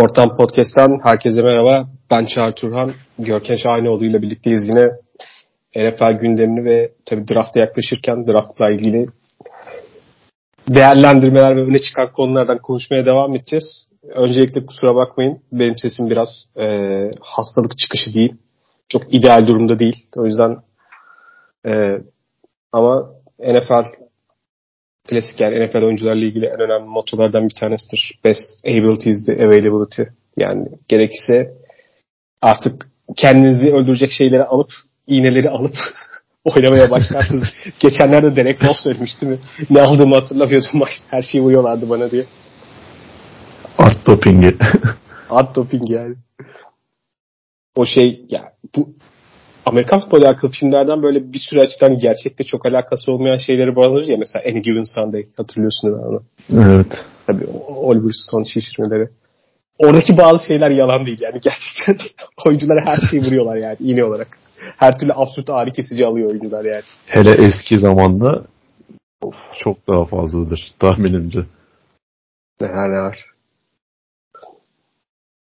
Ortam Podcast'tan herkese merhaba. Ben Çağrı Turhan. Görkem Şahinoğlu ile birlikteyiz yine. NFL gündemini ve tabii drafta yaklaşırken draftla ilgili değerlendirmeler ve öne çıkan konulardan konuşmaya devam edeceğiz. Öncelikle kusura bakmayın. Benim sesim biraz e, hastalık çıkışı değil. Çok ideal durumda değil. O yüzden e, ama NFL klasik yani NFL oyuncularla ilgili en önemli motolardan bir tanesidir. Best ability is the availability. Yani gerekirse artık kendinizi öldürecek şeyleri alıp iğneleri alıp oynamaya başlarsınız. Geçenlerde Derek Moss söylemişti mi? Ne aldığımı hatırlamıyordum maçta. Her şeyi vuruyorlardı bana diye. Art dopingi. Art dopingi yani. O şey ya bu Amerikan futbolu alakalı filmlerden böyle bir sürü açıdan gerçekte çok alakası olmayan şeyleri bağlanır ya mesela Any Given Sunday hatırlıyorsun mi onu? Evet. Tabii Oliver Stone şişirmeleri. Oradaki bazı şeyler yalan değil yani gerçekten oyunculara her şeyi vuruyorlar yani iğne olarak. Her türlü absürt ağrı kesici alıyor oyuncular yani. Hele eski zamanda of, çok daha fazladır tahminimce. Neler ne var.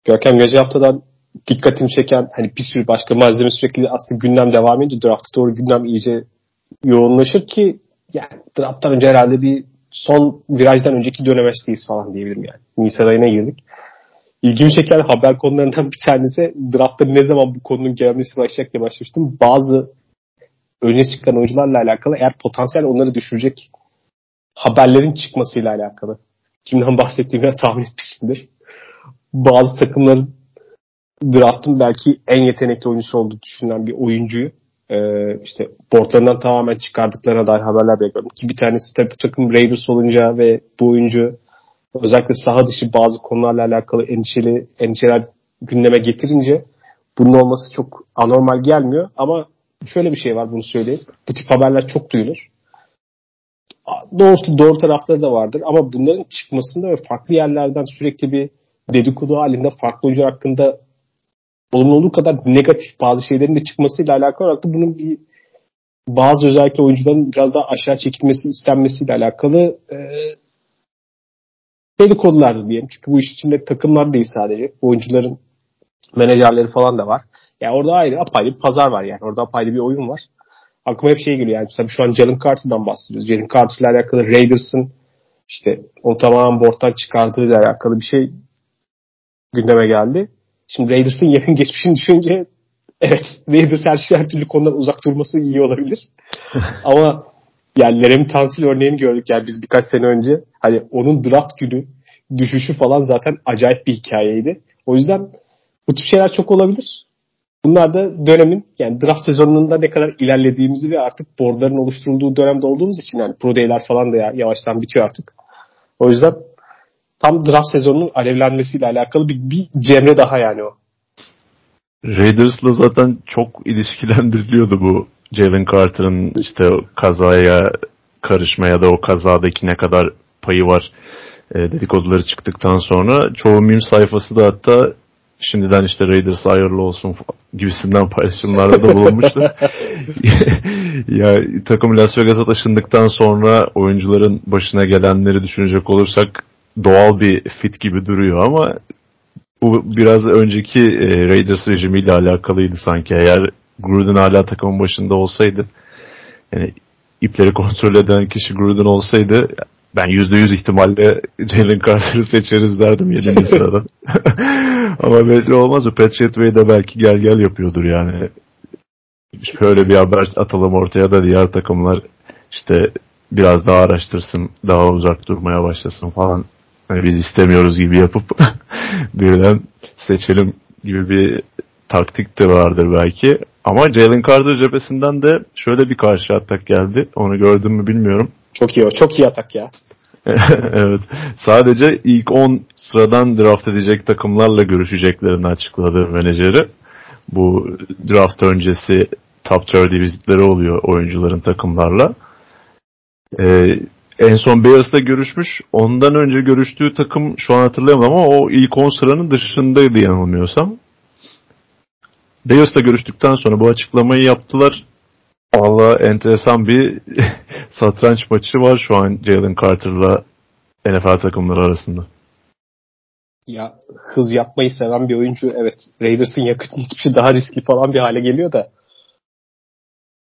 Görkem gece haftadan dikkatimi çeken hani bir sürü başka malzeme sürekli aslında gündem devam ediyor. Draft'a doğru gündem iyice yoğunlaşır ki yani drafttan önce herhalde bir son virajdan önceki dönemeçteyiz falan diyebilirim yani. Nisan ayına girdik. İlgimi çeken haber konularından bir tanesi draftta ne zaman bu konunun gelmesi başlayacak diye başlamıştım. Bazı öne çıkan oyuncularla alakalı eğer potansiyel onları düşürecek haberlerin çıkmasıyla alakalı. Kimden bahsettiğimi tahmin etmişsindir. Bazı takımların draftın belki en yetenekli oyuncusu olduğu düşünülen bir oyuncuyu e, işte boardlarından tamamen çıkardıklarına dair haberler bekliyorum. Ki bir tanesi tabii takım Raiders olunca ve bu oyuncu özellikle saha dışı bazı konularla alakalı endişeli endişeler gündeme getirince bunun olması çok anormal gelmiyor ama şöyle bir şey var bunu söyleyeyim. Bu tip haberler çok duyulur. Doğrusu doğru tarafları da vardır ama bunların çıkmasında ve farklı yerlerden sürekli bir dedikodu halinde farklı oyuncu hakkında olumlu olduğu kadar negatif bazı şeylerin de çıkmasıyla alakalı olarak da bunun bir bazı özellikle oyuncuların biraz daha aşağı çekilmesi istenmesiyle alakalı e, dedikodulardı diyelim. Çünkü bu iş içinde takımlar değil sadece. Oyuncuların menajerleri falan da var. Yani orada ayrı apayrı bir pazar var yani. Orada apayrı bir oyun var. Aklıma hep şey geliyor yani. Tabii şu an Jalen Carter'dan bahsediyoruz. Jalen Carter ile alakalı Raiders'ın işte o tamamen boardtan çıkardığıyla alakalı bir şey gündeme geldi. Şimdi Raiders'ın yakın geçmişini düşününce evet Raiders her, şey, her türlü konudan uzak durması iyi olabilir. Ama yani Lerem Tansil örneğini gördük yani biz birkaç sene önce. Hani onun draft günü düşüşü falan zaten acayip bir hikayeydi. O yüzden bu tip şeyler çok olabilir. Bunlar da dönemin yani draft sezonunda ne kadar ilerlediğimizi ve artık boardların oluşturulduğu dönemde olduğumuz için yani pro day'ler falan da ya, yavaştan bitiyor artık. O yüzden tam draft sezonunun alevlenmesiyle alakalı bir, bir cemre daha yani o. Raiders'la zaten çok ilişkilendiriliyordu bu Jalen Carter'ın işte kazaya karışma ya da o kazadaki ne kadar payı var e, dedikoduları çıktıktan sonra çoğu meme sayfası da hatta şimdiden işte Raiders hayırlı olsun gibisinden paylaşımlarda da bulunmuştu. ya takım Las Vegas'a taşındıktan sonra oyuncuların başına gelenleri düşünecek olursak doğal bir fit gibi duruyor ama bu biraz önceki e, Raiders rejimiyle alakalıydı sanki. Eğer Gruden hala takımın başında olsaydı yani ipleri kontrol eden kişi Gruden olsaydı ben %100 ihtimalle Jalen Carter'ı seçeriz derdim 7. sıradan. Ama belli olmaz. O Patriot Way de belki gel gel yapıyordur yani. Şöyle bir haber atalım ortaya da diğer takımlar işte biraz daha araştırsın, daha uzak durmaya başlasın falan. Yani biz istemiyoruz gibi yapıp birden seçelim gibi bir taktik de vardır belki. Ama Jalen Carter cephesinden de şöyle bir karşı atak geldi. Onu gördün mü bilmiyorum. Çok iyi o. Çok iyi atak ya. evet. Sadece ilk 10 sıradan draft edecek takımlarla görüşeceklerini açıkladı menajeri. Bu draft öncesi top 30 vizitleri oluyor oyuncuların takımlarla. Ee, en son Bears'la görüşmüş. Ondan önce görüştüğü takım şu an hatırlayamadım ama o ilk 10 sıranın dışındaydı yanılmıyorsam. Bears'la görüştükten sonra bu açıklamayı yaptılar. Valla enteresan bir satranç maçı var şu an Jalen Carter'la NFL takımları arasında. ya hız yapmayı seven bir oyuncu evet Raiders'ın yakıt gitmişi daha riskli falan bir hale geliyor da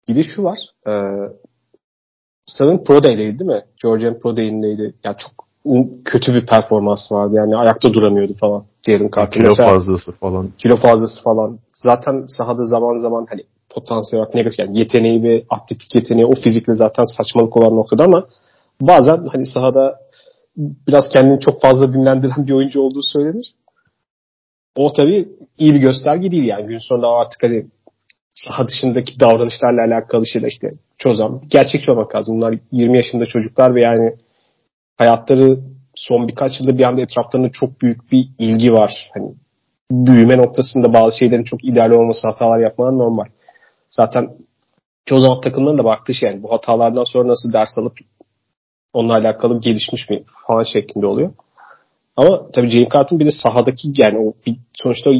bir de şu var sanırım Pro Day'leydi değil mi? Georgian Pro Day'indeydi. Ya çok kötü bir performans vardı. Yani ayakta duramıyordu falan Jalen Carter. Kilo Mesela, fazlası falan. Kilo fazlası falan. Zaten sahada zaman zaman hani potansiyel olarak negatif yani yeteneği ve atletik yeteneği o fizikle zaten saçmalık olan noktada ama bazen hani sahada biraz kendini çok fazla dinlendiren bir oyuncu olduğu söylenir. O tabii iyi bir gösterge değil yani. Gün sonunda artık hani saha dışındaki davranışlarla alakalı şeyler işte çoğu zaman gerçekçi olmak lazım. Bunlar 20 yaşında çocuklar ve yani hayatları son birkaç yılda bir anda etraflarında çok büyük bir ilgi var. Hani büyüme noktasında bazı şeylerin çok ideal olması hatalar yapmalar normal. Zaten çoğu zaman takımların da baktığı şey yani bu hatalardan sonra nasıl ders alıp onunla alakalı gelişmiş mi falan şeklinde oluyor. Ama tabii Jane Carter'ın bir de sahadaki yani o bir, sonuçta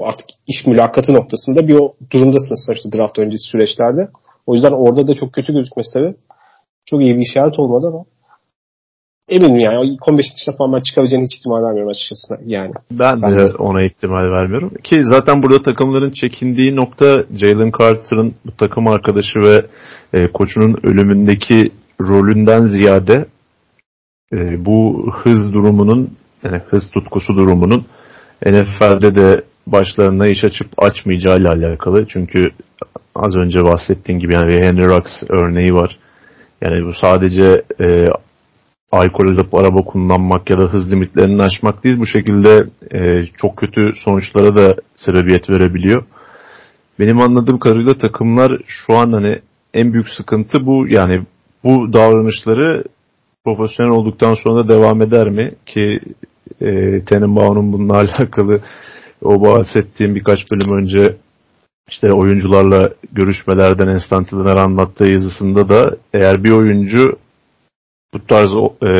artık iş mülakatı noktasında bir o durumdasın sonuçta draft öncesi süreçlerde. O yüzden orada da çok kötü gözükmesi tabii çok iyi bir işaret olmadı ama eminim yani ilk 15 dışında falan ben çıkabileceğine hiç ihtimal vermiyorum açıkçası yani. Ben, ben de ona ihtimal vermiyorum. Ki zaten burada takımların çekindiği nokta Jalen Carter'ın bu takım arkadaşı ve e, koçunun ölümündeki rolünden ziyade e, bu hız durumunun yani hız tutkusu durumunun NFL'de de başlarına iş açıp açmayacağı ile alakalı. Çünkü az önce bahsettiğim gibi yani Henry Rux örneği var. Yani bu sadece e, alkol alıp araba kullanmak ya da hız limitlerini aşmak değil. Bu şekilde e, çok kötü sonuçlara da sebebiyet verebiliyor. Benim anladığım kadarıyla takımlar şu an hani en büyük sıkıntı bu. Yani bu davranışları profesyonel olduktan sonra da devam eder mi? Ki e, Tenenbaum'un bununla alakalı o bahsettiğim birkaç bölüm önce işte oyuncularla görüşmelerden enstantaneler anlattığı yazısında da eğer bir oyuncu bu tarz e,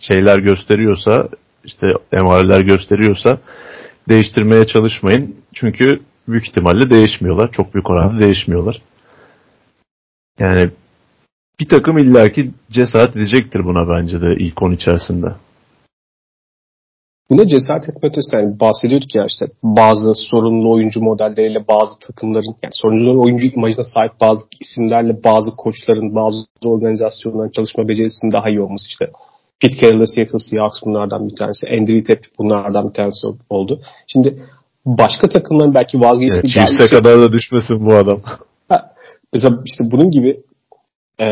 şeyler gösteriyorsa işte emareler gösteriyorsa değiştirmeye çalışmayın. Çünkü büyük ihtimalle değişmiyorlar. Çok büyük oranda değişmiyorlar. Yani bir takım illaki cesaret edecektir buna bence de ilk 10 içerisinde. Buna cesaret etme ötesi yani bahsediyorduk ya işte bazı sorunlu oyuncu modelleriyle bazı takımların yani sorunlu oyuncu imajına sahip bazı isimlerle bazı koçların bazı organizasyonların çalışma becerisinin daha iyi olması işte Pete Carroll'da Seattle Seahawks bunlardan bir tanesi. Andrew Tep bunlardan bir tanesi oldu. Şimdi başka takımların belki vazgeçtiği... Evet, Chiefs'e kadar da düşmesin bu adam. Ha, mesela işte bunun gibi e,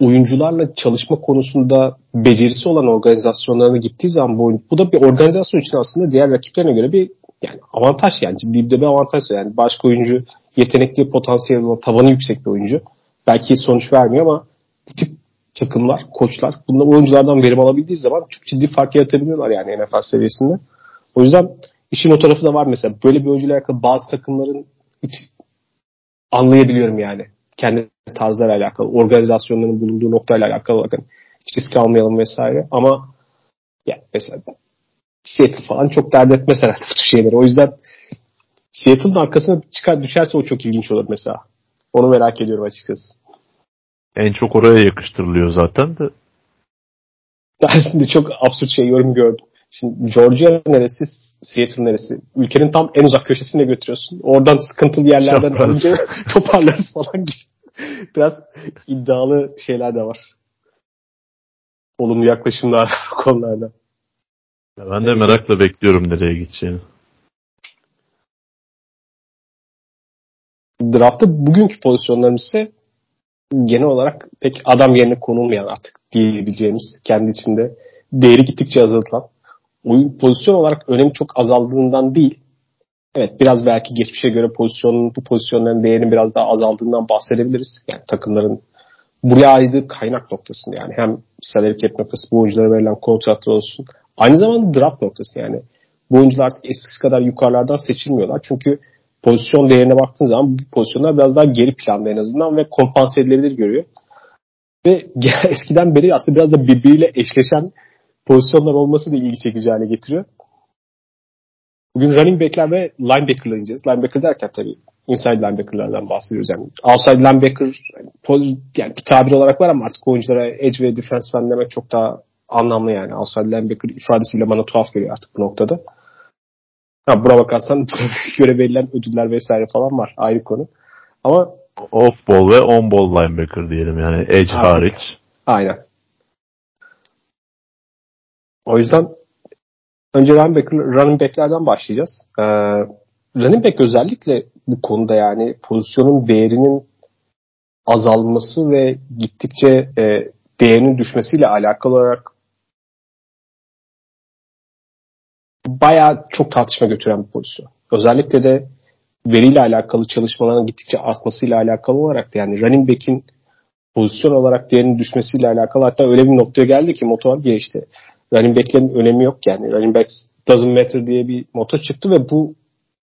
oyuncularla çalışma konusunda becerisi olan organizasyonlarına gittiği zaman bu, bu da bir organizasyon için aslında diğer rakiplerine göre bir yani avantaj yani ciddi bir de bir avantaj yani başka oyuncu yetenekli potansiyeli olan tavanı yüksek bir oyuncu belki sonuç vermiyor ama bu tip takımlar, koçlar bunlar oyunculardan verim alabildiği zaman çok ciddi fark yaratabiliyorlar yani NFL seviyesinde. O yüzden işin o tarafı da var mesela. Böyle bir oyuncuyla alakalı bazı takımların hiç anlayabiliyorum yani kendi tarzlarla alakalı, organizasyonların bulunduğu noktayla alakalı bakın. Hiç risk almayalım vesaire ama ya mesela Seattle falan çok dert etmez herhalde bu tür şeyleri. O yüzden Seattle'ın arkasına çıkar düşerse o çok ilginç olur mesela. Onu merak ediyorum açıkçası. En çok oraya yakıştırılıyor zaten de. Dersinde çok absürt şey yorum gördüm. Şimdi Georgia neresi, Seattle neresi? Ülkenin tam en uzak köşesine götürüyorsun. Oradan sıkıntılı yerlerden alınca toparlarız falan gibi. Biraz iddialı şeyler de var. Olumlu yaklaşımlar konularda. Ben de merakla bekliyorum nereye gideceğini. Draftta bugünkü pozisyonlarımız ise genel olarak pek adam yerine konulmayan artık diyebileceğimiz kendi içinde değeri gittikçe azaltılan oyun pozisyon olarak önemi çok azaldığından değil. Evet biraz belki geçmişe göre pozisyonun bu pozisyonların değerinin biraz daha azaldığından bahsedebiliriz. Yani takımların buraya ayırdığı kaynak noktasında yani hem salary cap noktası bu oyunculara verilen kontratlar olsun. Aynı zamanda draft noktası yani. Bu oyuncular artık eskisi kadar yukarılardan seçilmiyorlar. Çünkü pozisyon değerine baktığın zaman bu pozisyonlar biraz daha geri planda en azından ve kompanse edilebilir görüyor. Ve eskiden beri aslında biraz da birbiriyle eşleşen pozisyonlar olması da ilgi çekici hale getiriyor. Bugün running back'ler ve linebacker'lar ineceğiz. Linebacker derken tabii inside linebacker'lardan bahsediyoruz. Yani outside linebacker yani, yani bir tabir olarak var ama artık oyunculara edge ve defense'den demek çok daha anlamlı yani. Outside linebacker ifadesiyle bana tuhaf geliyor artık bu noktada. Ha, buna bakarsan göre verilen ödüller vesaire falan var. Ayrı konu. Ama off ball ve on ball linebacker diyelim yani edge artık, hariç. Aynen. O yüzden önce running, back, running backlerden başlayacağız. Ee, running back özellikle bu konuda yani pozisyonun değerinin azalması ve gittikçe e, değerinin düşmesiyle alakalı olarak bayağı çok tartışma götüren bir pozisyon. Özellikle de veriyle alakalı çalışmaların gittikçe artmasıyla alakalı olarak da yani running back'in pozisyon olarak değerinin düşmesiyle alakalı hatta öyle bir noktaya geldi ki motor işte running back'lerin önemi yok yani. Running back doesn't matter diye bir motor çıktı ve bu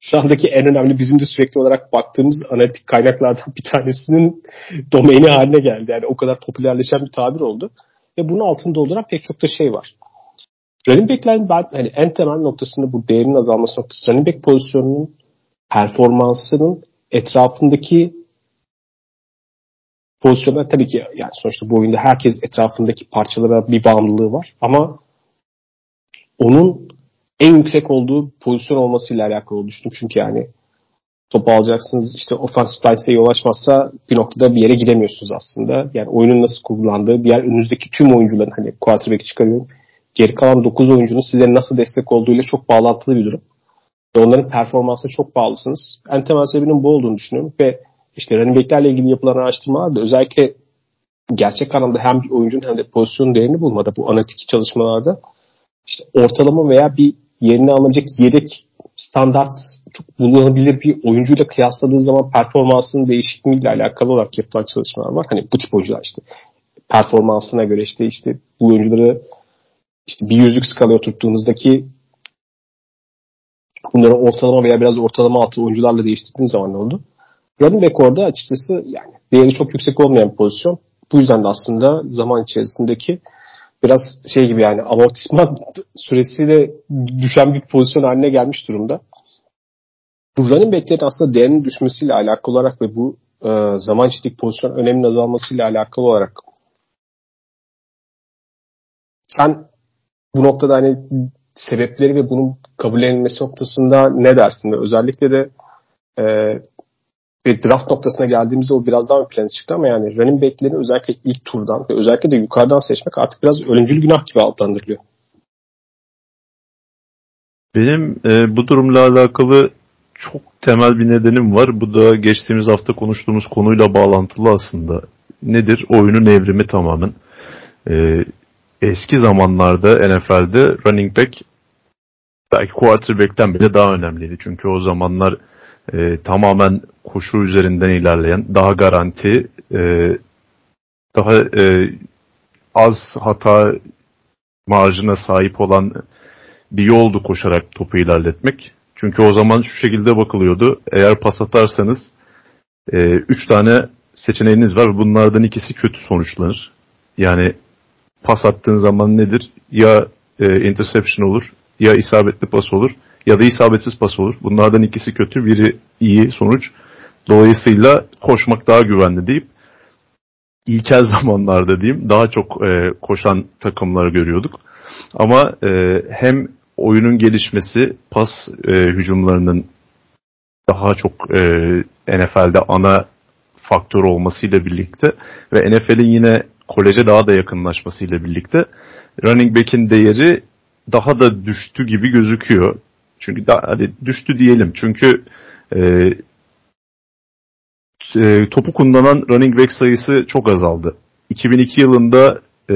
şu andaki en önemli bizim de sürekli olarak baktığımız analitik kaynaklardan bir tanesinin domaini haline geldi. Yani o kadar popülerleşen bir tabir oldu. Ve bunun altında dolduran pek çok da şey var. Running back'lerin ben hani en temel noktasında bu değerinin azalması noktası running back pozisyonunun performansının etrafındaki pozisyonlar tabii ki yani sonuçta bu oyunda herkes etrafındaki parçalara bir bağımlılığı var ama onun en yüksek olduğu pozisyon olmasıyla alakalı düşündüm. Çünkü yani topu alacaksınız işte offensive line size bir noktada bir yere gidemiyorsunuz aslında. Yani oyunun nasıl kullandığı, diğer önünüzdeki tüm oyuncuların hani quarterback'i çıkarıyorum. Geri kalan 9 oyuncunun size nasıl destek olduğuyla çok bağlantılı bir durum. Ve onların performansına çok bağlısınız. En temel sebebinin bu olduğunu düşünüyorum. Ve işte running back'lerle ilgili yapılan araştırmalarda özellikle gerçek anlamda hem bir oyuncunun hem de pozisyon değerini bulmada bu analitik çalışmalarda işte ortalama veya bir yerini alabilecek yedek standart çok bulunabilir bir oyuncuyla kıyasladığı zaman performansının değişikliğiyle alakalı olarak yapılan çalışmalar var. Hani bu tip oyuncular işte performansına göre işte işte bu oyuncuları işte bir yüzlük skalaya oturttuğunuzdaki bunları ortalama veya biraz ortalama altı oyuncularla değiştirdiğiniz zaman ne oldu? Running back orada açıkçası yani değeri çok yüksek olmayan pozisyon. Bu yüzden de aslında zaman içerisindeki biraz şey gibi yani amortisman süresiyle düşen bir pozisyon haline gelmiş durumda. Bu running backlerin aslında değerinin düşmesiyle alakalı olarak ve bu e, zaman içindeki pozisyon öneminin azalmasıyla alakalı olarak sen bu noktada hani sebepleri ve bunun kabul edilmesi noktasında ne dersin? Özellikle de e, ve draft noktasına geldiğimizde o biraz daha ön plana çıktı ama yani running back'lerini özellikle ilk turdan ve özellikle de yukarıdan seçmek artık biraz ölümcül günah gibi adlandırılıyor. Benim e, bu durumla alakalı çok temel bir nedenim var. Bu da geçtiğimiz hafta konuştuğumuz konuyla bağlantılı aslında. Nedir? Oyunun evrimi tamamen. E, eski zamanlarda NFL'de running back belki quarterback'ten bile daha önemliydi. Çünkü o zamanlar e, tamamen koşu üzerinden ilerleyen, daha garanti, e, daha e, az hata marjına sahip olan bir yoldu koşarak topu ilerletmek. Çünkü o zaman şu şekilde bakılıyordu. Eğer pas atarsanız 3 e, üç tane seçeneğiniz var. Bunlardan ikisi kötü sonuçlanır. Yani pas attığın zaman nedir? Ya e, interception olur, ya isabetli pas olur ya da isabetsiz pas olur. Bunlardan ikisi kötü, biri iyi sonuç. Dolayısıyla koşmak daha güvenli deyip ilkel zamanlarda diyeyim daha çok e, koşan takımları görüyorduk. Ama e, hem oyunun gelişmesi, pas e, hücumlarının daha çok e, NFL'de ana faktör olmasıyla birlikte ve NFL'in yine koleje daha da yakınlaşmasıyla birlikte running back'in değeri daha da düştü gibi gözüküyor. Çünkü daha, hadi düştü diyelim. Çünkü e, e, topu kullanan running back sayısı çok azaldı. 2002 yılında e,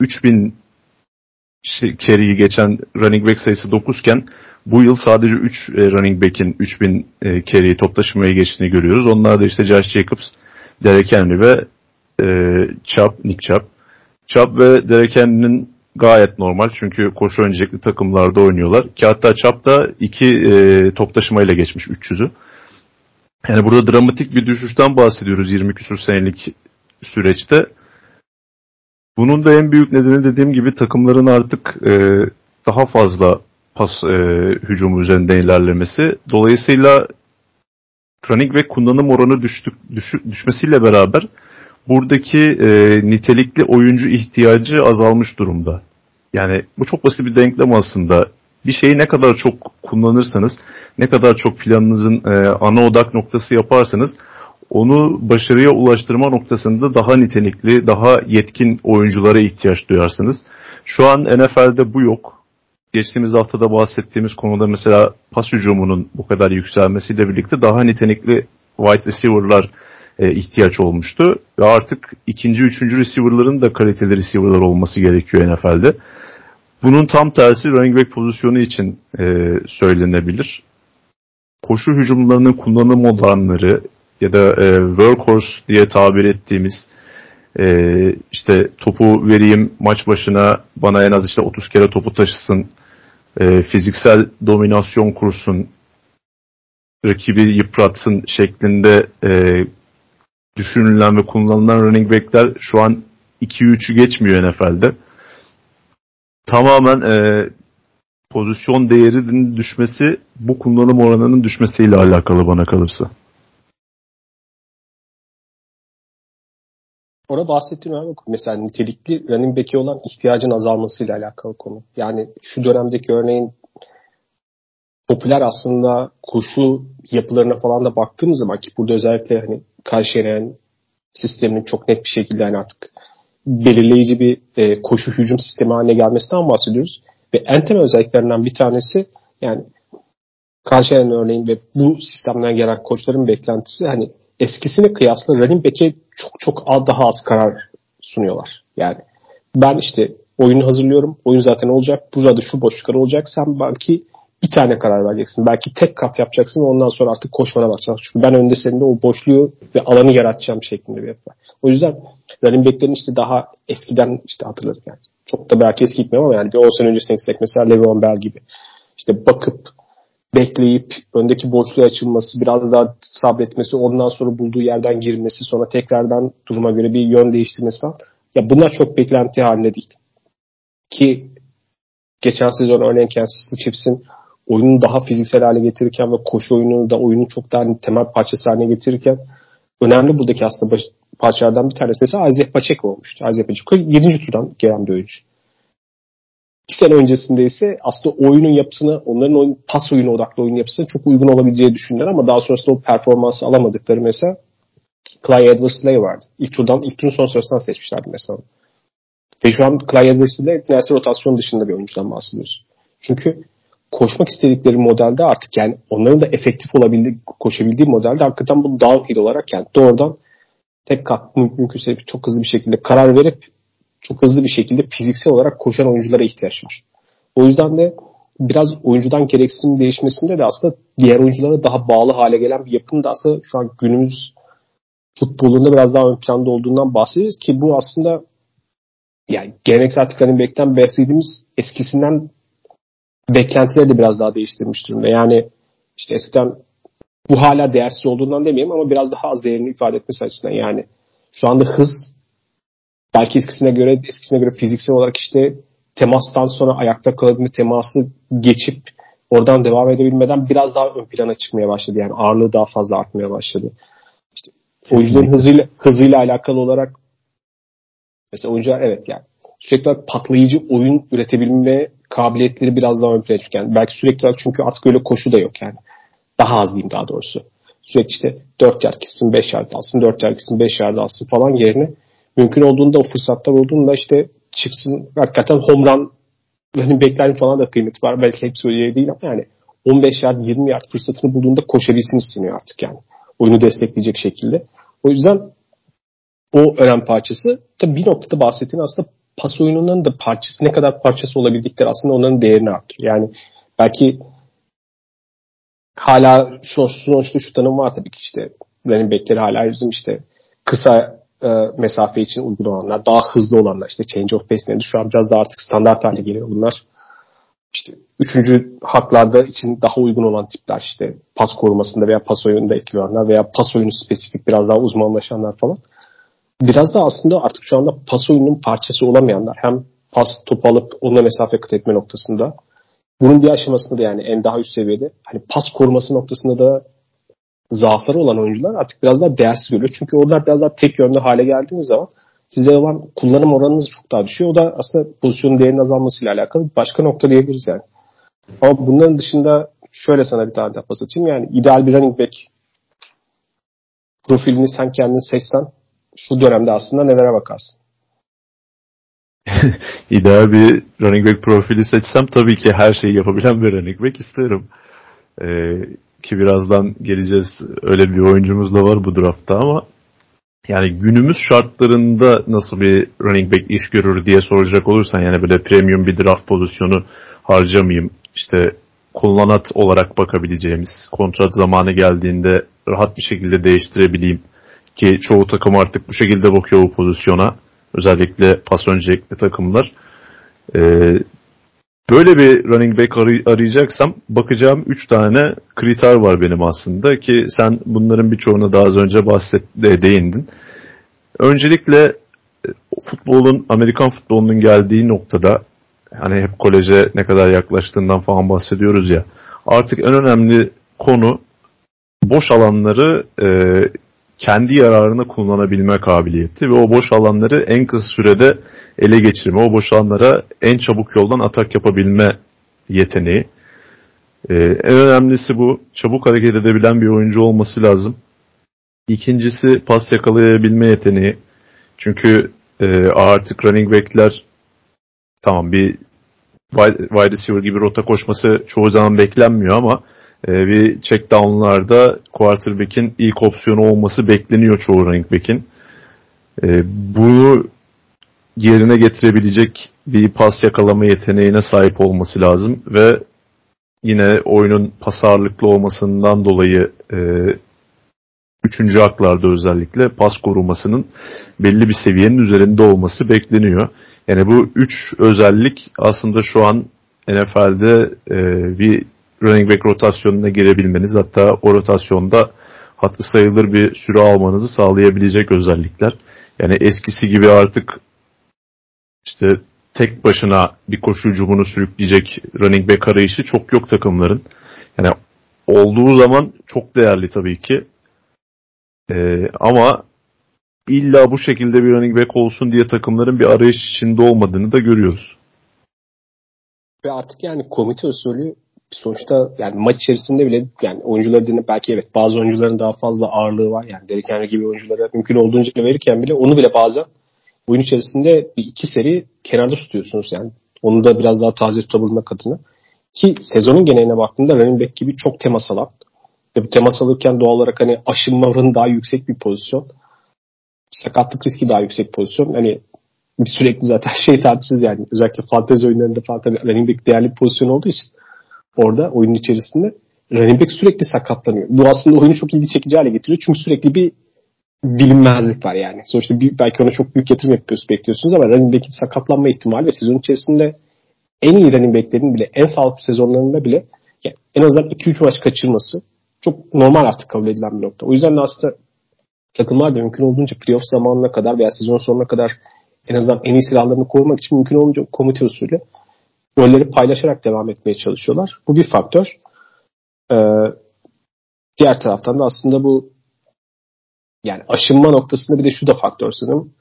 3000 şey, carry'i geçen running back sayısı 9 iken bu yıl sadece 3 e, running back'in 3000 e, carry'i top geçtiğini görüyoruz. Onlar da işte Josh Jacobs, Derek Henry ve e, Chubb, Nick Chubb. Chubb ve Derek Henry'nin gayet normal çünkü koşu öncelikli takımlarda oynuyorlar. Ki hatta da iki e, top taşımayla geçmiş 300'ü. Yani burada dramatik bir düşüşten bahsediyoruz 20 küsur senelik süreçte. Bunun da en büyük nedeni dediğim gibi takımların artık e, daha fazla pas e, hücumu üzerinden ilerlemesi. Dolayısıyla running ve kullanım oranı düştük, düş, düşmesiyle beraber buradaki e, nitelikli oyuncu ihtiyacı azalmış durumda. Yani bu çok basit bir denklem aslında. Bir şeyi ne kadar çok kullanırsanız, ne kadar çok planınızın e, ana odak noktası yaparsanız onu başarıya ulaştırma noktasında daha nitelikli, daha yetkin oyunculara ihtiyaç duyarsınız. Şu an NFL'de bu yok. Geçtiğimiz haftada bahsettiğimiz konuda mesela pas hücumunun bu kadar yükselmesiyle birlikte daha nitelikli wide receiver'lar e, ihtiyaç olmuştu. Ve artık ikinci, üçüncü receiver'ların da kaliteli receiver'lar olması gerekiyor NFL'de. Bunun tam tersi running back pozisyonu için e, söylenebilir. Koşu hücumlarının kullanım olanları ya da e, workhorse diye tabir ettiğimiz e, işte topu vereyim maç başına bana en az işte 30 kere topu taşısın, e, fiziksel dominasyon kursun, rakibi yıpratsın şeklinde e, düşünülen ve kullanılan running backler şu an 2-3'ü geçmiyor NFL'de. Tamamen e, pozisyon değerinin düşmesi bu kullanım oranının düşmesiyle alakalı bana kalırsa. Orada bahsettiğin önemli. Mesela nitelikli running back'e olan ihtiyacın azalmasıyla alakalı konu. Yani şu dönemdeki örneğin popüler aslında koşu yapılarına falan da baktığımız zaman ki burada özellikle hani Karşıyeren sisteminin çok net bir şekilde hani artık belirleyici bir e, koşu hücum sistemi haline gelmesinden bahsediyoruz. Ve en temel özelliklerinden bir tanesi yani Karşıyeren örneğin ve bu sistemden gelen koçların beklentisi hani eskisine kıyasla running back'e çok çok daha az karar sunuyorlar. Yani ben işte oyunu hazırlıyorum. Oyun zaten olacak. Burada şu boşluklar olacak. Sen belki bir tane karar vereceksin. Belki tek kat yapacaksın ve ondan sonra artık koşmana bakacaksın. Çünkü ben önde senin de o boşluğu ve alanı yaratacağım şeklinde bir yapı O yüzden running back'lerin işte daha eskiden işte hatırladım yani. Çok da belki eski gitmiyor ama yani bir 10 sene öncesine gitsek mesela Le'Veon Bell gibi. İşte bakıp bekleyip öndeki boşluğu açılması, biraz daha sabretmesi, ondan sonra bulduğu yerden girmesi, sonra tekrardan duruma göre bir yön değiştirmesi falan. Ya bunlar çok beklenti haline değil. Ki geçen sezon örneğin Kansas City Chiefs'in oyunu daha fiziksel hale getirirken ve koşu oyununu da oyunun çok daha temel parçası haline getirirken önemli buradaki aslında baş, parçalardan bir tanesi. Mesela Isaiah Pacheco olmuştu. Isaiah Pacheco 7. turdan gelen bir oyuncu. İki sene öncesinde ise aslında oyunun yapısını, onların oyun, pas oyunu odaklı oyun yapısına çok uygun olabileceği düşündüler ama daha sonrasında o performansı alamadıkları mesela Clyde Edwards-Helaire vardı. İlk turdan, ilk turun son sırasından seçmişlerdi mesela. Ve şu an Edwards-Helaire neredeyse rotasyon dışında bir oyuncudan bahsediyoruz. Çünkü koşmak istedikleri modelde artık yani onların da efektif olabildiği, koşabildiği modelde hakikaten bu downhill olarak yani doğrudan tek kat mümkünse çok hızlı bir şekilde karar verip çok hızlı bir şekilde fiziksel olarak koşan oyunculara ihtiyaç var. O yüzden de biraz oyuncudan gereksinim değişmesinde de aslında diğer oyunculara daha bağlı hale gelen bir yapının da aslında şu an günümüz futbolunda biraz daha ön planda olduğundan bahsederiz ki bu aslında yani geleneksel artık bekten beklediğimiz eskisinden beklentileri de biraz daha değiştirmiş durumda. Yani işte eskiden bu hala değersiz olduğundan demeyeyim ama biraz daha az değerini ifade etmesi açısından yani şu anda hız belki eskisine göre eskisine göre fiziksel olarak işte temastan sonra ayakta kalabilme teması geçip oradan devam edebilmeden biraz daha ön plana çıkmaya başladı. Yani ağırlığı daha fazla artmaya başladı. İşte oyuncuların hızıyla hızıyla alakalı olarak mesela oyuncular evet yani sürekli patlayıcı oyun üretebilme kabiliyetleri biraz daha ön plana çıkıyor. Yani belki sürekli olarak çünkü artık öyle koşu da yok yani. Daha az diyeyim daha doğrusu. Sürekli işte 4 yard gitsin 5 yard alsın 4 yard gitsin 5 yard alsın falan yerine mümkün olduğunda o fırsatlar olduğunda işte çıksın hakikaten home run hani beklerin falan da kıymeti var. Belki hepsi öyle değil ama yani 15 yard 20 yard fırsatını bulduğunda koşabilsin isteniyor artık yani. Oyunu destekleyecek şekilde. O yüzden o önemli parçası. Tabii bir noktada bahsettiğin aslında pas oyununun da parçası ne kadar parçası olabildikleri aslında onların değerini artırıyor. Yani belki hala şu sonuçta şu tanım var tabii ki işte running backleri hala bizim işte kısa e, mesafe için uygun olanlar, daha hızlı olanlar işte change of pace nedir? Şu an biraz daha artık standart hale geliyor bunlar. İşte üçüncü haklarda için daha uygun olan tipler işte pas korumasında veya pas oyununda etkili olanlar veya pas oyunu spesifik biraz daha uzmanlaşanlar falan. Biraz da aslında artık şu anda pas oyununun parçası olamayanlar hem pas topu alıp onunla mesafe kat etme noktasında bunun bir aşamasında da yani en daha üst seviyede hani pas koruması noktasında da zaafları olan oyuncular artık biraz daha değersiz görüyor. Çünkü onlar biraz daha tek yönlü hale geldiğiniz zaman size olan kullanım oranınız çok daha düşüyor. O da aslında pozisyonun değerinin azalmasıyla alakalı başka nokta diyebiliriz yani. Ama bunların dışında şöyle sana bir tane daha pas atayım. Yani ideal bir running back profilini sen kendin seçsen şu dönemde aslında nelere bakarsın? İdeal bir running back profili seçsem tabii ki her şeyi yapabilen bir running back isterim. Ee, ki birazdan geleceğiz öyle bir oyuncumuz da var bu draftta ama yani günümüz şartlarında nasıl bir running back iş görür diye soracak olursan yani böyle premium bir draft pozisyonu harcamayayım işte kullanat olarak bakabileceğimiz kontrat zamanı geldiğinde rahat bir şekilde değiştirebileyim ki çoğu takım artık bu şekilde bakıyor bu pozisyona özellikle pas öncelikli takımlar ee, Böyle bir running back arayacaksam bakacağım 3 tane kriter var benim aslında ki sen bunların birçoğuna daha az önce bahset de değindin. Öncelikle e, futbolun Amerikan futbolunun geldiği noktada hani hep koleje ne kadar yaklaştığından falan bahsediyoruz ya. Artık en önemli konu boş alanları e, kendi yararına kullanabilme kabiliyeti ve o boş alanları en kısa sürede ele geçirme, o boş alanlara en çabuk yoldan atak yapabilme yeteneği. Ee, en önemlisi bu. Çabuk hareket edebilen bir oyuncu olması lazım. İkincisi pas yakalayabilme yeteneği. Çünkü e, artık running back'ler tamam bir wide receiver gibi rota koşması çoğu zaman beklenmiyor ama e, bir check down'larda quarterback'in ilk opsiyonu olması bekleniyor çoğu running back'in. E, bunu yerine getirebilecek bir pas yakalama yeteneğine sahip olması lazım ve yine oyunun pas ağırlıklı olmasından dolayı e, üçüncü aklarda özellikle pas korumasının belli bir seviyenin üzerinde olması bekleniyor. Yani bu üç özellik aslında şu an NFL'de e, bir running back rotasyonuna girebilmeniz hatta o rotasyonda hatı sayılır bir süre almanızı sağlayabilecek özellikler. Yani eskisi gibi artık işte tek başına bir koşu hücumunu sürükleyecek running back arayışı çok yok takımların. Yani olduğu zaman çok değerli tabii ki. Ee, ama illa bu şekilde bir running back olsun diye takımların bir arayış içinde olmadığını da görüyoruz. Ve artık yani komite usulü sonuçta yani maç içerisinde bile yani oyuncuları dinle belki evet bazı oyuncuların daha fazla ağırlığı var. Yani Derek Henry gibi oyunculara mümkün olduğunca verirken bile onu bile bazen oyun içerisinde bir iki seri kenarda tutuyorsunuz yani. Onu da biraz daha taze tutabilmek adına. Ki sezonun geneline baktığında running back gibi çok temas alan. Bu temas alırken doğal olarak hani aşınma oranı daha yüksek bir pozisyon. Sakatlık riski daha yüksek pozisyon. Hani bir sürekli zaten şey tartışırız yani. Özellikle fantezi oyunlarında falan tabii running back değerli bir pozisyon olduğu için orada oyunun içerisinde running back sürekli sakatlanıyor. Bu aslında oyunu çok ilgi çekici hale getiriyor. Çünkü sürekli bir bilinmezlik var yani. Sonuçta bir, belki ona çok büyük yatırım yapıyoruz, bekliyorsunuz ama running back'in sakatlanma ihtimali ve sezon içerisinde en iyi running back'lerin bile en sağlıklı sezonlarında bile yani en azından 2-3 maç kaçırması çok normal artık kabul edilen bir nokta. O yüzden de aslında takımlar da mümkün olduğunca playoff zamanına kadar veya sezon sonuna kadar en azından en iyi silahlarını korumak için mümkün olunca komite usulü rolleri paylaşarak devam etmeye çalışıyorlar. Bu bir faktör. Ee, diğer taraftan da aslında bu yani aşınma noktasında bir de şu da faktör sanırım.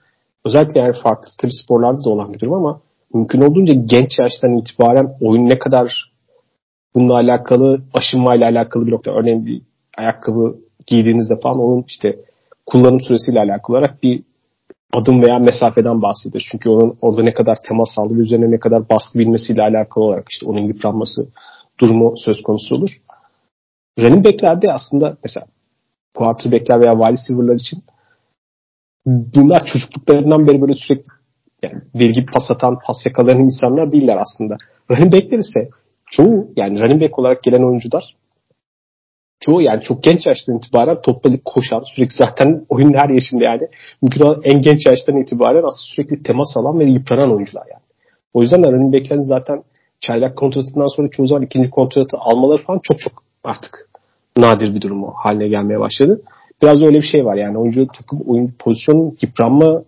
Özellikle yani farklı tabii sporlarda da olan bir durum ama mümkün olduğunca genç yaştan itibaren oyun ne kadar bununla alakalı aşınmayla alakalı bir nokta. Örneğin bir ayakkabı giydiğinizde falan onun işte kullanım süresiyle alakalı olarak bir adım veya mesafeden bahsediyoruz. Çünkü onun orada ne kadar temas aldığı üzerine ne kadar baskı bilmesiyle alakalı olarak işte onun yıpranması durumu söz konusu olur. Running back'lerde aslında mesela quarterback'ler veya wide receiver'lar için bunlar çocukluklarından beri böyle sürekli yani deli gibi pas atan, pas yakalayan insanlar değiller aslında. Running back'ler ise çoğu yani running back olarak gelen oyuncular çoğu yani çok genç yaştan itibaren topla koşan sürekli zaten oyunun her yaşında yani mümkün olan en genç yaştan itibaren aslında sürekli temas alan ve yıpranan oyuncular yani. O yüzden running back'lerin zaten çaylak kontratından sonra çoğu zaman ikinci kontratı almaları falan çok çok artık nadir bir durum o haline gelmeye başladı. Biraz öyle bir şey var yani oyuncu takım oyun pozisyonun yıpranma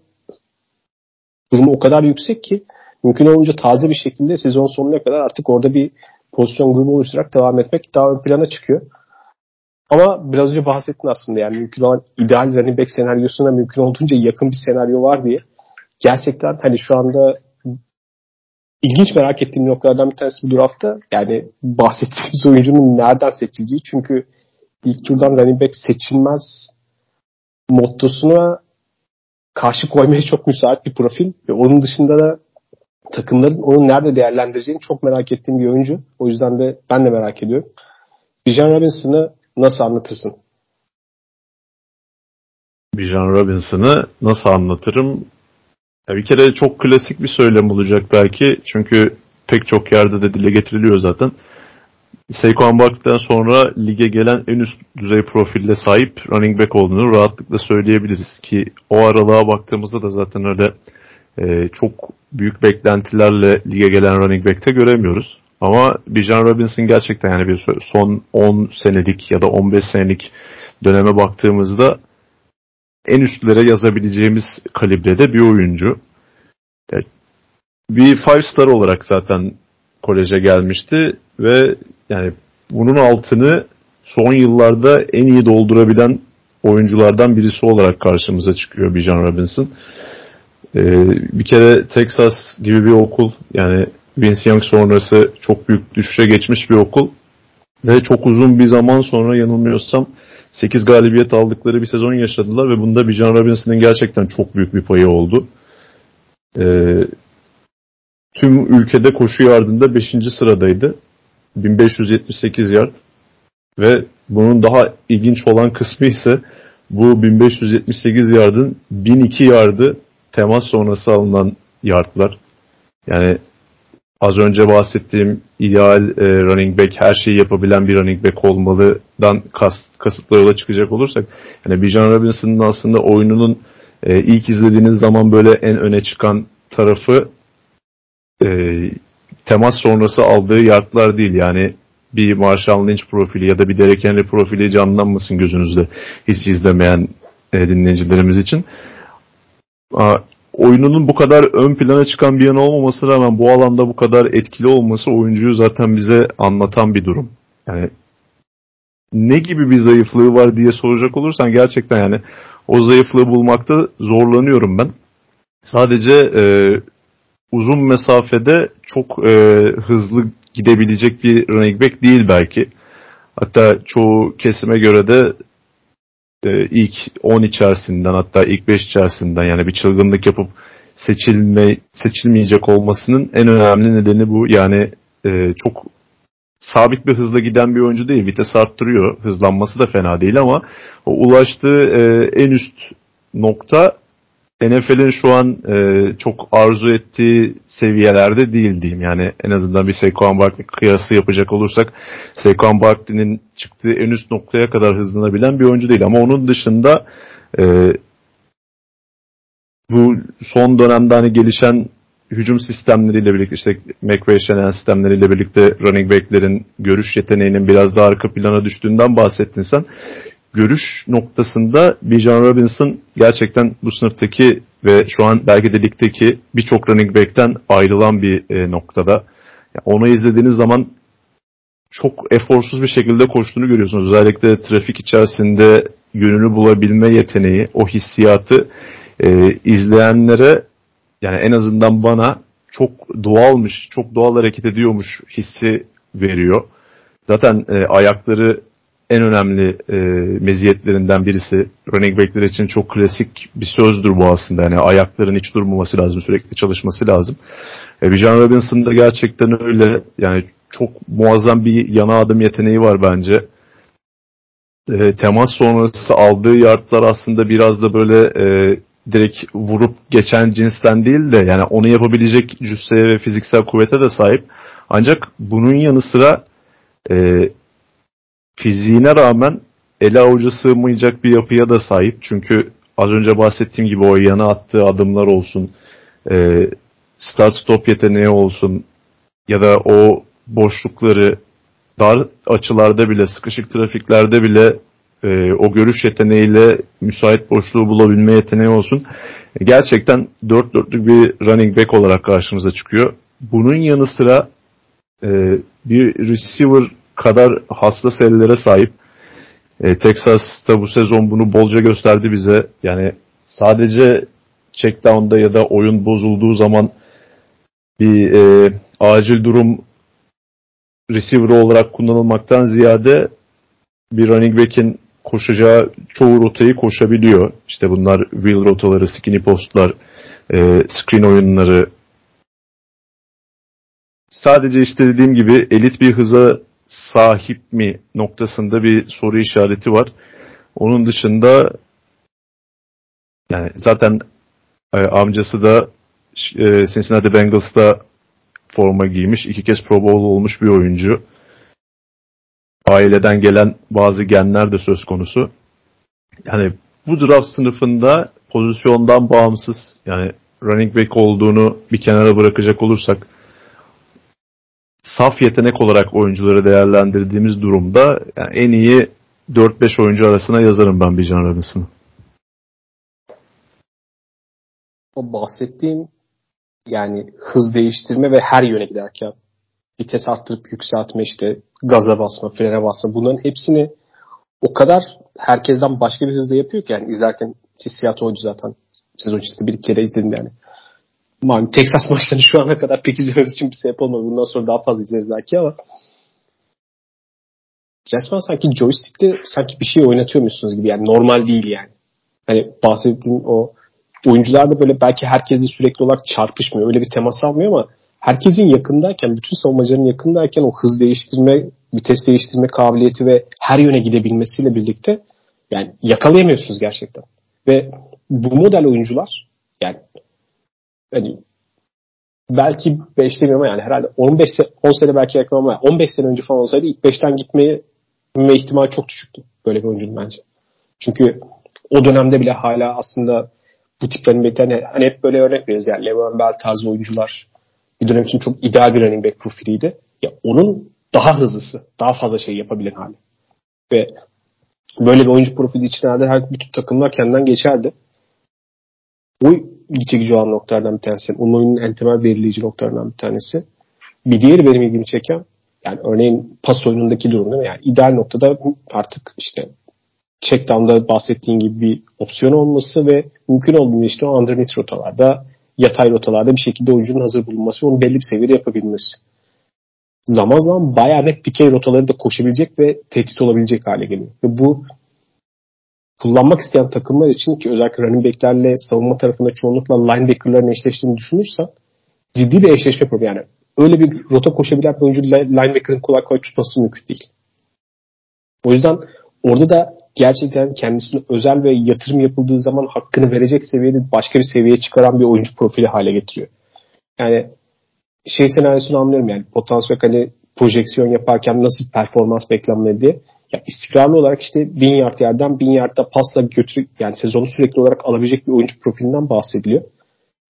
durumu o kadar yüksek ki mümkün olunca taze bir şekilde sezon sonuna kadar artık orada bir pozisyon grubu oluşturarak devam etmek daha ön plana çıkıyor. Ama biraz önce bahsettin aslında yani mümkün olan ideal running back senaryosuna mümkün olduğunca yakın bir senaryo var diye. Gerçekten hani şu anda ilginç merak ettiğim noktalardan bir tanesi bu draftta. Yani bahsettiğimiz oyuncunun nereden seçildiği. Çünkü ilk turdan running back seçilmez mottosuna karşı koymaya çok müsait bir profil. Ve onun dışında da takımların onu nerede değerlendireceğini çok merak ettiğim bir oyuncu. O yüzden de ben de merak ediyorum. Bijan Robinson'ı nasıl anlatırsın? Bijan Robinson'ı nasıl anlatırım? Ya bir kere çok klasik bir söylem olacak belki. Çünkü pek çok yerde de dile getiriliyor zaten. Saquon Barkley'den sonra lige gelen en üst düzey profille sahip running back olduğunu rahatlıkla söyleyebiliriz ki o aralığa baktığımızda da zaten öyle e, çok büyük beklentilerle lige gelen running back'te göremiyoruz. Ama Bijan Robinson gerçekten yani bir son 10 senelik ya da 15 senelik döneme baktığımızda en üstlere yazabileceğimiz kalibrede bir oyuncu. Evet. Bir five star olarak zaten koleje gelmişti ve yani bunun altını son yıllarda en iyi doldurabilen oyunculardan birisi olarak karşımıza çıkıyor Bijan Robinson. Ee, bir kere Texas gibi bir okul yani Vince Young sonrası çok büyük düşüşe geçmiş bir okul ve çok uzun bir zaman sonra yanılmıyorsam 8 galibiyet aldıkları bir sezon yaşadılar ve bunda Bijan Robinson'ın gerçekten çok büyük bir payı oldu. Ee, tüm ülkede koşu yardında 5. sıradaydı. 1578 yard ve bunun daha ilginç olan kısmı ise bu 1578 yardın 1002 yardı temas sonrası alınan yardlar. Yani az önce bahsettiğim ideal e, running back her şeyi yapabilen bir running back olmalıdan kas, kasıtlı yola çıkacak olursak yani Bijan Robinson'ın aslında oyununun e, ilk izlediğiniz zaman böyle en öne çıkan tarafı e, temas sonrası aldığı yardlar değil. Yani bir Marshall Lynch profili ya da bir Derek Henry profili canlanmasın gözünüzde hiç izlemeyen e, dinleyicilerimiz için. Oyununun bu kadar ön plana çıkan bir yanı olmamasına rağmen bu alanda bu kadar etkili olması oyuncuyu zaten bize anlatan bir durum. Yani ne gibi bir zayıflığı var diye soracak olursan gerçekten yani o zayıflığı bulmakta zorlanıyorum ben. Sadece e, uzun mesafede çok e, hızlı gidebilecek bir running back değil belki. Hatta çoğu kesime göre de e, ilk 10 içerisinden hatta ilk 5 içerisinden yani bir çılgınlık yapıp seçilme seçilmeyecek olmasının en önemli nedeni bu. Yani e, çok sabit bir hızla giden bir oyuncu değil. Vites arttırıyor. Hızlanması da fena değil ama o ulaştığı e, en üst nokta NFL'in şu an e, çok arzu ettiği seviyelerde değil diyeyim. Yani en azından bir Saquon Barkley kıyası yapacak olursak Saquon Barkley'nin çıktığı en üst noktaya kadar hızlanabilen bir oyuncu değil. Ama onun dışında e, bu son dönemde hani gelişen hücum sistemleriyle birlikte işte McVay Shanahan sistemleriyle birlikte running back'lerin görüş yeteneğinin biraz daha arka plana düştüğünden bahsettin sen görüş noktasında Bijan Robinson gerçekten bu sınıftaki ve şu an belki de ligdeki birçok running back'ten ayrılan bir e, noktada. Yani onu izlediğiniz zaman çok eforsuz bir şekilde koştuğunu görüyorsunuz. Özellikle trafik içerisinde yönünü bulabilme yeteneği, o hissiyatı e, izleyenlere yani en azından bana çok doğalmış, çok doğal hareket ediyormuş hissi veriyor. Zaten e, ayakları en önemli e, meziyetlerinden birisi. Running backler için çok klasik bir sözdür bu aslında. Yani ayakların hiç durmaması lazım, sürekli çalışması lazım. E, Bijan Robinson da gerçekten öyle. Yani çok muazzam bir yana adım yeteneği var bence. E, temas sonrası aldığı yardlar aslında biraz da böyle e, direkt vurup geçen cinsten değil de yani onu yapabilecek cüsseye ve fiziksel kuvvete de sahip. Ancak bunun yanı sıra e, fiziğine rağmen ele avuca sığmayacak bir yapıya da sahip. Çünkü az önce bahsettiğim gibi o yana attığı adımlar olsun, e, start stop yeteneği olsun ya da o boşlukları dar açılarda bile, sıkışık trafiklerde bile e, o görüş yeteneğiyle müsait boşluğu bulabilme yeteneği olsun. E, gerçekten dört dörtlük bir running back olarak karşımıza çıkıyor. Bunun yanı sıra e, bir receiver kadar hassas ellere sahip. E, Texas'ta bu sezon bunu bolca gösterdi bize. Yani sadece checkdown'da ya da oyun bozulduğu zaman bir e, acil durum receiver olarak kullanılmaktan ziyade bir running back'in koşacağı çoğu rotayı koşabiliyor. İşte bunlar wheel rotaları, skinny postlar, e, screen oyunları. Sadece işte dediğim gibi elit bir hıza sahip mi noktasında bir soru işareti var. Onun dışında yani zaten e, amcası da e, Cincinnati Bengals'ta forma giymiş. iki kez Pro Bowl olmuş bir oyuncu. Aileden gelen bazı genler de söz konusu. Yani bu draft sınıfında pozisyondan bağımsız yani running back olduğunu bir kenara bırakacak olursak saf yetenek olarak oyuncuları değerlendirdiğimiz durumda yani en iyi 4-5 oyuncu arasına yazarım ben bir Can Robinson'ı. O bahsettiğim yani hız değiştirme ve her yöne giderken vites arttırıp yükseltme işte gaza basma, frene basma bunların hepsini o kadar herkesten başka bir hızla yapıyor ki yani izlerken hissiyat oydu zaten. Sezon içerisinde bir kere izledim yani. Malum Texas maçlarını şu ana kadar pek izlememiz için bir sebep olmadı. Bundan sonra daha fazla izleriz belki ama resmen sanki joystick'te sanki bir şey oynatıyormuşsunuz gibi yani normal değil yani. Hani bahsettiğin o oyuncular da böyle belki herkesin sürekli olarak çarpışmıyor. Öyle bir temas almıyor ama herkesin yakındayken, bütün savunmacıların yakındayken o hız değiştirme, vites değiştirme kabiliyeti ve her yöne gidebilmesiyle birlikte yani yakalayamıyorsunuz gerçekten. Ve bu model oyuncular yani hani belki 5 demiyorum yani herhalde 15 sene, 10 sene belki yakalamam ama 15 sene önce falan olsaydı ilk 5'ten gitmeye ihtimal çok düşüktü böyle bir oyuncunun bence. Çünkü o dönemde bile hala aslında bu tip running back'ten hani, hep böyle örnek veriyoruz yani Le'Veon Bell tarzı oyuncular bir dönem için çok ideal bir running back profiliydi. Ya onun daha hızlısı, daha fazla şey yapabilen hali. Ve böyle bir oyuncu profili için herhalde her bütün takımlar kendinden geçerdi. Bu ilgi çekici olan noktalardan bir tanesi. Oyunun en temel belirleyici noktalarından bir tanesi. Bir diğeri benim ilgimi çeken yani örneğin pas oyunundaki durum değil mi? Yani ideal noktada artık işte checkdown'da bahsettiğin gibi bir opsiyon olması ve mümkün olduğunda işte o underneath rotalarda yatay rotalarda bir şekilde oyuncunun hazır bulunması ve onu belli bir seviyede yapabilmesi. Zaman zaman bayağı net dikey rotaları da koşabilecek ve tehdit olabilecek hale geliyor. Ve bu kullanmak isteyen takımlar için ki özellikle running backlerle savunma tarafında çoğunlukla linebackerların eşleştiğini düşünürsen ciddi bir eşleşme problemi. Yani öyle bir rota koşabilen bir oyuncu linebacker'ın kolay kolay tutması mümkün değil. O yüzden orada da gerçekten kendisine özel ve yatırım yapıldığı zaman hakkını verecek seviyede başka bir seviyeye çıkaran bir oyuncu profili hale getiriyor. Yani şey senaryosunu anlıyorum yani potansiyel hani projeksiyon yaparken nasıl performans beklenmeli diye. Ya istikrarlı olarak işte bin yard yerden bin yardta pasla götürüp yani sezonu sürekli olarak alabilecek bir oyuncu profilinden bahsediliyor.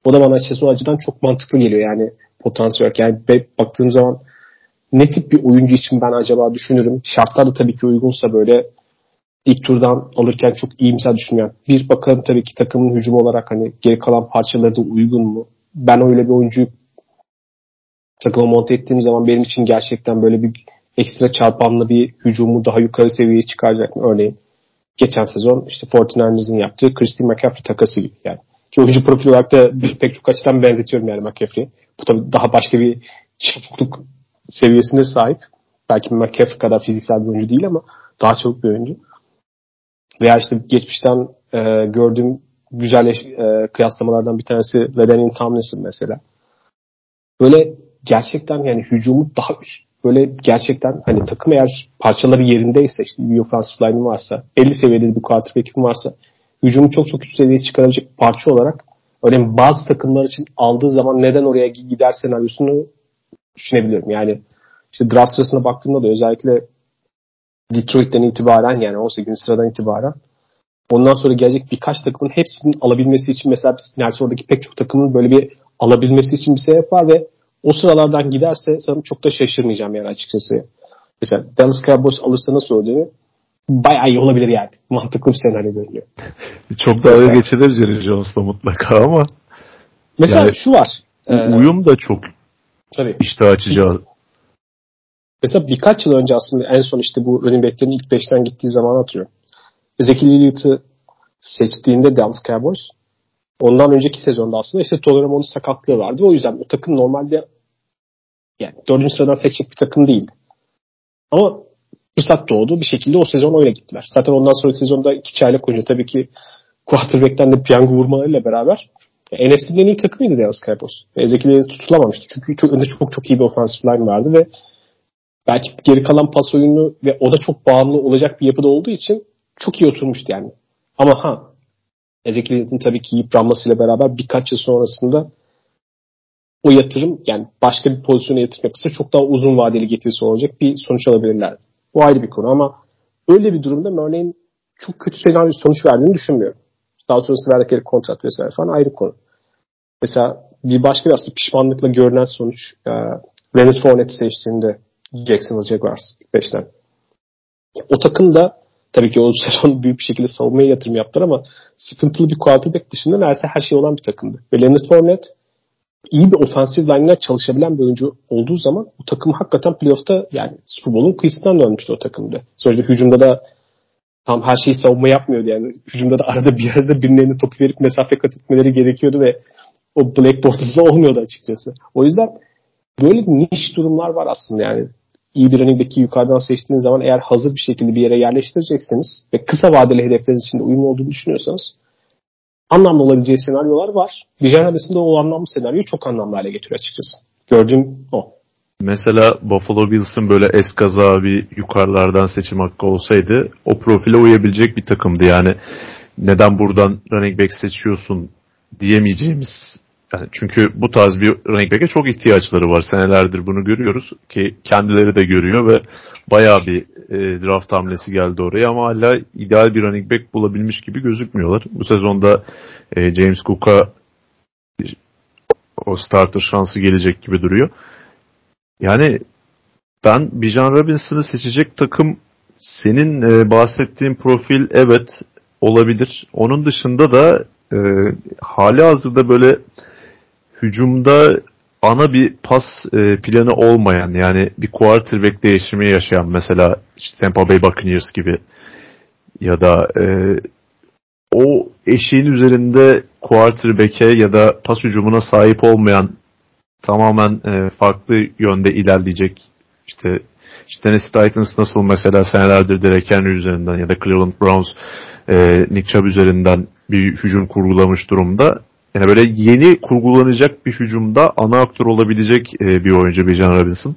Bu da bana açıkçası o açıdan çok mantıklı geliyor yani potansiyel. Yani baktığım zaman ne tip bir oyuncu için ben acaba düşünürüm. Şartlar da tabii ki uygunsa böyle ilk turdan alırken çok iyimser düşünüyorum. Bir bakalım tabii ki takımın hücum olarak hani geri kalan parçaları da uygun mu? Ben öyle bir oyuncuyu takıma monte ettiğim zaman benim için gerçekten böyle bir ekstra çarpanlı bir hücumu daha yukarı seviyeye çıkaracak mı? Örneğin geçen sezon işte 49ers'ın yaptığı Christian McCaffrey takası gibi yani. Ki oyuncu profili olarak da pek çok açıdan benzetiyorum yani McCaffrey'i. Bu tabii daha başka bir çabukluk seviyesine sahip. Belki McCaffrey kadar fiziksel bir oyuncu değil ama daha çabuk bir oyuncu. Veya işte geçmişten e, gördüğüm güzel e, kıyaslamalardan bir tanesi Ledenin Tomlinson mesela. Böyle gerçekten yani hücumu daha üst böyle gerçekten hani takım eğer parçaları yerindeyse işte bir offensive line'in varsa 50 seviyede bir quarterback'in varsa hücumu çok çok üst seviyeye çıkarabilecek parça olarak örneğin bazı takımlar için aldığı zaman neden oraya gider senaryosunu düşünebiliyorum. Yani işte draft sırasına baktığımda da özellikle Detroit'ten itibaren yani 18. sıradan itibaren ondan sonra gelecek birkaç takımın hepsinin alabilmesi için mesela Nelson oradaki pek çok takımın böyle bir alabilmesi için bir sebep var ve o sıralardan giderse sanırım çok da şaşırmayacağım yani açıkçası. Mesela Dallas Cowboys alırsa nasıl olacağını bayağı iyi olabilir yani. Mantıklı bir senaryo görünüyor. çok daha mesela, geçilir Jerry Jones'la mutlaka ama mesela yani, şu var. Uyum da çok tabii. işte açıcı Mesela birkaç yıl önce aslında en son işte bu running back'lerin ilk beşten gittiği zaman hatırlıyorum. Ezekiel Elliott'ı seçtiğinde Dallas Cowboys ondan önceki sezonda aslında işte Toleramo'nun sakatlığı vardı. O yüzden o takım normalde yani dördüncü sıradan seçecek bir takım değildi. Ama fırsat doğdu. Bir şekilde o sezon öyle gittiler. Zaten ondan sonraki sezonda iki çaylak oyuncu tabii ki quarterback'ten de piyango vurmalarıyla beraber NFC'nin en iyi takımıydı Dallas Cowboys. Ezekiel'i tutulamamıştı. Çünkü çok, önünde çok çok iyi bir offensive line vardı ve belki geri kalan pas oyunu ve o da çok bağımlı olacak bir yapıda olduğu için çok iyi oturmuştu yani. Ama ha Ezekiel'in tabii ki yıpranmasıyla beraber birkaç yıl sonrasında o yatırım yani başka bir pozisyona yatırım yapılsa çok daha uzun vadeli getirisi olacak bir sonuç alabilirlerdi. Bu ayrı bir konu ama öyle bir durumda örneğin çok kötü senaryo sonuç verdiğini düşünmüyorum. Daha sonrasında verdikleri kontrat vesaire falan ayrı konu. Mesela bir başka bir aslında pişmanlıkla görünen sonuç e, Leonard Fournette seçtiğinde Jacksonville Jaguars 5'ten. O takım da tabii ki o sezon büyük bir şekilde savunmaya yatırım yaptılar ama sıkıntılı bir quarterback dışında neredeyse her şey olan bir takımdı. Ve Leonard Fournette iyi bir offensive line'la çalışabilen bir oyuncu olduğu zaman bu takım hakikaten playoff'ta yani Super Bowl'un kıyısından dönmüştü o takımda. Sonuçta hücumda da tam her şeyi savunma yapmıyordu yani. Hücumda da arada bir yerde birilerine topu verip mesafe kat etmeleri gerekiyordu ve o blackboard'da olmuyordu açıkçası. O yüzden böyle niş durumlar var aslında yani. İyi bir running back'i yukarıdan seçtiğiniz zaman eğer hazır bir şekilde bir yere yerleştireceksiniz ve kısa vadeli hedefleriniz için de uyumlu olduğunu düşünüyorsanız anlamlı olabileceği senaryolar var. Dijen arasında o anlamlı senaryoyu çok anlamlı hale getiriyor açıkçası. Gördüğüm o. Mesela Buffalo Bills'ın böyle eskaza bir yukarılardan seçim hakkı olsaydı o profile uyabilecek bir takımdı. Yani neden buradan running back seçiyorsun diyemeyeceğimiz yani çünkü bu tarz bir running back'e çok ihtiyaçları var. Senelerdir bunu görüyoruz ki kendileri de görüyor ve bayağı bir e, draft hamlesi geldi oraya ama hala ideal bir running back bulabilmiş gibi gözükmüyorlar. Bu sezonda e, James Cook'a o starter şansı gelecek gibi duruyor. Yani ben Bijan Robinson'ı seçecek takım senin e, bahsettiğin profil evet olabilir. Onun dışında da e, hali hazırda böyle hücumda ana bir pas e, planı olmayan yani bir quarterback değişimi yaşayan mesela işte Tampa Bay Buccaneers gibi ya da e, o eşiğin üzerinde quarterback'e ya da pas hücumuna sahip olmayan tamamen e, farklı yönde ilerleyecek işte işte Tennessee Titans nasıl mesela senelerdir Derek Henry üzerinden ya da Cleveland Browns e, Nick Chubb üzerinden bir hücum kurgulamış durumda. Yani böyle yeni kurgulanacak bir hücumda ana aktör olabilecek e, bir oyuncu Bijan Robinson.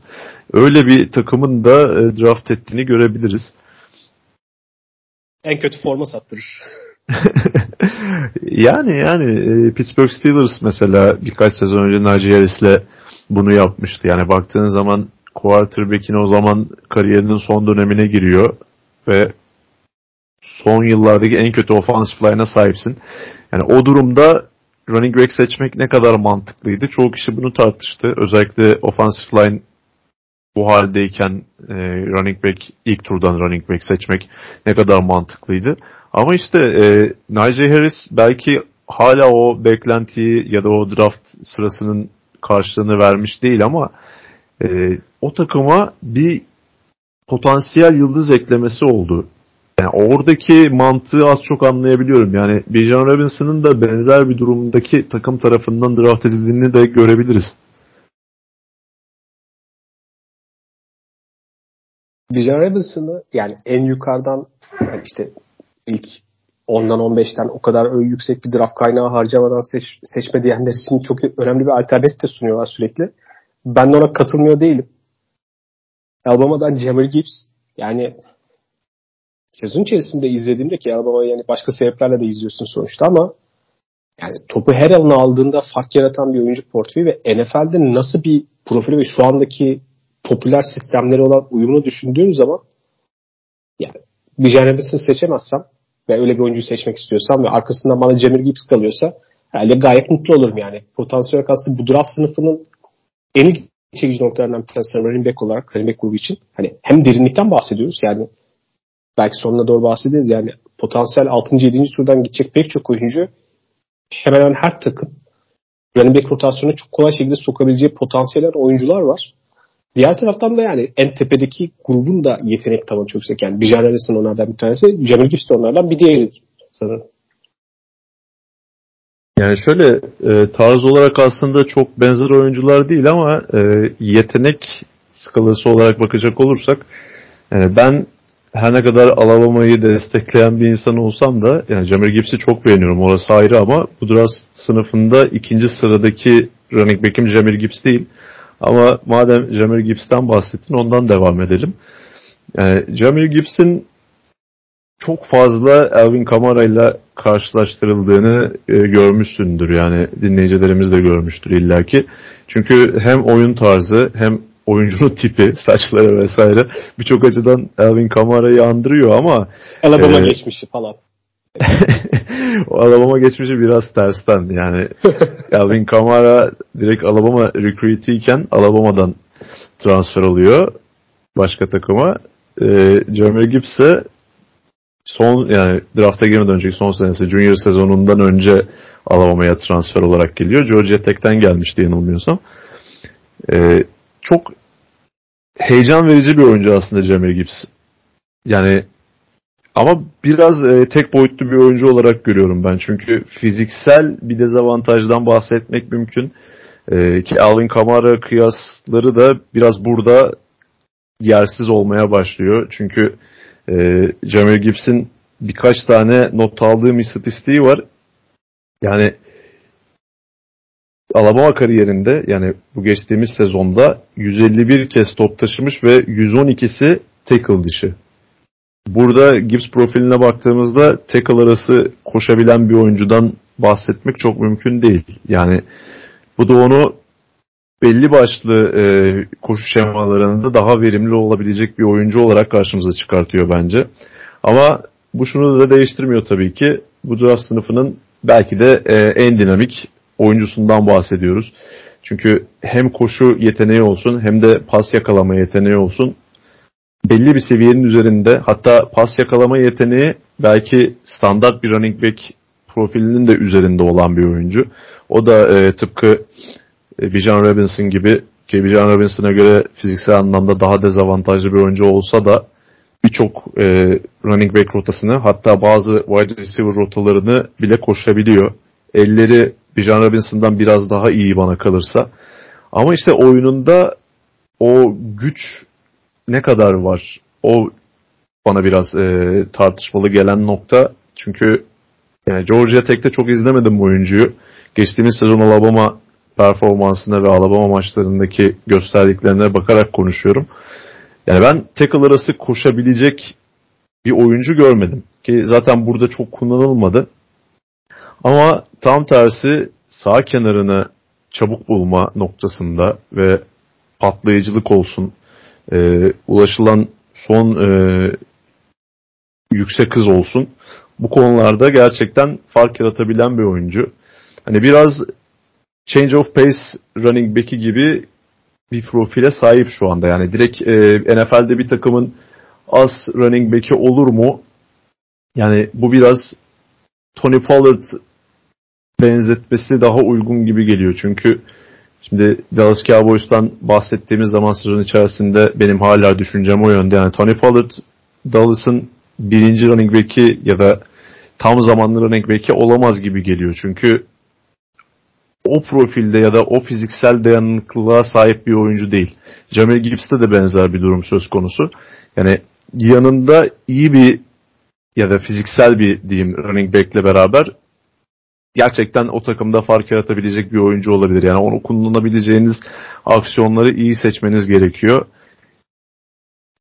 Öyle bir takımın da e, draft ettiğini görebiliriz. En kötü forma sattırır. yani yani e, Pittsburgh Steelers mesela birkaç sezon önce Najee Harris'le bunu yapmıştı. Yani baktığın zaman quarterback'in o zaman kariyerinin son dönemine giriyor ve son yıllardaki en kötü offensive line'a sahipsin. Yani o durumda running back seçmek ne kadar mantıklıydı? Çoğu kişi bunu tartıştı. Özellikle offensive line bu haldeyken e, running back ilk turdan running back seçmek ne kadar mantıklıydı. Ama işte e, Najee Harris belki hala o beklentiyi ya da o draft sırasının karşılığını vermiş değil ama e, o takıma bir potansiyel yıldız eklemesi oldu. Yani oradaki mantığı az çok anlayabiliyorum. Yani Bijan Robinson'ın da benzer bir durumdaki takım tarafından draft edildiğini de görebiliriz. Bijan Robinson'ı yani en yukarıdan yani işte ilk 10'dan 15'ten o kadar yüksek bir draft kaynağı harcamadan seç, seçme diyenler için çok önemli bir alternatif de sunuyorlar sürekli. Ben de ona katılmıyor değilim. Alabama'dan Jamel Gibbs yani sezon içerisinde izlediğimde ki Alabama'yı yani başka sebeplerle de izliyorsun sonuçta ama yani topu her alına aldığında fark yaratan bir oyuncu portföyü ve NFL'de nasıl bir profili ve şu andaki popüler sistemleri olan uyumunu düşündüğün zaman yani bir Robinson seçemezsem ve öyle bir oyuncuyu seçmek istiyorsam ve arkasından bana Cemil Gibbs kalıyorsa herhalde gayet mutlu olurum yani. Potansiyel aslında bu draft sınıfının en çekici noktalarından bir tanesi running back olarak running back grubu için hani hem derinlikten bahsediyoruz yani belki sonuna doğru bahsederiz yani potansiyel 6. 7. turdan gidecek pek çok oyuncu hemen hemen her takım running back rotasyonuna çok kolay şekilde sokabileceği potansiyel oyuncular var. Diğer taraftan da yani en tepedeki grubun da yetenek tavanı çok yüksek. Yani Bijan Harrison onlardan bir tanesi. Jamil Gibbs de onlardan bir diğeri sanırım. Yani şöyle e, tarz olarak aslında çok benzer oyuncular değil ama e, yetenek skalası olarak bakacak olursak yani ben her ne kadar Alabama'yı destekleyen bir insan olsam da yani Jamir Gibbs'i çok beğeniyorum. Orası ayrı ama bu draft sınıfında ikinci sıradaki running back'im Jamir Gibbs değil. Ama madem Jamir Gibbs'ten bahsettin ondan devam edelim. Yani Jamir Gibbs'in çok fazla Elvin Kamara ile karşılaştırıldığını e, görmüşsündür. Yani dinleyicilerimiz de görmüştür illaki. Çünkü hem oyun tarzı hem oyuncunun tipi, saçları vesaire birçok açıdan Elvin Kamara'yı andırıyor ama Alabama e, geçmişi falan. o Alabama geçmişi biraz tersten yani Elvin Kamara direkt Alabama recruitiyken Alabama'dan transfer oluyor başka takıma. E, Jameer Gibbs'e son yani drafta girmeden önceki son senesi junior sezonundan önce Alabama'ya transfer olarak geliyor. Georgia Tech'ten gelmişti yanılmıyorsam. Ee, çok heyecan verici bir oyuncu aslında Jameer Gibbs. Yani ama biraz e, tek boyutlu bir oyuncu olarak görüyorum ben. Çünkü fiziksel bir dezavantajdan bahsetmek mümkün. E, ki Alvin Kamara kıyasları da biraz burada yersiz olmaya başlıyor. Çünkü e, Jameer Gibbs'in birkaç tane not aldığım istatistiği var. Yani Alabama kariyerinde yani bu geçtiğimiz sezonda 151 kez top taşımış ve 112'si tackle dışı. Burada Gibbs profiline baktığımızda tackle arası koşabilen bir oyuncudan bahsetmek çok mümkün değil. Yani bu da onu belli başlı e, koşu şemalarında daha verimli olabilecek bir oyuncu olarak karşımıza çıkartıyor bence. Ama bu şunu da değiştirmiyor tabii ki. Bu draft sınıfının belki de e, en dinamik oyuncusundan bahsediyoruz. Çünkü hem koşu yeteneği olsun hem de pas yakalama yeteneği olsun belli bir seviyenin üzerinde hatta pas yakalama yeteneği belki standart bir running back profilinin de üzerinde olan bir oyuncu. O da e, tıpkı e, Bijan Robinson gibi ki Bijan Robinson'a göre fiziksel anlamda daha dezavantajlı bir oyuncu olsa da birçok e, running back rotasını hatta bazı wide receiver rotalarını bile koşabiliyor. Elleri Bijan Robinson'dan biraz daha iyi bana kalırsa. Ama işte oyununda o güç ne kadar var? O bana biraz e, tartışmalı gelen nokta. Çünkü yani Georgia Tech'te çok izlemedim bu oyuncuyu. Geçtiğimiz sezon Alabama performansına ve Alabama maçlarındaki gösterdiklerine bakarak konuşuyorum. Yani ben tackle arası koşabilecek bir oyuncu görmedim. Ki zaten burada çok kullanılmadı. Ama tam tersi sağ kenarını çabuk bulma noktasında ve patlayıcılık olsun, e, ulaşılan son e, yüksek hız olsun. Bu konularda gerçekten fark yaratabilen bir oyuncu. Hani biraz change of pace running back'i gibi bir profile sahip şu anda. Yani direkt e, NFL'de bir takımın az running back'i olur mu? Yani bu biraz Tony Pollard benzetmesi daha uygun gibi geliyor. Çünkü şimdi Dallas Cowboys'tan bahsettiğimiz zaman sezon içerisinde benim hala düşüncem o yönde. Yani Tony Pollard Dallas'ın birinci running back'i ya da tam zamanlı running back'i olamaz gibi geliyor. Çünkü o profilde ya da o fiziksel dayanıklılığa sahip bir oyuncu değil. Jamir Gibbs'te de benzer bir durum söz konusu. Yani yanında iyi bir ya da fiziksel bir diyeyim running back'le beraber gerçekten o takımda fark yaratabilecek bir oyuncu olabilir. Yani onu kullanabileceğiniz aksiyonları iyi seçmeniz gerekiyor.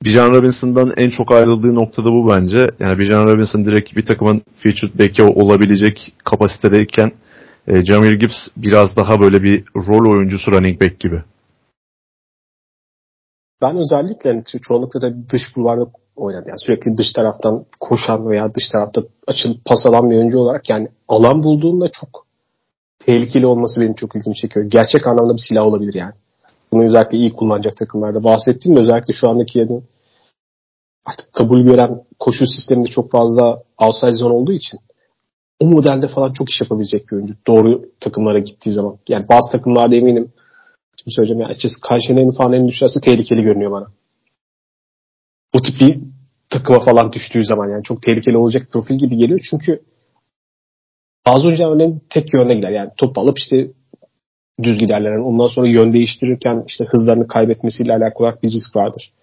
Bijan Robinson'dan en çok ayrıldığı noktada bu bence. Yani Bijan Robinson direkt bir takımın featured back'i olabilecek kapasitedeyken e, Jamir Gibbs biraz daha böyle bir rol oyuncusu running back gibi. Ben özellikle hani çoğunlukla da dış bulvarda oynadı. Yani sürekli dış taraftan koşan veya dış tarafta açılıp pas alan bir oyuncu olarak yani alan bulduğunda çok tehlikeli olması benim çok ilgimi çekiyor. Gerçek anlamda bir silah olabilir yani. Bunu özellikle iyi kullanacak takımlarda bahsettiğim özellikle şu andaki yani artık kabul gören koşu sisteminde çok fazla outside zone olduğu için o modelde falan çok iş yapabilecek bir oyuncu. Doğru takımlara gittiği zaman. Yani bazı takımlarda eminim Şimdi söyleyeceğim ya açıkçası Kayşene'nin falan en düşerse tehlikeli görünüyor bana. O tip bir takıma falan düştüğü zaman yani çok tehlikeli olacak profil gibi geliyor. Çünkü bazı oyuncular örneğin tek yönde gider. Yani top alıp işte düz giderler. Yani ondan sonra yön değiştirirken işte hızlarını kaybetmesiyle alakalı bir risk vardır.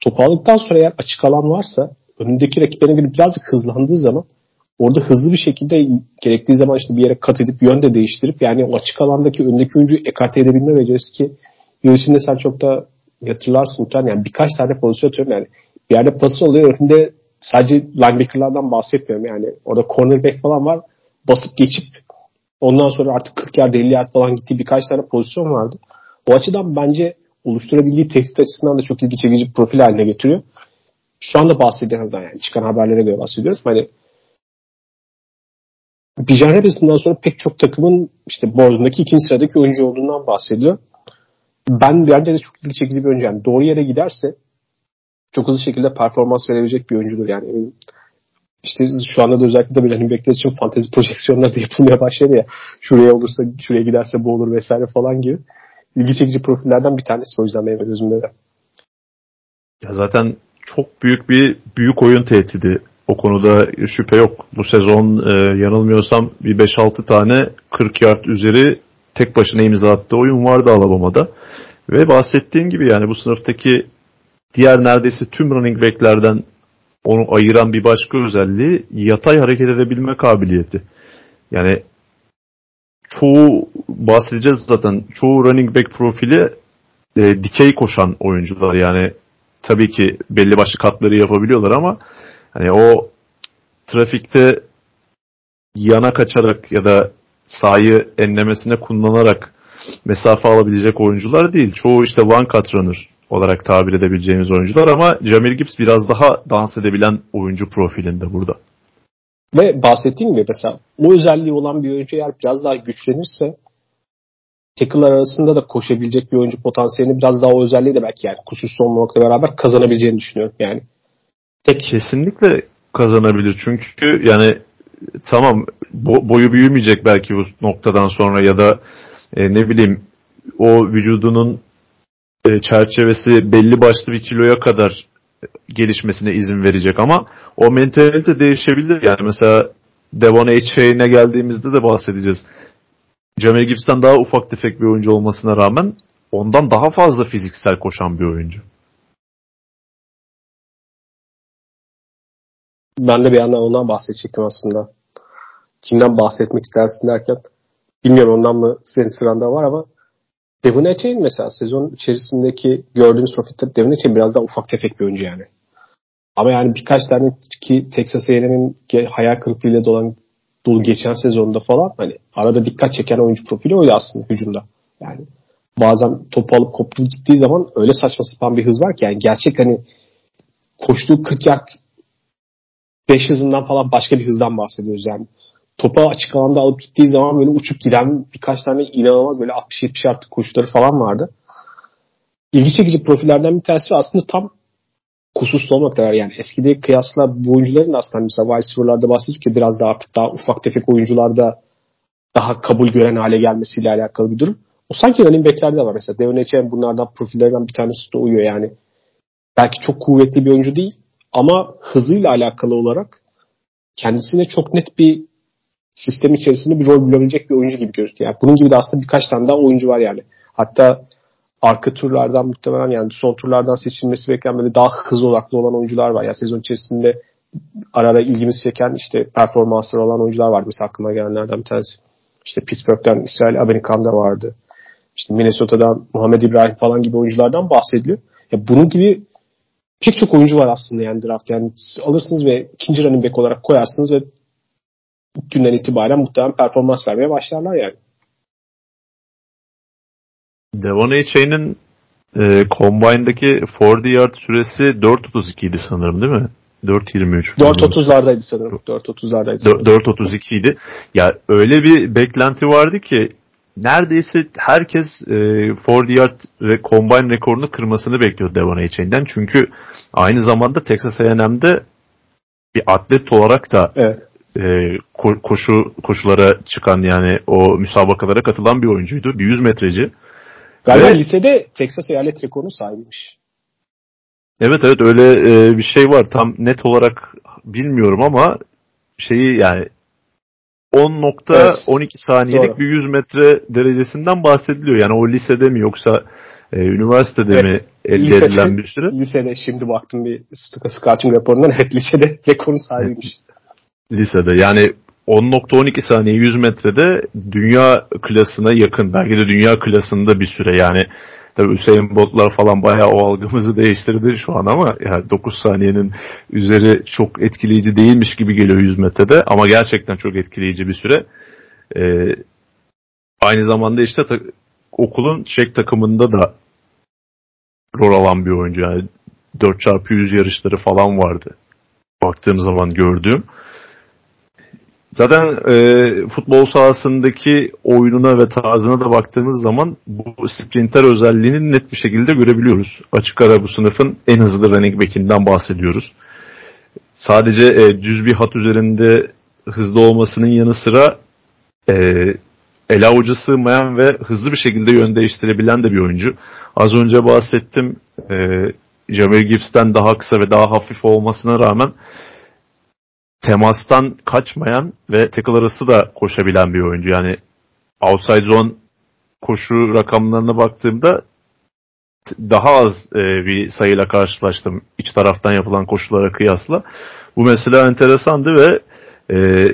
Topu aldıktan sonra eğer açık alan varsa önündeki rakiplerine göre birazcık hızlandığı zaman orada hızlı bir şekilde gerektiği zaman işte bir yere kat edip yön de değiştirip yani o açık alandaki öndeki oyuncuyu ekarte edebilme becerisi ki yıl sen çok da hatırlarsın muhtemelen yani birkaç tane pozisyon atıyorum yani bir yerde pası oluyor önünde sadece linebackerlardan bahsetmiyorum yani orada cornerback falan var basıp geçip ondan sonra artık 40 yard 50 yard falan gittiği birkaç tane pozisyon vardı. O açıdan bence oluşturabildiği tehdit açısından da çok ilgi çekici bir profil haline getiriyor. Şu anda bahsedilen azından yani çıkan haberlere göre bahsediyoruz. Hani Bijan Rebels'ından sonra pek çok takımın işte board'undaki ikinci sıradaki oyuncu olduğundan bahsediyor. Ben bence de çok ilgi çekici bir oyuncu. Yani doğru yere giderse çok hızlı şekilde performans verebilecek bir oyuncudur. Yani işte şu anda da özellikle de böyle hani bekler için fantezi projeksiyonları da yapılmaya başladı ya. Şuraya olursa, şuraya giderse bu olur vesaire falan gibi. İlgi çekici profillerden bir tanesi o yüzden benim gözümde de. Ya zaten çok büyük bir büyük oyun tehdidi. O konuda şüphe yok. Bu sezon e, yanılmıyorsam bir 5-6 tane 40 yard üzeri tek başına imza attığı oyun vardı Alabama'da. Ve bahsettiğim gibi yani bu sınıftaki diğer neredeyse tüm running backlerden onu ayıran bir başka özelliği yatay hareket edebilme kabiliyeti. Yani çoğu bahsedeceğiz zaten çoğu running back profili e, dikey koşan oyuncular yani tabii ki belli başlı katları yapabiliyorlar ama hani o trafikte yana kaçarak ya da sahayı enlemesine kullanarak mesafe alabilecek oyuncular değil. Çoğu işte one cut runner olarak tabir edebileceğimiz oyuncular ama Jamir Gibbs biraz daha dans edebilen oyuncu profilinde burada. Ve bahsettiğim gibi mesela o özelliği olan bir oyuncu eğer biraz daha güçlenirse tackle'lar arasında da koşabilecek bir oyuncu potansiyelini biraz daha o özelliği de belki yani kusursuz olmamakla beraber kazanabileceğini düşünüyorum yani. Tek... Kesinlikle kazanabilir çünkü yani tamam bo- boyu büyümeyecek belki bu noktadan sonra ya da e, ne bileyim o vücudunun e, çerçevesi belli başlı bir kiloya kadar gelişmesine izin verecek ama o mentalite değişebilir. Yani mesela Devon H. geldiğimizde de bahsedeceğiz. Jamie Gibbs'ten daha ufak tefek bir oyuncu olmasına rağmen ondan daha fazla fiziksel koşan bir oyuncu. Ben de bir yandan ondan bahsedecektim aslında. Kimden bahsetmek istersin derken bilmiyorum ondan mı senin sıranda var ama Devon Etienne mesela sezon içerisindeki gördüğümüz profitte Devon Etienne biraz daha ufak tefek bir oyuncu yani. Ama yani birkaç tane ki Texas A&M'in hayal kırıklığıyla dolan dolu geçen sezonda falan hani arada dikkat çeken oyuncu profili oydu aslında hücumda. Yani bazen topu alıp koptu gittiği zaman öyle saçma sapan bir hız var ki yani gerçek hani koştuğu 40 yard 5 hızından falan başka bir hızdan bahsediyoruz yani. Topa açık alanda alıp gittiği zaman böyle uçup giden birkaç tane inanılmaz böyle 60-70 yardlık koşuları falan vardı. İlgi çekici profillerden bir tanesi aslında tam kusursuz olmak da yani eskide kıyasla bu oyuncuların aslında mesela wide receiver'larda bahsediyor ki biraz daha artık daha ufak tefek oyuncularda daha kabul gören hale gelmesiyle alakalı bir durum. O sanki running back'lerde var mesela. Devon Etienne bunlardan profillerden bir tanesi de uyuyor yani. Belki çok kuvvetli bir oyuncu değil ama hızıyla alakalı olarak kendisine çok net bir sistem içerisinde bir rol bulabilecek bir oyuncu gibi gözüküyor. Yani bunun gibi de aslında birkaç tane daha oyuncu var yani. Hatta arka turlardan muhtemelen yani son turlardan seçilmesi beklenen böyle daha hızlı odaklı olan oyuncular var. Yani sezon içerisinde ara ara ilgimizi çeken işte performansları olan oyuncular var. Mesela aklıma gelenlerden bir tanesi. İşte Pittsburgh'ten İsrail Amerikan da vardı. İşte Minnesota'dan Muhammed İbrahim falan gibi oyunculardan bahsediliyor. Ya bunun gibi pek çok oyuncu var aslında yani draft. Yani alırsınız ve ikinci running back olarak koyarsınız ve günden itibaren muhtemelen performans vermeye başlarlar yani. Devon Chain'in e, Combine'daki 40 yard süresi 4.32 idi sanırım değil mi? 4.23. 4.30'lardaydı sanırım. 4.30'lardaydı sanırım. 4.32 idi. Ya öyle bir beklenti vardı ki neredeyse herkes e, 40 yard re, combine rekorunu kırmasını bekliyor Devon Chain'den. Çünkü aynı zamanda Texas A&M'de bir atlet olarak da evet. E, koşu koşulara çıkan yani o müsabakalara katılan bir oyuncuydu. Bir 100 metreci Galiba Ve, lisede Texas eyalet rekorunun sahibiymiş. Evet evet öyle e, bir şey var. Tam net olarak bilmiyorum ama şeyi yani 10.12 evet. saniyelik Doğru. bir 100 metre derecesinden bahsediliyor. Yani o lisede mi yoksa e, üniversitede evet. mi elde lisede, edilen bir süre? Lisede şimdi baktım bir scouting raporundan hep lisede rekorun sahibiymiş. Lisede. Yani 10.12 saniye 100 metrede dünya klasına yakın. Belki de dünya klasında bir süre. Yani tabi Hüseyin Bolt'lar falan bayağı o algımızı değiştirdi şu an ama yani 9 saniyenin üzeri çok etkileyici değilmiş gibi geliyor 100 metrede. Ama gerçekten çok etkileyici bir süre. Ee, aynı zamanda işte ta- okulun çek takımında da rol alan bir oyuncu. Yani 4x100 yarışları falan vardı. Baktığım zaman gördüğüm. Zaten e, futbol sahasındaki oyununa ve tarzına da baktığımız zaman bu sprinter özelliğini net bir şekilde görebiliyoruz. Açık ara bu sınıfın en hızlı running back'inden bahsediyoruz. Sadece e, düz bir hat üzerinde hızlı olmasının yanı sıra e, ele avucu sığmayan ve hızlı bir şekilde yön değiştirebilen de bir oyuncu. Az önce bahsettim e, Jameer Gibbs'ten daha kısa ve daha hafif olmasına rağmen temastan kaçmayan ve tackle arası da koşabilen bir oyuncu. Yani outside zone koşu rakamlarına baktığımda daha az e, bir sayıyla karşılaştım iç taraftan yapılan koşulara kıyasla. Bu mesela enteresandı ve e,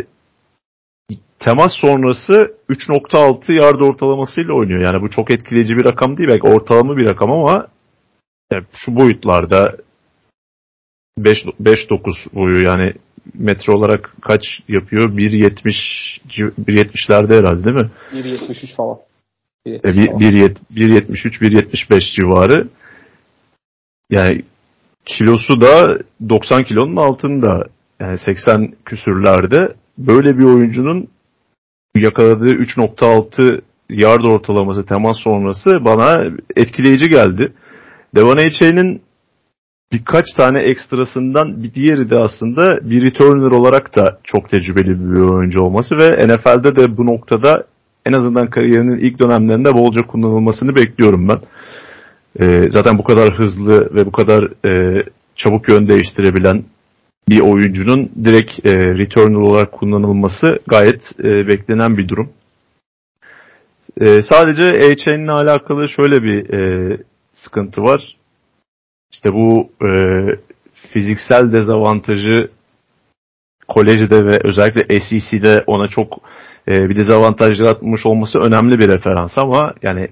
temas sonrası 3.6 yard ortalamasıyla oynuyor. Yani bu çok etkileyici bir rakam değil. Belki ortalama bir rakam ama yani şu boyutlarda 5-9 boyu yani metre olarak kaç yapıyor? 1.70 1.70'lerde herhalde değil mi? 1.73 falan. 1.73 1.75 civarı. Yani kilosu da 90 kilonun altında. Yani 80 küsürlerde böyle bir oyuncunun yakaladığı 3.6 yard ortalaması temas sonrası bana etkileyici geldi. Devon Chain'in birkaç tane ekstrasından bir diğeri de aslında bir returner olarak da çok tecrübeli bir oyuncu olması ve NFL'de de bu noktada en azından kariyerinin ilk dönemlerinde bolca kullanılmasını bekliyorum ben. Ee, zaten bu kadar hızlı ve bu kadar e, çabuk yön değiştirebilen bir oyuncunun direkt e, returner olarak kullanılması gayet e, beklenen bir durum. E, sadece A-Chain'le alakalı şöyle bir e, sıkıntı var. İşte bu e, fiziksel dezavantajı kolejde ve özellikle SEC'de ona çok e, bir dezavantaj yaratmış olması önemli bir referans ama yani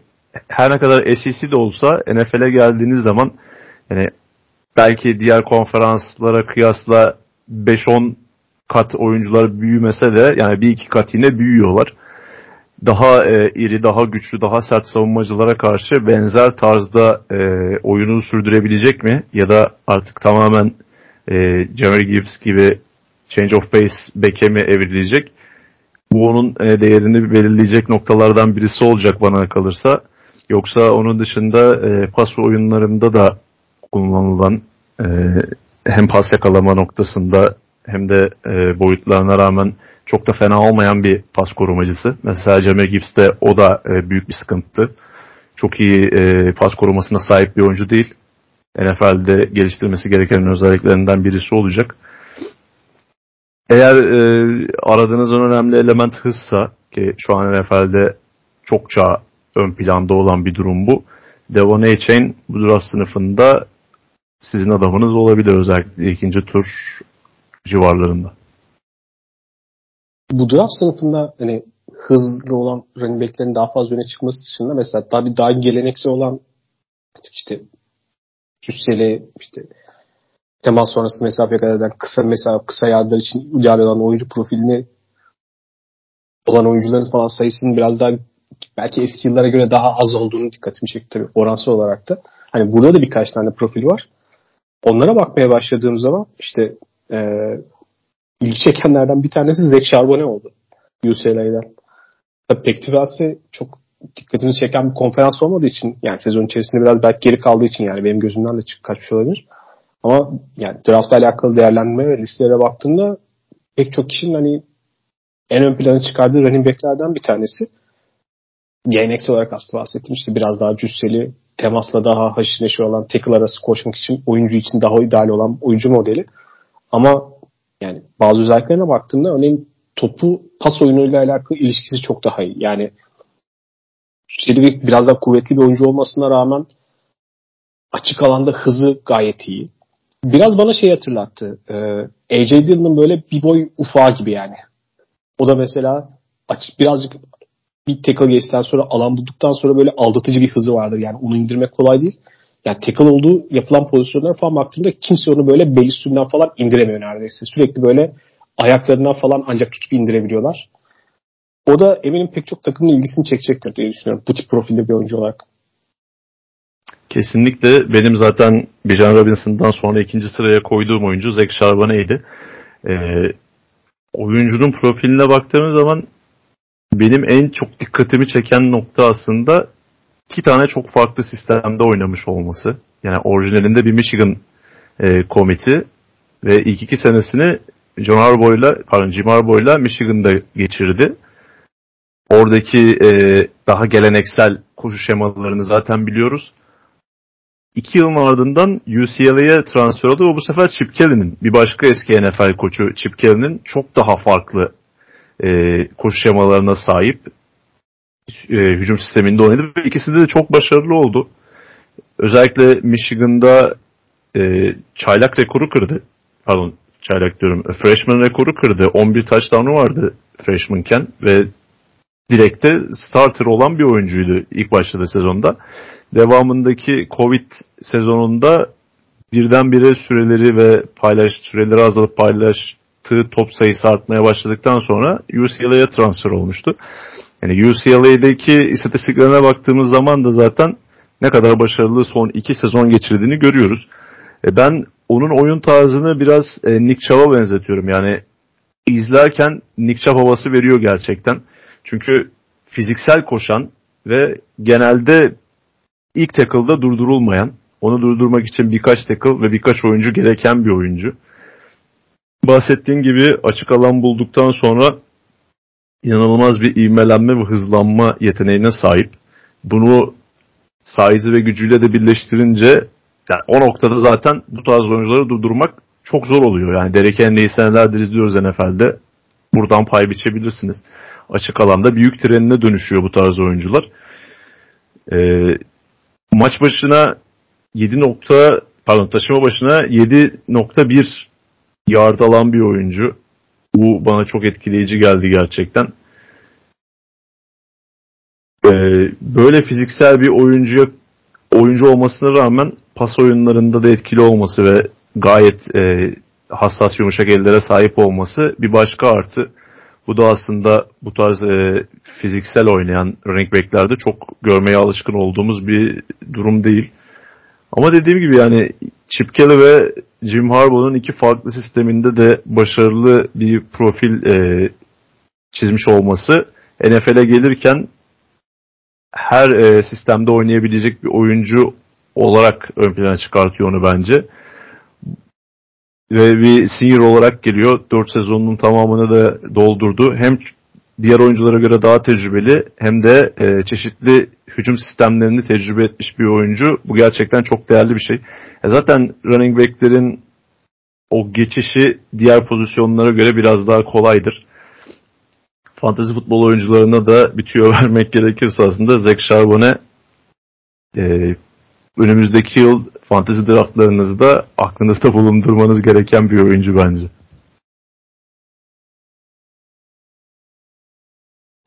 her ne kadar SEC'de olsa NFL'e geldiğiniz zaman yani belki diğer konferanslara kıyasla 5-10 kat oyuncular büyümese de yani bir iki kat yine büyüyorlar daha e, iri, daha güçlü, daha sert savunmacılara karşı benzer tarzda e, oyunu sürdürebilecek mi? Ya da artık tamamen e, Jamar Gibbs gibi change of pace back'e mi evrilecek? Bu onun e, değerini belirleyecek noktalardan birisi olacak bana kalırsa. Yoksa onun dışında e, pas oyunlarında da kullanılan e, hem pas yakalama noktasında hem de e, boyutlarına rağmen çok da fena olmayan bir pas korumacısı. Mesela Jamie Gibbs'te o da e, büyük bir sıkıntı. Çok iyi e, pas korumasına sahip bir oyuncu değil. NFL'de geliştirmesi gereken özelliklerinden birisi olacak. Eğer e, aradığınız en önemli element hızsa ki şu an NFL'de çokça ön planda olan bir durum bu. Devon A-Chain bu draft sınıfında sizin adamınız olabilir özellikle ikinci tur civarlarında bu draft sınıfında hani hızlı olan running backlerin daha fazla öne çıkması dışında mesela tabii daha geleneksel olan artık işte cüsseli işte temas sonrası mesafe kat eden kısa mesafe kısa yardımlar için ideal olan oyuncu profilini olan oyuncuların falan sayısının biraz daha belki eski yıllara göre daha az olduğunu dikkatimi çekti tabii oransal olarak da. Hani burada da birkaç tane profil var. Onlara bakmaya başladığım zaman işte e, ilgi çekenlerden bir tanesi Zach Charbonnet oldu. UCLA'den. Tabii Pektivasi çok dikkatimi çeken bir konferans olmadığı için yani sezon içerisinde biraz belki geri kaldığı için yani benim gözümden de çıkıp kaçmış olabilir. Ama yani draftla alakalı değerlendirme ve listelere baktığımda pek çok kişinin hani en ön plana çıkardığı running backlerden bir tanesi. geleneksel olarak aslında bahsettim işte biraz daha cüsseli, temasla daha haşır olan, tackle arası koşmak için oyuncu için daha ideal olan oyuncu modeli. Ama yani bazı özelliklerine baktığımda örneğin topu pas oyunuyla alakalı ilişkisi çok daha iyi. Yani bir biraz daha kuvvetli bir oyuncu olmasına rağmen açık alanda hızı gayet iyi. Biraz bana şey hatırlattı. Ee, AJ Dillon'ın böyle bir boy ufağı gibi yani. O da mesela açık birazcık bir tackle geçtikten sonra alan bulduktan sonra böyle aldatıcı bir hızı vardır. Yani onu indirmek kolay değil. Yani tackle olduğu yapılan pozisyonlara falan baktığımda kimse onu böyle bel üstünden falan indiremiyor neredeyse. Sürekli böyle ayaklarından falan ancak tutup indirebiliyorlar. O da eminim pek çok takımın ilgisini çekecektir diye düşünüyorum. Bu tip profilde bir oyuncu olarak. Kesinlikle benim zaten Bijan Robinson'dan sonra ikinci sıraya koyduğum oyuncu Zach Charbonnet'ydi. Ee, oyuncunun profiline baktığımız zaman benim en çok dikkatimi çeken nokta aslında iki tane çok farklı sistemde oynamış olması. Yani orijinalinde bir Michigan e, komiti ve ilk iki senesini John Harbaugh'la, pardon Jim Harbaugh'la Michigan'da geçirdi. Oradaki e, daha geleneksel koşu şemalarını zaten biliyoruz. İki yılın ardından UCLA'ya transfer oldu ve bu sefer Chip Kelly'nin, bir başka eski NFL koçu Chip Kelly'nin çok daha farklı e, koşu şemalarına sahip e, hücum sisteminde oynadı ve ikisinde de çok başarılı oldu. Özellikle Michigan'da e, çaylak rekoru kırdı. Pardon çaylak diyorum. Freshman rekoru kırdı. 11 touchdown'u vardı freshmanken ve direkte starter olan bir oyuncuydu ilk başladığı sezonda. Devamındaki Covid sezonunda birdenbire süreleri ve paylaş süreleri azalıp paylaştığı top sayısı artmaya başladıktan sonra UCLA'ya transfer olmuştu. Yani UCLA'daki istatistiklerine baktığımız zaman da zaten ne kadar başarılı son iki sezon geçirdiğini görüyoruz. E ben onun oyun tarzını biraz e, Nick Chubb'a benzetiyorum. Yani izlerken Nick Chubb havası veriyor gerçekten. Çünkü fiziksel koşan ve genelde ilk tackle'da durdurulmayan, onu durdurmak için birkaç tackle ve birkaç oyuncu gereken bir oyuncu. Bahsettiğim gibi açık alan bulduktan sonra inanılmaz bir ivmelenme ve hızlanma yeteneğine sahip. Bunu saizi ve gücüyle de birleştirince yani o noktada zaten bu tarz oyuncuları durdurmak çok zor oluyor. Yani Derek Henry'i senelerdir izliyoruz NFL'de. Buradan pay biçebilirsiniz. Açık alanda büyük trenine dönüşüyor bu tarz oyuncular. Ee, maç başına 7 nokta pardon taşıma başına 7.1 yard alan bir oyuncu. Bu bana çok etkileyici geldi gerçekten. Ee, böyle fiziksel bir oyuncuya oyuncu olmasına rağmen pas oyunlarında da etkili olması ve gayet e, hassas yumuşak ellere sahip olması bir başka artı. Bu da aslında bu tarz e, fiziksel oynayan running backlerde çok görmeye alışkın olduğumuz bir durum değil. Ama dediğim gibi yani Chip Kelly ve Jim Harbaugh'un iki farklı sisteminde de başarılı bir profil e, çizmiş olması NFL'e gelirken her e, sistemde oynayabilecek bir oyuncu olarak ön plana çıkartıyor onu bence. Ve bir senior olarak geliyor. 4 sezonun tamamını da doldurdu. Hem diğer oyunculara göre daha tecrübeli hem de e, çeşitli hücum sistemlerini tecrübe etmiş bir oyuncu. Bu gerçekten çok değerli bir şey. E zaten running back'lerin o geçişi diğer pozisyonlara göre biraz daha kolaydır. Fantezi futbol oyuncularına da bir tüyo vermek gerekirse aslında Zach Charbonnet e, önümüzdeki yıl fantezi draftlarınızda aklınızda bulundurmanız gereken bir oyuncu bence.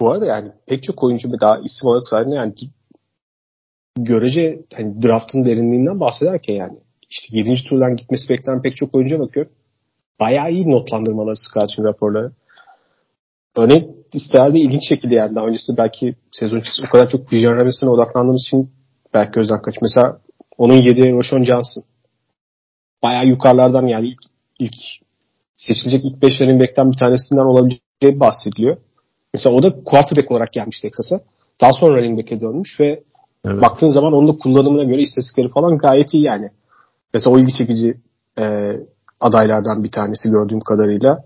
Bu arada yani pek çok oyuncu daha isim olarak sayesinde yani görece hani draftın derinliğinden bahsederken yani işte 7. turdan gitmesi beklenen pek çok oyuncuya bakıyor. Bayağı iyi notlandırmaları scouting raporları. Örneğin isterdi ilginç şekilde yani daha öncesi belki sezon içerisinde o kadar çok Bijan Robinson'a odaklandığımız için belki gözden kaç. Mesela onun yediği Roshan Johnson. Bayağı yukarılardan yani ilk, ilk seçilecek ilk 5 running back'ten bir tanesinden olabileceği bahsediliyor. Mesela o da quarterback olarak gelmiş Texas'a. Daha sonra running back'e dönmüş ve evet. baktığın zaman onun da kullanımına göre istatistikleri falan gayet iyi yani. Mesela o ilgi çekici e, adaylardan bir tanesi gördüğüm kadarıyla.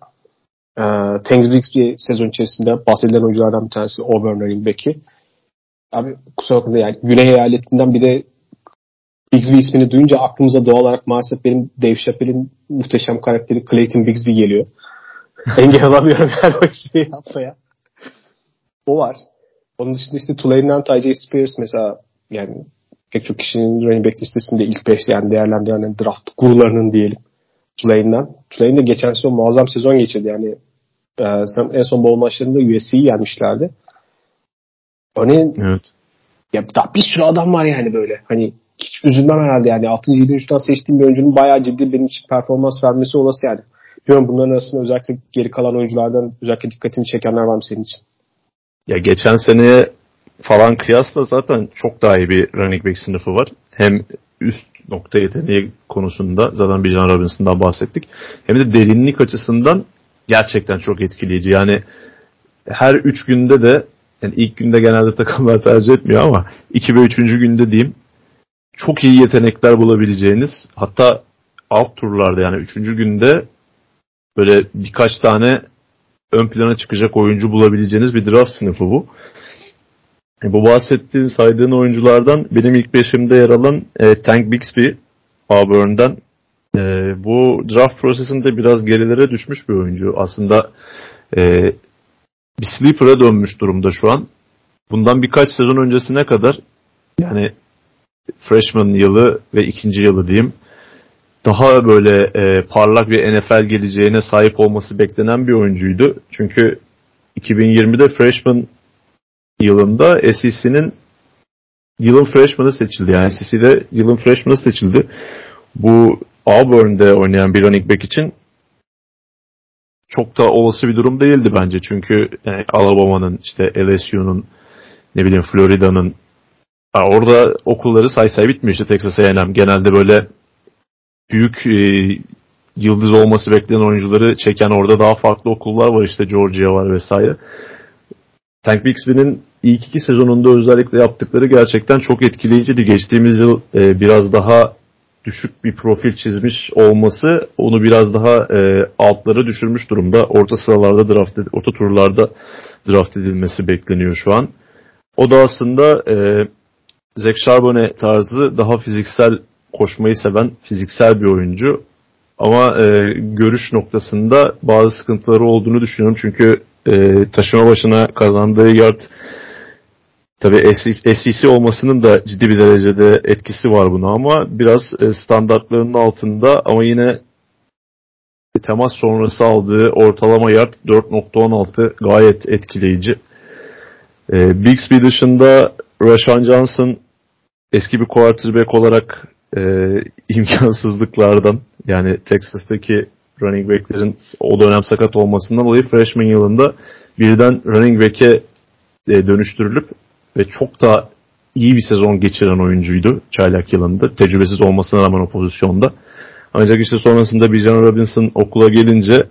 E, Thanksgiving bir sezon içerisinde bahsedilen oyunculardan bir tanesi Auburn running back'i. Abi kusura bakma yani Güney eyaletinden bir de Bigsby ismini duyunca aklımıza doğal olarak maalesef benim Dave Chappelle'in muhteşem karakteri Clayton Bigsby geliyor. Engel olamıyorum yani o ismi yapmaya. O var. Onun dışında işte Tulane'den Ty Spears mesela yani pek çok kişinin running back listesinde ilk 5 yani değerlendirilen draft gurularının diyelim. Tulane'den. Tulane de geçen sezon muazzam sezon geçirdi. Yani e, en son bowl maçlarında USC'yi yenmişlerdi. Örneğin evet. ya daha bir sürü adam var yani böyle. Hani hiç üzülmem herhalde yani 6. 7. üçten seçtiğim bir oyuncunun bayağı ciddi benim için performans vermesi olası yani. Bilmiyorum bunların arasında özellikle geri kalan oyunculardan özellikle dikkatini çekenler var mı senin için? Ya geçen seneye falan kıyasla zaten çok daha iyi bir running back sınıfı var. Hem üst nokta yeteneği konusunda zaten Bijan Robinson'dan bahsettik. Hem de derinlik açısından gerçekten çok etkileyici. Yani her üç günde de yani ilk günde genelde takımlar tercih etmiyor ama iki ve üçüncü günde diyeyim çok iyi yetenekler bulabileceğiniz hatta alt turlarda yani üçüncü günde böyle birkaç tane ön plana çıkacak oyuncu bulabileceğiniz bir draft sınıfı bu. E, bu bahsettiğin saydığın oyunculardan benim ilk beşimde yer alan e, Tank Bixby Auburn'dan. E, bu draft prosesinde biraz gerilere düşmüş bir oyuncu. Aslında e, bir sleeper'a dönmüş durumda şu an. Bundan birkaç sezon öncesine kadar yani freshman yılı ve ikinci yılı diyeyim daha böyle e, parlak bir NFL geleceğine sahip olması beklenen bir oyuncuydu. Çünkü 2020'de freshman yılında SEC'nin yılın freshman'ı seçildi. Yani SEC'de yılın freshman'ı seçildi. Bu Auburn'de oynayan bir running back için çok da olası bir durum değildi bence. Çünkü yani Alabama'nın işte LSU'nun ne bileyim Florida'nın orada okulları say say bitmiyor işte Texas A&M. Genelde böyle büyük e, yıldız olması beklenen oyuncuları çeken orada daha farklı okullar var işte Georgia var vesaire. Tank Bixby'nin ilk iki sezonunda özellikle yaptıkları gerçekten çok etkileyiciydi. Geçtiğimiz yıl e, biraz daha düşük bir profil çizmiş olması onu biraz daha e, altlara düşürmüş durumda. Orta sıralarda draft orta turlarda draft edilmesi bekleniyor şu an. O da aslında e, Zach Charbonnet tarzı daha fiziksel koşmayı seven fiziksel bir oyuncu. Ama e, görüş noktasında bazı sıkıntıları olduğunu düşünüyorum. Çünkü e, taşıma başına kazandığı yard tabi SEC olmasının da ciddi bir derecede etkisi var buna ama biraz e, standartlarının altında ama yine temas sonrası aldığı ortalama yard 4.16 gayet etkileyici. E, Bixby dışında Rashan Johnson eski bir quarterback olarak e, imkansızlıklardan yani Texas'taki running back'lerin o dönem sakat olmasından dolayı freshman yılında birden running back'e e, dönüştürülüp ve çok da iyi bir sezon geçiren oyuncuydu çaylak yılında. Tecrübesiz olmasına rağmen o pozisyonda. Ancak işte sonrasında Bijan Robinson okula gelince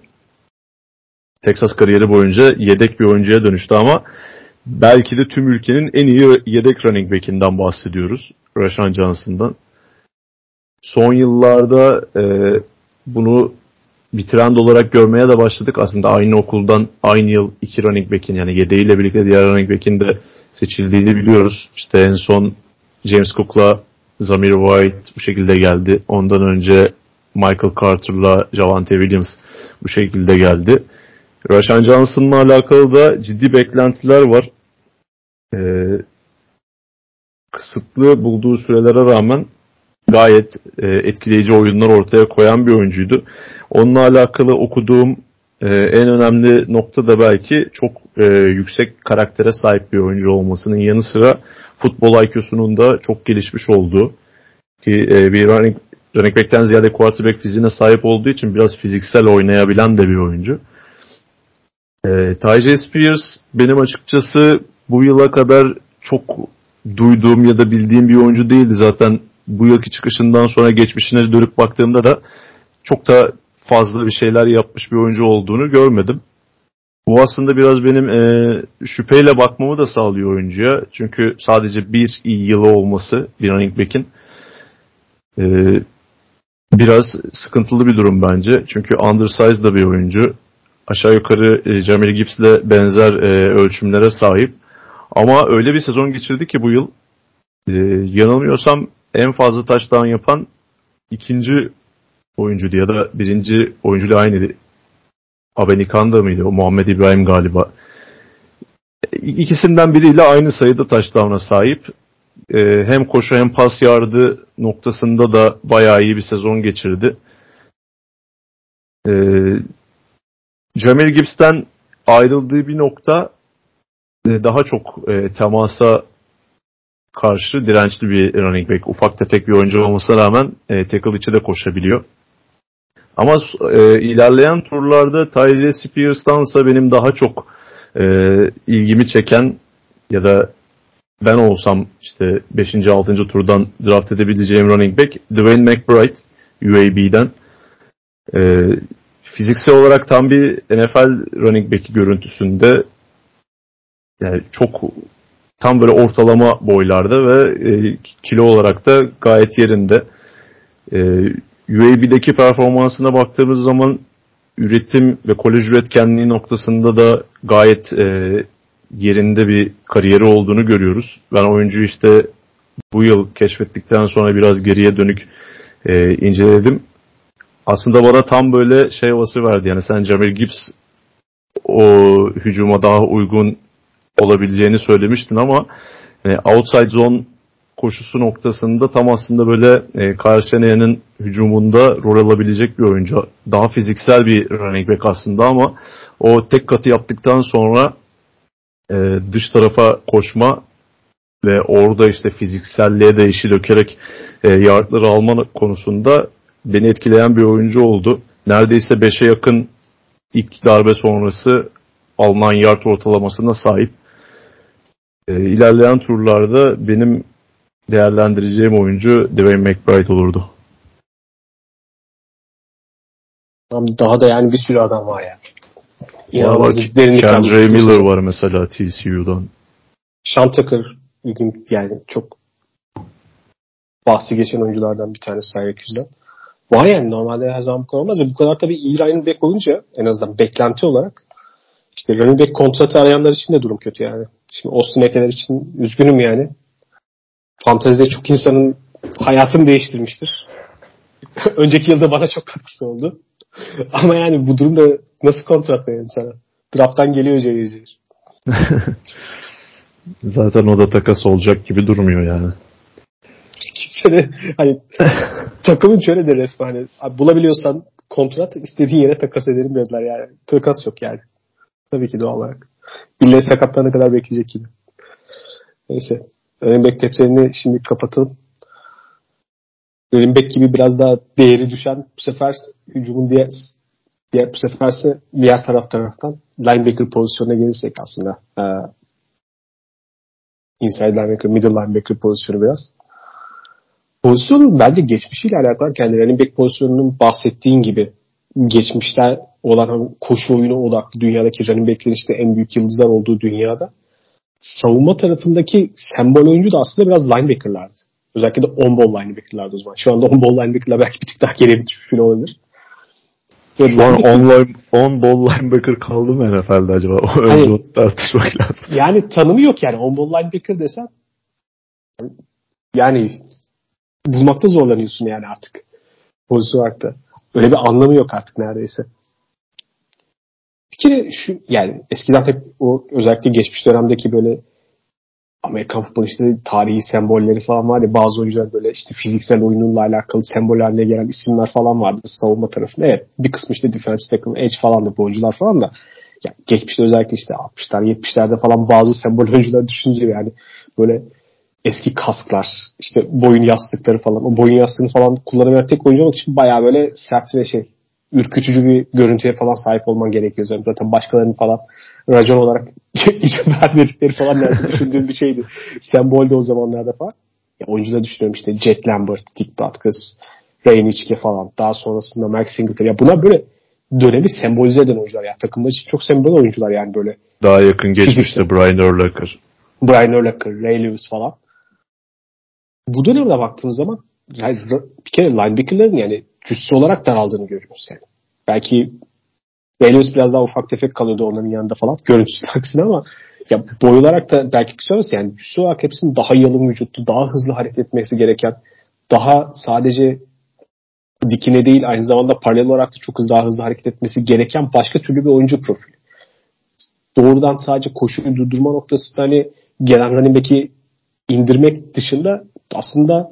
Texas kariyeri boyunca yedek bir oyuncuya dönüştü ama belki de tüm ülkenin en iyi yedek running back'inden bahsediyoruz. Rashan Johnson'dan. Son yıllarda e, bunu bir trend olarak görmeye de başladık. Aslında aynı okuldan aynı yıl iki running back'in yani yedeğiyle birlikte diğer running back'in de seçildiğini biliyoruz. İşte en son James Cook'la Zamir White bu şekilde geldi. Ondan önce Michael Carter'la Javante Williams bu şekilde geldi. Rashan Johnson'la alakalı da ciddi beklentiler var. Ee, kısıtlı bulduğu sürelere rağmen gayet e, etkileyici oyunlar ortaya koyan bir oyuncuydu. Onunla alakalı okuduğum e, en önemli nokta da belki çok e, yüksek karaktere sahip bir oyuncu olmasının yanı sıra futbol IQ'sunun da çok gelişmiş olduğu ki e, bir running, running back'ten ziyade quarterback fiziğine sahip olduğu için biraz fiziksel oynayabilen de bir oyuncu. E, Tyjae Spears benim açıkçası bu yıla kadar çok duyduğum ya da bildiğim bir oyuncu değildi. Zaten bu yılki çıkışından sonra geçmişine dönüp baktığımda da çok da fazla bir şeyler yapmış bir oyuncu olduğunu görmedim. Bu aslında biraz benim e, şüpheyle bakmamı da sağlıyor oyuncuya. Çünkü sadece bir iyi yılı olması bir running back'in e, biraz sıkıntılı bir durum bence. Çünkü undersized da bir oyuncu. Aşağı yukarı e, Jamil Gibbs'le benzer e, ölçümlere sahip. Ama öyle bir sezon geçirdi ki bu yıl e, yanılmıyorsam en fazla touchdown yapan ikinci oyuncu ya da birinci oyuncuyla aynı Abenikanda mıydı? O Muhammed İbrahim galiba. İkisinden biriyle aynı sayıda touchdown'a sahip. Ee, hem koşu hem pas yardı noktasında da bayağı iyi bir sezon geçirdi. Ee, Jamir Gibbs'ten ayrıldığı bir nokta e, daha çok e, temasa karşı dirençli bir running back. Ufak tefek bir oyuncu olmasına rağmen e, tackle içi de koşabiliyor. Ama e, ilerleyen turlarda Tyjae Spears'tansa benim daha çok e, ilgimi çeken ya da ben olsam işte 5. 6. turdan draft edebileceğim running back Dwayne McBride UAB'den. E, fiziksel olarak tam bir NFL running back görüntüsünde yani çok tam böyle ortalama boylarda ve e, kilo olarak da gayet yerinde. E, UAB'deki performansına baktığımız zaman üretim ve kolej üretkenliği noktasında da gayet e, yerinde bir kariyeri olduğunu görüyoruz. Ben oyuncuyu işte bu yıl keşfettikten sonra biraz geriye dönük e, inceledim. Aslında bana tam böyle şey havası verdi. Yani sen Jamir Gibbs o hücuma daha uygun olabileceğini söylemiştin ama e, outside zone koşusu noktasında tam aslında böyle e, Karşenaya'nın hücumunda rol alabilecek bir oyuncu. Daha fiziksel bir running back aslında ama o tek katı yaptıktan sonra e, dış tarafa koşma ve orada işte fizikselliğe de işi dökerek e, yardları alma konusunda beni etkileyen bir oyuncu oldu. Neredeyse 5'e yakın ilk darbe sonrası alınan yard ortalamasına sahip. E, ilerleyen turlarda benim değerlendireceğim oyuncu Dwayne McBride olurdu. Daha da yani bir sürü adam var ya. Derinlik. Kendra Miller var mesela TCU'dan. Sean Tucker yani çok bahsi geçen oyunculardan bir tanesi Syracuse'dan. Var yani normalde her zaman bu kadar olmaz. Bu kadar tabii iyi running back olunca en azından beklenti olarak işte running back kontratı arayanlar için de durum kötü yani. Şimdi Austin Eckler için üzgünüm yani. Fantezide çok insanın hayatını değiştirmiştir. Önceki yılda bana çok katkısı oldu. Ama yani bu durumda nasıl kontrat verelim sana? Draft'tan geliyor Ceyir. Zaten o da takas olacak gibi durmuyor yani. Kimse de hani takımın şöyle de resmen hani, abi bulabiliyorsan kontrat istediğin yere takas ederim dediler yani. Takas yok yani. Tabii ki doğal olarak. Birileri sakatlarına kadar bekleyecek gibi. Neyse. Running back şimdi kapatalım. Running gibi biraz daha değeri düşen bu sefer hücumun diğer, diğer bu seferse diğer taraf taraftan linebacker pozisyonuna gelirsek aslında e, inside linebacker, middle linebacker pozisyonu biraz. Pozisyon bence geçmişiyle alakalı kendi running back pozisyonunun bahsettiğin gibi geçmişte olan koşu oyunu odaklı dünyadaki running backlerin işte en büyük yıldızlar olduğu dünyada savunma tarafındaki sembol oyuncu da aslında biraz linebacker'lardı. Özellikle de on-ball linebacker'lardı o zaman. Şu anda on-ball linebacker'lar belki bir tık daha geriye düşmüş bile olabilir. Şu an on, on ball linebacker kaldı mı NFL'de acaba? Önce hani, onu tartışmak lazım. Yani tanımı yok yani. On ball linebacker desen yani bulmakta zorlanıyorsun yani artık. Pozisyon olarak da. Öyle bir anlamı yok artık neredeyse. Bir kere şu yani eskiden hep o özellikle geçmiş dönemdeki böyle Amerikan futbol işte tarihi sembolleri falan var ya bazı oyuncular böyle işte fiziksel oyununla alakalı sembol haline gelen isimler falan vardı savunma tarafında. Evet bir kısmı işte defensive tackle, edge falan da bu oyuncular falan da ya geçmişte özellikle işte 60'lar 70'lerde falan bazı sembol oyuncular düşünce yani böyle eski kasklar, işte boyun yastıkları falan. O boyun yastığını falan kullanamayan tek oyuncu olmak için bayağı böyle sert ve şey ürkütücü bir görüntüye falan sahip olman gerekiyor. Zaten başkalarının falan racon olarak izin vermedikleri falan neredeyse düşündüğüm bir şeydi. Sembol de o zamanlarda falan. Ya oyuncuda düşünüyorum işte Jet Lambert, Dick Butkus, Ray Nitschke falan. Daha sonrasında Max Singletary. Ya bunlar böyle dönemi sembolize eden oyuncular. Ya takımda çok sembol oyuncular yani böyle. Daha yakın geçmişte Brian Urlacher. Brian Urlacher, Ray Lewis falan. Bu dönemde baktığımız zaman yani bir kere linebacker'ların yani cüssü olarak daraldığını görüyoruz yani. Belki Ray Lewis biraz daha ufak tefek kalıyordu onların yanında falan. Görüntüsü aksine ama ya boy olarak da belki kısa yani cüssü olarak hepsinin daha yalın vücutlu, daha hızlı hareket etmesi gereken, daha sadece dikine değil aynı zamanda paralel olarak da çok hızlı daha hızlı hareket etmesi gereken başka türlü bir oyuncu profili. Doğrudan sadece koşuyu durdurma noktasında hani gelen running back'i indirmek dışında aslında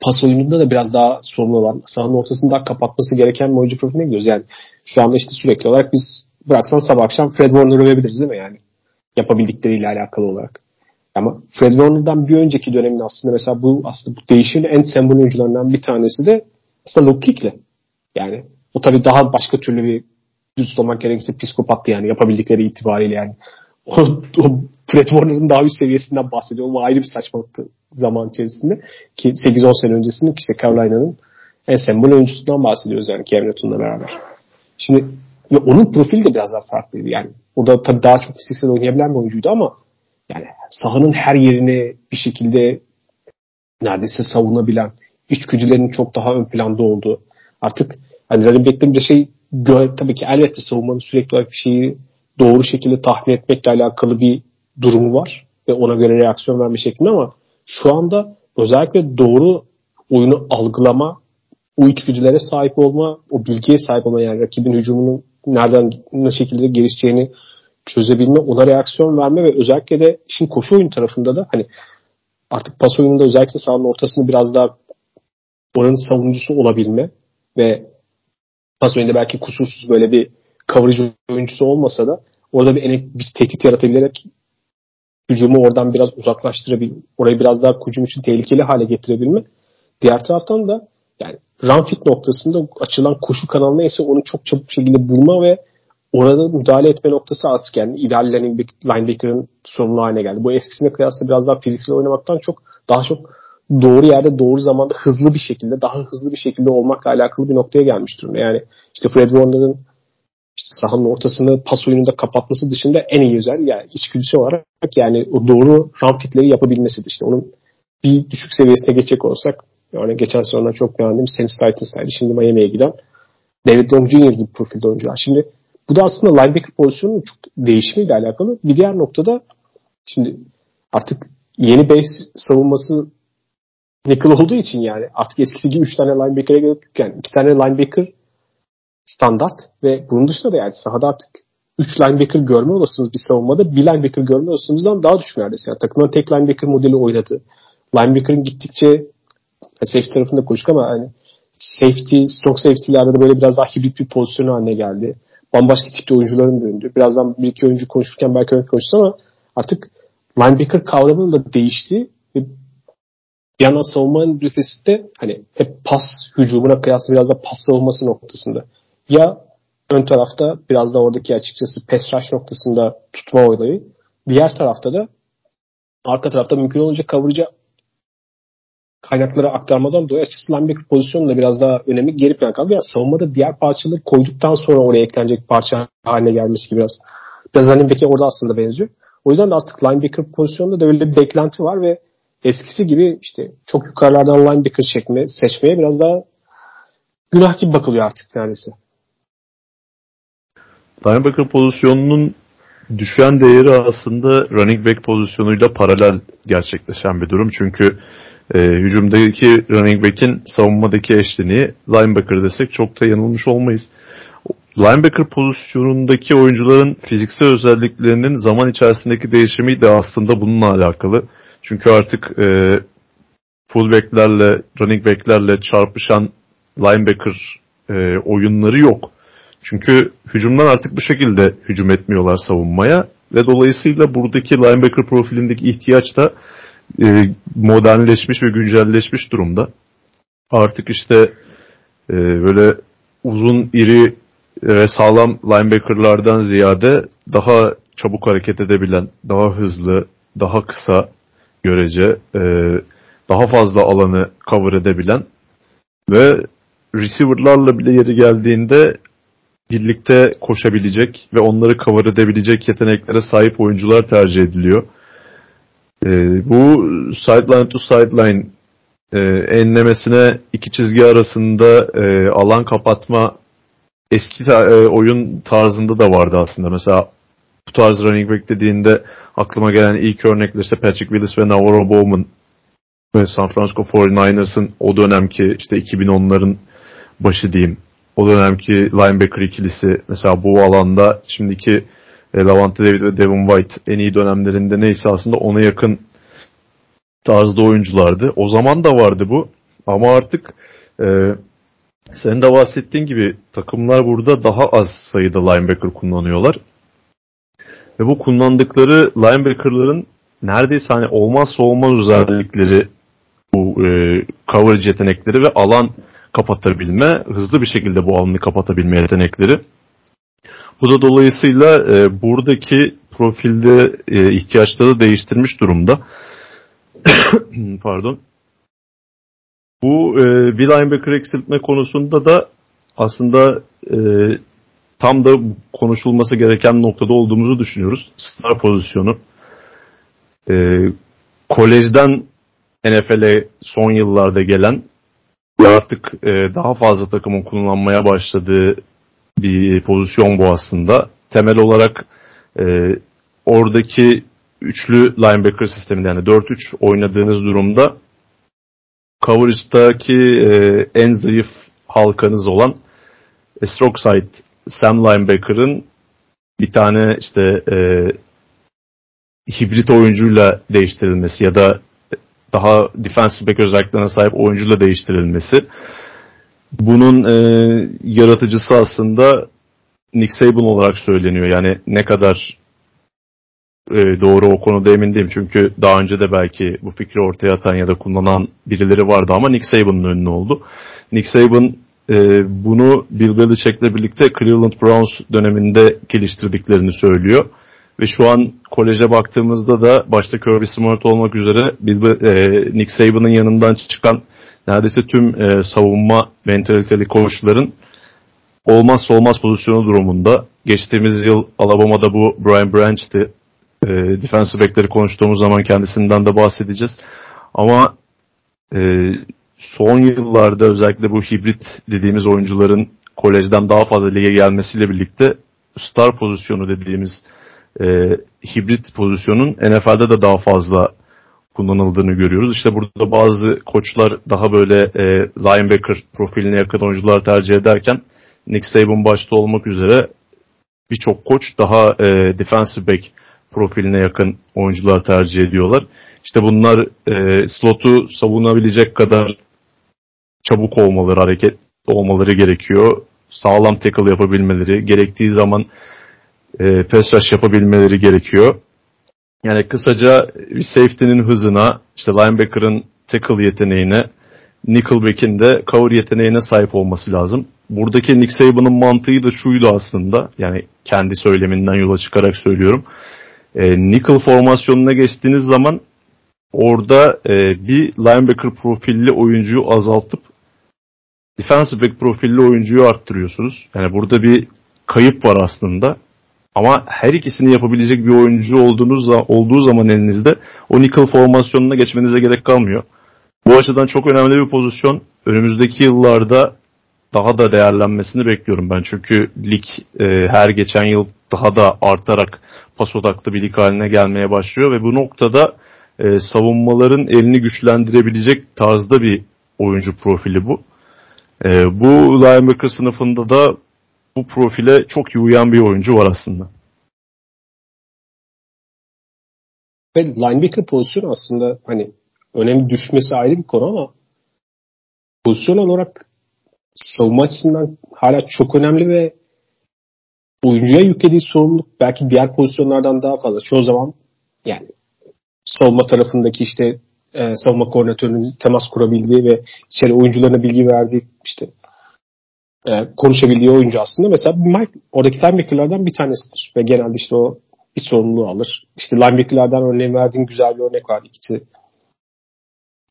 pas oyununda da biraz daha sorumlu olan, sahanın ortasını daha kapatması gereken bir oyuncu profiline gidiyoruz. Yani şu anda işte sürekli olarak biz bıraksan sabah akşam Fred Warner'ı övebiliriz değil mi yani? Yapabildikleriyle alakalı olarak. Ama Fred Warner'dan bir önceki dönemin aslında mesela bu aslında bu değişimin en sembol oyuncularından bir tanesi de aslında Luke Kuechly. Yani o tabii daha başka türlü bir düz olmak gerekirse psikopattı yani yapabildikleri itibariyle yani. O, o Fred Warner'ın daha üst seviyesinden bahsediyor. O ayrı bir saçmalıktı zaman içerisinde. Ki 8-10 sene öncesinin işte Carolina'nın en sembol oyuncusundan bahsediyoruz yani Cam Newton'la beraber. Şimdi ve onun profili de biraz daha farklıydı. Yani o da tabii daha çok fiziksel oynayabilen bir oyuncuydu ama yani sahanın her yerini bir şekilde neredeyse savunabilen, içgüdülerinin çok daha ön planda olduğu. Artık hani running back'te bir şey tabii ki elbette savunmanın sürekli olarak bir şeyi doğru şekilde tahmin etmekle alakalı bir durumu var ve ona göre reaksiyon verme şeklinde ama şu anda özellikle doğru oyunu algılama, o içgüdülere sahip olma, o bilgiye sahip olma yani rakibin hücumunun nereden ne şekilde gelişeceğini çözebilme, ona reaksiyon verme ve özellikle de şimdi koşu oyun tarafında da hani artık pas oyununda özellikle sahanın ortasını biraz daha oranın savunucusu olabilme ve pas oyunda belki kusursuz böyle bir kavurucu oyuncusu olmasa da orada bir, bir tehdit yaratabilerek hücumu oradan biraz uzaklaştırabilme, orayı biraz daha hücum için tehlikeli hale getirebilme. Diğer taraftan da yani run fit noktasında açılan koşu kanalı neyse onu çok çabuk şekilde bulma ve orada müdahale etme noktası artık yani ideal linebacker'ın sorumlu haline geldi. Bu eskisine kıyasla biraz daha fiziksel oynamaktan çok daha çok doğru yerde doğru zamanda hızlı bir şekilde daha hızlı bir şekilde olmakla alakalı bir noktaya gelmiş durumda. Yani işte Fred Warner'ın işte sahanın ortasını pas oyununda kapatması dışında en iyi özelliği yani içgüdüsü olarak yani o doğru run fitleri yapabilmesidir. İşte onun bir düşük seviyesine geçecek olsak yani geçen sene çok beğendiğim Tennessee Titans'taydı. Şimdi Miami'ye giden David Long Jr. gibi profilde oyuncular. Şimdi bu da aslında linebacker pozisyonunun çok değişimiyle alakalı. Bir diğer noktada şimdi artık yeni base savunması nickel olduğu için yani artık eskisi gibi 3 tane linebacker'e gerek yok. Yani 2 tane linebacker standart ve bunun dışında da yani sahada artık 3 linebacker görme olasılığımız bir savunmada bir linebacker görme olasılığımızdan daha düşük neredeyse. Yani takımın tek linebacker modeli oynadı. Linebacker'ın gittikçe safety tarafında konuştuk ama hani safety, strong safety'lerde de böyle biraz daha hibrit bir pozisyon haline geldi. Bambaşka tipte oyuncuların döndü. Birazdan bir iki oyuncu konuşurken belki öyle konuştu ama artık linebacker kavramının da değişti ve bir yandan savunmanın ötesi de hani hep pas hücumuna kıyasla biraz da pas savunması noktasında. Ya ön tarafta biraz da oradaki açıkçası rush noktasında tutma olayı. Diğer tarafta da arka tarafta mümkün olunca coverage'a kaynakları aktarmadan dolayı açısı linebacker pozisyonunda biraz daha önemi geri plan kaldı. Yani savunmada diğer parçaları koyduktan sonra oraya eklenecek parça haline gelmesi gibi biraz. Biraz linebacker orada aslında benziyor. O yüzden de artık linebacker pozisyonunda da öyle bir beklenti var ve eskisi gibi işte çok yukarılardan linebacker çekme, seçmeye biraz daha günah gibi bakılıyor artık neredeyse. Linebacker pozisyonunun düşen değeri aslında running back pozisyonuyla paralel gerçekleşen bir durum. Çünkü e, hücumdaki running back'in savunmadaki eşleniği linebacker desek çok da yanılmış olmayız. Linebacker pozisyonundaki oyuncuların fiziksel özelliklerinin zaman içerisindeki değişimi de aslında bununla alakalı. Çünkü artık e, fullbacklerle, running backlerle çarpışan linebacker e, oyunları yok. Çünkü hücumdan artık bu şekilde hücum etmiyorlar savunmaya ve dolayısıyla buradaki linebacker profilindeki ihtiyaç da e, modernleşmiş ve güncelleşmiş durumda. Artık işte e, böyle uzun, iri ve sağlam linebackerlardan ziyade daha çabuk hareket edebilen, daha hızlı, daha kısa görece e, daha fazla alanı cover edebilen ve receiver'larla bile yeri geldiğinde birlikte koşabilecek ve onları cover edebilecek yeteneklere sahip oyuncular tercih ediliyor. E, bu sideline to sideline e, enlemesine iki çizgi arasında e, alan kapatma eski ta, e, oyun tarzında da vardı aslında. Mesela bu tarz running back dediğinde aklıma gelen ilk örnekler işte Patrick Willis ve Navarro Bowman ve San Francisco 49ers'ın o dönemki işte 2010'ların başı diyeyim. O dönemki linebacker ikilisi mesela bu alanda şimdiki e, Lavante David ve Devin White en iyi dönemlerinde neyse aslında ona yakın tarzda oyunculardı. O zaman da vardı bu. Ama artık e, senin de bahsettiğin gibi takımlar burada daha az sayıda linebacker kullanıyorlar. Ve bu kullandıkları linebackerların neredeyse hani olmazsa olmaz özellikleri bu e, coverage yetenekleri ve alan kapatabilme, hızlı bir şekilde bu alanı kapatabilme yetenekleri. Bu da dolayısıyla e, buradaki profilde e, ihtiyaçları değiştirmiş durumda. Pardon. Bu e, bir linebacker eksiltme konusunda da aslında e, tam da konuşulması gereken noktada olduğumuzu düşünüyoruz. Star pozisyonu. E, kolejden NFL'e son yıllarda gelen artık e, daha fazla takımın kullanmaya başladığı bir pozisyon bu aslında. Temel olarak e, oradaki üçlü linebacker sisteminde yani 4-3 oynadığınız durumda coverage'daki e, en zayıf halkanız olan e, stroke side Sam linebacker'ın bir tane işte e, hibrit oyuncuyla değiştirilmesi ya da daha defensive back özelliklerine sahip oyuncuyla değiştirilmesi. Bunun e, yaratıcısı aslında Nick Saban olarak söyleniyor. Yani ne kadar e, doğru o konuda emin değilim. Çünkü daha önce de belki bu fikri ortaya atan ya da kullanan birileri vardı ama Nick Saban'ın önüne oldu. Nick Saban e, bunu Bill Belichick'le birlikte Cleveland Browns döneminde geliştirdiklerini söylüyor. Ve şu an koleje baktığımızda da başta Kirby Smart olmak üzere e, Nick Saban'ın yanından çıkan neredeyse tüm e, savunma mentaliteli koçların olmazsa olmaz pozisyonu durumunda. Geçtiğimiz yıl Alabama'da bu Brian Branch'ti. E, defensive back'leri konuştuğumuz zaman kendisinden de bahsedeceğiz. Ama e, son yıllarda özellikle bu hibrit dediğimiz oyuncuların kolejden daha fazla lige gelmesiyle birlikte star pozisyonu dediğimiz e, hibrit pozisyonun NFL'de de daha fazla kullanıldığını görüyoruz. İşte burada bazı koçlar daha böyle e, linebacker profiline yakın oyuncular tercih ederken Nick Saban başta olmak üzere birçok koç daha e, defensive back profiline yakın oyuncular tercih ediyorlar. İşte bunlar e, slotu savunabilecek kadar çabuk olmaları, hareket olmaları gerekiyor. Sağlam tackle yapabilmeleri, gerektiği zaman e, pass rush yapabilmeleri gerekiyor. Yani kısaca bir safety'nin hızına, işte linebacker'ın tackle yeteneğine, nickelback'in de cover yeteneğine sahip olması lazım. Buradaki Nick Saban'ın mantığı da şuydu aslında. Yani kendi söyleminden yola çıkarak söylüyorum. E, nickel formasyonuna geçtiğiniz zaman orada e, bir linebacker profilli oyuncuyu azaltıp defensive back profilli oyuncuyu arttırıyorsunuz. Yani burada bir kayıp var aslında. Ama her ikisini yapabilecek bir oyuncu olduğunuz olduğu zaman elinizde o nickel formasyonuna geçmenize gerek kalmıyor. Bu açıdan çok önemli bir pozisyon. Önümüzdeki yıllarda daha da değerlenmesini bekliyorum ben. Çünkü lig e, her geçen yıl daha da artarak pas odaklı bir lig haline gelmeye başlıyor ve bu noktada e, savunmaların elini güçlendirebilecek tarzda bir oyuncu profili bu. E, bu linebacker sınıfında da bu profile çok iyi uyan bir oyuncu var aslında. Ve linebacker pozisyonu aslında hani önemli düşmesi ayrı bir konu ama pozisyon olarak savunma açısından hala çok önemli ve oyuncuya yüklediği sorumluluk belki diğer pozisyonlardan daha fazla. Çoğu zaman yani savunma tarafındaki işte e, savunma koordinatörünün temas kurabildiği ve içeri oyuncularına bilgi verdiği işte e, konuşabildiği oyuncu aslında. Mesela Mike oradaki linebacker'lardan bir tanesidir. Ve genelde işte o bir sorumluluğu alır. İşte linebacker'lardan örneğin verdiğin güzel bir örnek var. İkisi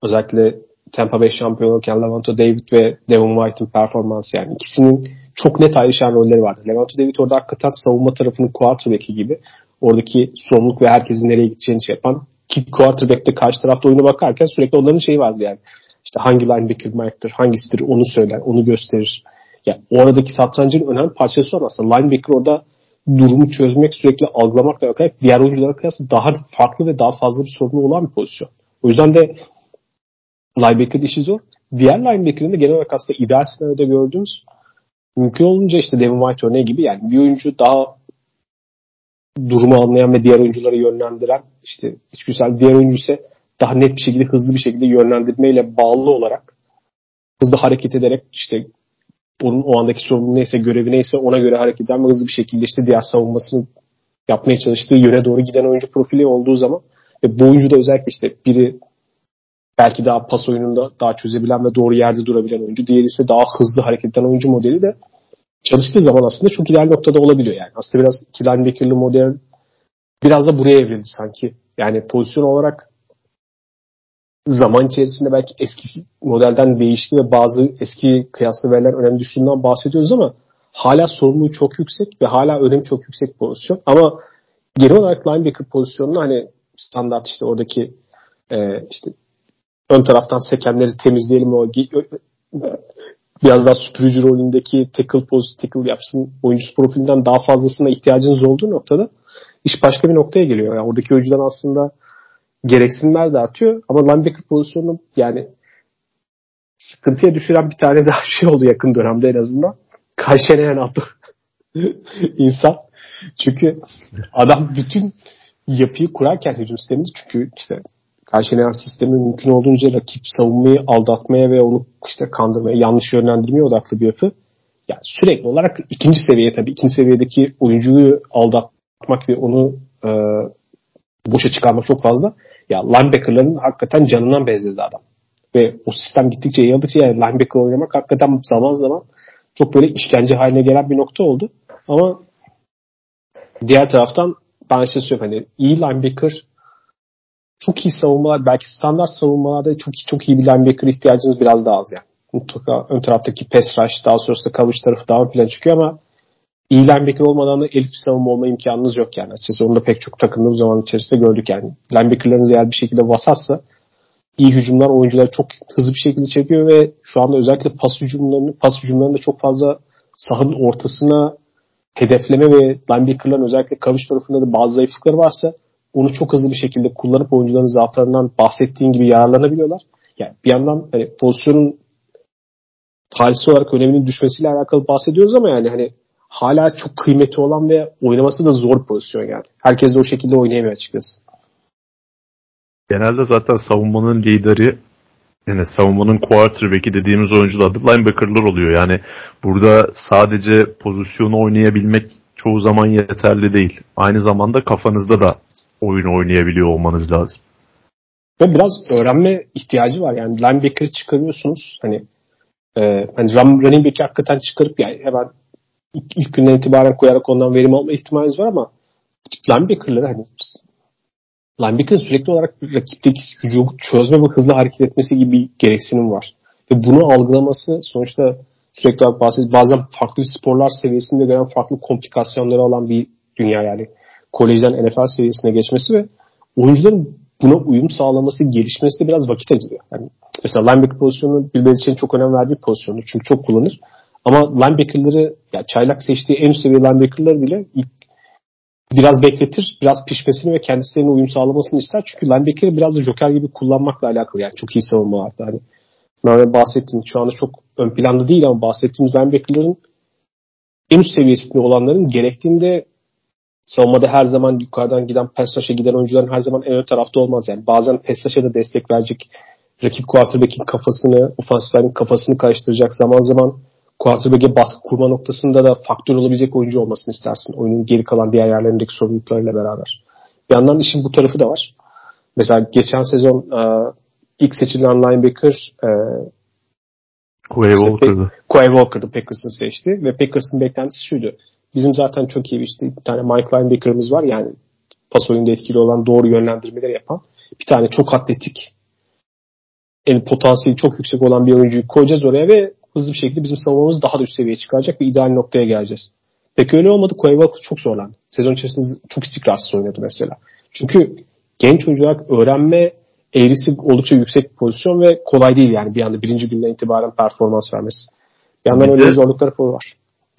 özellikle Tampa Bay şampiyon olurken Levanto David ve Devon White'ın performansı yani ikisinin çok net ayrışan rolleri vardı. Levanto David orada hakikaten savunma tarafının quarterback'i gibi oradaki sorumluluk ve herkesin nereye gideceğini şey yapan ki quarterback'te karşı tarafta oyuna bakarken sürekli onların şeyi vardı yani. İşte hangi linebacker Mike'dır, hangisidir onu söyler, onu gösterir. Yani oradaki satrancın önemli parçası var aslında. Linebacker orada durumu çözmek, sürekli algılamakla alakalı diğer oyunculara kıyasla daha farklı ve daha fazla bir sorunu olan bir pozisyon. O yüzden de linebacker işi zor. Diğer linebacker'ın da genel olarak aslında ideal senaryoda gördüğümüz mümkün olunca işte Devin White örneği gibi yani bir oyuncu daha durumu anlayan ve diğer oyuncuları yönlendiren işte hiç güzel diğer oyuncu ise daha net bir şekilde hızlı bir şekilde yönlendirmeyle bağlı olarak hızlı hareket ederek işte onun o andaki sorumluluğu neyse görevi neyse ona göre hareket eden ve hızlı bir şekilde işte diğer savunmasını yapmaya çalıştığı yöne doğru giden oyuncu profili olduğu zaman ve bu oyuncu da özellikle işte biri belki daha pas oyununda daha çözebilen ve doğru yerde durabilen oyuncu. Diğeri ise daha hızlı hareket eden oyuncu modeli de çalıştığı zaman aslında çok ideal noktada olabiliyor yani. Aslında biraz iki linebacker'lı model biraz da buraya evrildi sanki. Yani pozisyon olarak zaman içerisinde belki eski modelden değişti ve bazı eski kıyaslı veriler önem düştüğünden bahsediyoruz ama hala sorumluluğu çok yüksek ve hala önemi çok yüksek pozisyon. Ama geri olarak linebacker pozisyonunu hani standart işte oradaki e, işte ön taraftan sekenleri temizleyelim o biraz daha süpürücü rolündeki tackle poz tackle yapsın oyuncusu profilinden daha fazlasına ihtiyacınız olduğu noktada iş başka bir noktaya geliyor. Yani oradaki oyuncudan aslında gereksinimler de artıyor ama linebacker pozisyonu yani sıkıntıya düşüren bir tane daha şey oldu yakın dönemde en azından. Kayşeneyen adlı insan. Çünkü adam bütün yapıyı kurarken hücum sisteminde çünkü işte Karşılayan sistemi mümkün olduğunca rakip savunmayı aldatmaya ve onu işte kandırmaya, yanlış yönlendirmeye odaklı bir yapı. Yani sürekli olarak ikinci seviye tabii ikinci seviyedeki oyuncuyu aldatmak ve onu e, boşa çıkarmak çok fazla. Ya linebacker'ların hakikaten canından bezdirdi adam. Ve o sistem gittikçe yayıldıkça yani linebacker oynamak hakikaten zaman zaman çok böyle işkence haline gelen bir nokta oldu. Ama diğer taraftan ben işte söylüyorum hani iyi linebacker çok iyi savunmalar belki standart savunmalarda çok çok iyi bir linebacker ihtiyacınız biraz daha az yani. Mutlaka ön taraftaki pass rush daha sonrasında coverage tarafı daha ön plana çıkıyor ama iyi linebacker olmadan da elit bir savunma olma imkanınız yok yani. Açıkçası onu da pek çok takımda zaman içerisinde gördük yani. Linebackerlarınız eğer bir şekilde vasatsa iyi hücumlar oyuncuları çok hızlı bir şekilde çekiyor ve şu anda özellikle pas hücumlarını pas hücumlarında çok fazla sahanın ortasına hedefleme ve linebackerların özellikle coverage tarafında da bazı zayıflıkları varsa onu çok hızlı bir şekilde kullanıp oyuncuların zaaflarından bahsettiğin gibi yararlanabiliyorlar. Yani bir yandan hani pozisyonun talihsiz olarak öneminin düşmesiyle alakalı bahsediyoruz ama yani hani hala çok kıymeti olan ve oynaması da zor pozisyon yani. Herkes de o şekilde oynayamıyor açıkçası. Genelde zaten savunmanın lideri yani savunmanın quarterback'i dediğimiz oyuncular da linebacker'lar oluyor. Yani burada sadece pozisyonu oynayabilmek çoğu zaman yeterli değil. Aynı zamanda kafanızda da oyun oynayabiliyor olmanız lazım. Ve biraz öğrenme ihtiyacı var. Yani linebacker'ı çıkarıyorsunuz. Hani e, hani running back'i hakikaten çıkarıp yani hemen ilk, ilk günden itibaren koyarak ondan verim alma ihtimaliniz var ama linebacker'ları hani linebacker'ın sürekli olarak rakipteki hücumu çözme ve hızlı hareket etmesi gibi bir gereksinim var. Ve bunu algılaması sonuçta sürekli olarak bahsediyoruz. Bazen farklı sporlar seviyesinde gelen farklı komplikasyonları olan bir dünya yani kolejden NFL seviyesine geçmesi ve oyuncuların buna uyum sağlaması, gelişmesi de biraz vakit alıyor. Yani mesela linebacker pozisyonu Bill Belichick'in çok önem verdiği pozisyonu çünkü çok kullanır. Ama linebacker'ları yani çaylak seçtiği en üst seviye linebacker'ları bile ilk biraz bekletir, biraz pişmesini ve kendisine uyum sağlamasını ister. Çünkü linebacker'ı biraz da joker gibi kullanmakla alakalı yani çok iyi savunmalarda. Hani Merve bahsettiğim şu anda çok ön planda değil ama bahsettiğimiz linebacker'ların en üst seviyesinde olanların gerektiğinde savunmada her zaman yukarıdan giden pass giden oyuncuların her zaman en ön tarafta olmaz yani. Bazen pass da destek verecek rakip quarterback'in kafasını, ofansif kafasını karıştıracak zaman zaman quarterback'e baskı kurma noktasında da faktör olabilecek oyuncu olmasını istersin. Oyunun geri kalan diğer yerlerindeki sorumluluklarıyla beraber. Bir yandan işin bu tarafı da var. Mesela geçen sezon e, ilk seçilen linebacker e, Quay işte Walker'dı. Quay Walker'dı Packers'ın seçti ve Packers'ın beklentisi şuydu. Bizim zaten çok iyi işte bir tane Mike Linebacker'ımız var yani pas oyunda etkili olan doğru yönlendirmeleri yapan. Bir tane çok atletik yani potansiyeli çok yüksek olan bir oyuncuyu koyacağız oraya ve hızlı bir şekilde bizim savunmamız daha da üst seviyeye çıkaracak ve ideal noktaya geleceğiz. Peki öyle olmadı. Walker çok zorlandı. Sezon içerisinde çok istikrarsız oynadı mesela. Çünkü genç olarak öğrenme eğrisi oldukça yüksek bir pozisyon ve kolay değil yani bir anda birinci günden itibaren performans vermesi. Bir yandan bir öyle zorlukları var.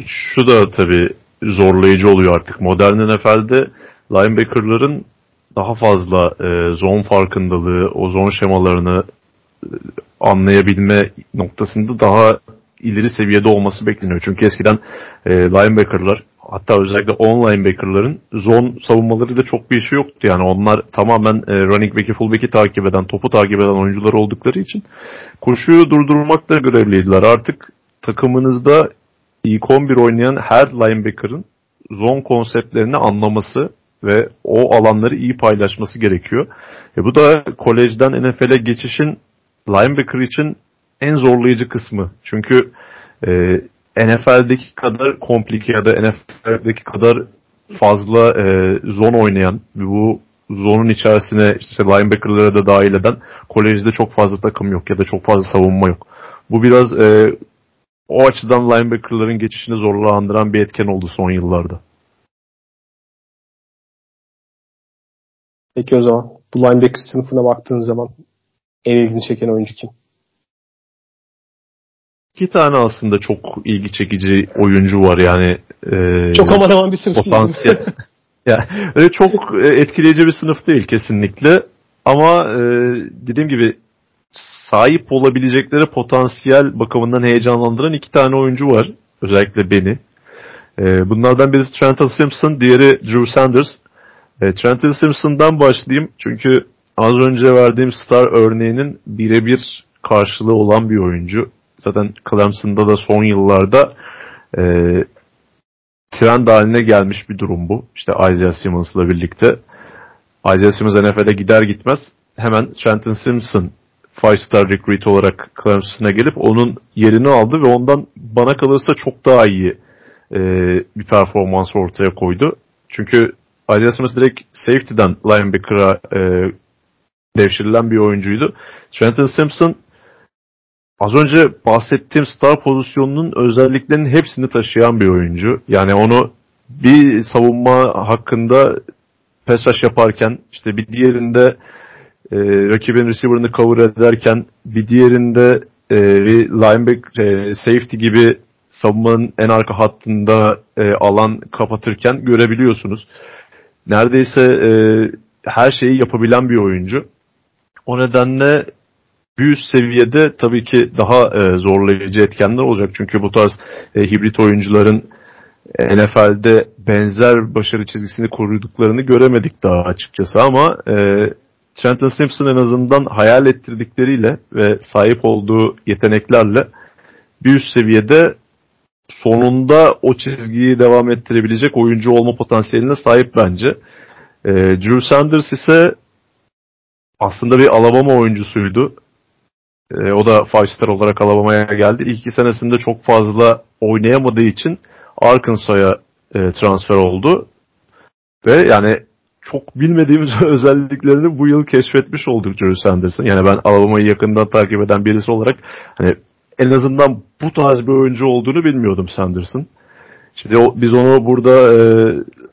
Şu da tabii zorlayıcı oluyor artık. Modern NFL'de linebackerların daha fazla e, zone farkındalığı, o zone şemalarını anlayabilme noktasında daha ileri seviyede olması bekleniyor. Çünkü eskiden e, linebackerlar hatta özellikle on linebackerların zone savunmaları da çok bir işi yoktu. Yani onlar tamamen e, running back'i full back'i takip eden, topu takip eden oyuncular oldukları için koşuyu durdurmakta görevliydiler. Artık takımınızda ilk 11 oynayan her linebacker'ın zone konseptlerini anlaması ve o alanları iyi paylaşması gerekiyor. E bu da kolejden NFL'e geçişin linebacker için en zorlayıcı kısmı. Çünkü e, NFL'deki kadar komplike ya da NFL'deki kadar fazla e, zone oynayan bu zonun içerisine işte linebacker'ları da dahil eden kolejde çok fazla takım yok ya da çok fazla savunma yok. Bu biraz e, o açıdan linebacker'ların geçişini zorlandıran bir etken oldu son yıllarda. Peki o zaman bu linebacker sınıfına baktığın zaman en ilginç çeken oyuncu kim? İki tane aslında çok ilgi çekici oyuncu var yani. E, çok aman aman bir sınıf potansiyel. yani, öyle çok e, etkileyici bir sınıf değil kesinlikle. Ama e, dediğim gibi sahip olabilecekleri potansiyel bakımından heyecanlandıran iki tane oyuncu var. Özellikle beni. E, bunlardan birisi Trenton Simpson, diğeri Drew Sanders. E, Trenton Simpson'dan başlayayım. Çünkü az önce verdiğim star örneğinin birebir karşılığı olan bir oyuncu. Zaten Clemson'da da son yıllarda e, trend haline gelmiş bir durum bu. İşte Isaiah Simmons'la birlikte. Isaiah Simmons NFL'e gider gitmez hemen Trenton Simpson five star recruit olarak Clemson'a gelip onun yerini aldı ve ondan bana kalırsa çok daha iyi e, bir performans ortaya koydu. Çünkü Isaiah Simmons direkt safety'den linebacker'a e, devşirilen bir oyuncuydu. Trenton Simpson az önce bahsettiğim star pozisyonunun özelliklerinin hepsini taşıyan bir oyuncu. Yani onu bir savunma hakkında rush yaparken işte bir diğerinde e, rakibin receiver'ını cover ederken bir diğerinde e, linebacker, e, safety gibi savunmanın en arka hattında e, alan kapatırken görebiliyorsunuz. Neredeyse e, her şeyi yapabilen bir oyuncu. O nedenle bir üst seviyede tabii ki daha e, zorlayıcı etkenler olacak. Çünkü bu tarz e, hibrit oyuncuların e, NFL'de benzer başarı çizgisini koruduklarını göremedik daha açıkçası ama e, Trenton Simpson en azından hayal ettirdikleriyle ve sahip olduğu yeteneklerle bir üst seviyede sonunda o çizgiyi devam ettirebilecek oyuncu olma potansiyeline sahip bence. E, Drew Sanders ise aslında bir Alabama oyuncusuydu. E, o da five star olarak Alabama'ya geldi. İlk iki senesinde çok fazla oynayamadığı için Arkansas'a e, transfer oldu. Ve yani çok bilmediğimiz özelliklerini bu yıl keşfetmiş olduk Drew Sanders'ın. Yani ben Alabama'yı yakından takip eden birisi olarak hani en azından bu tarz bir oyuncu olduğunu bilmiyordum Sanders'ın. Şimdi o, biz onu burada e,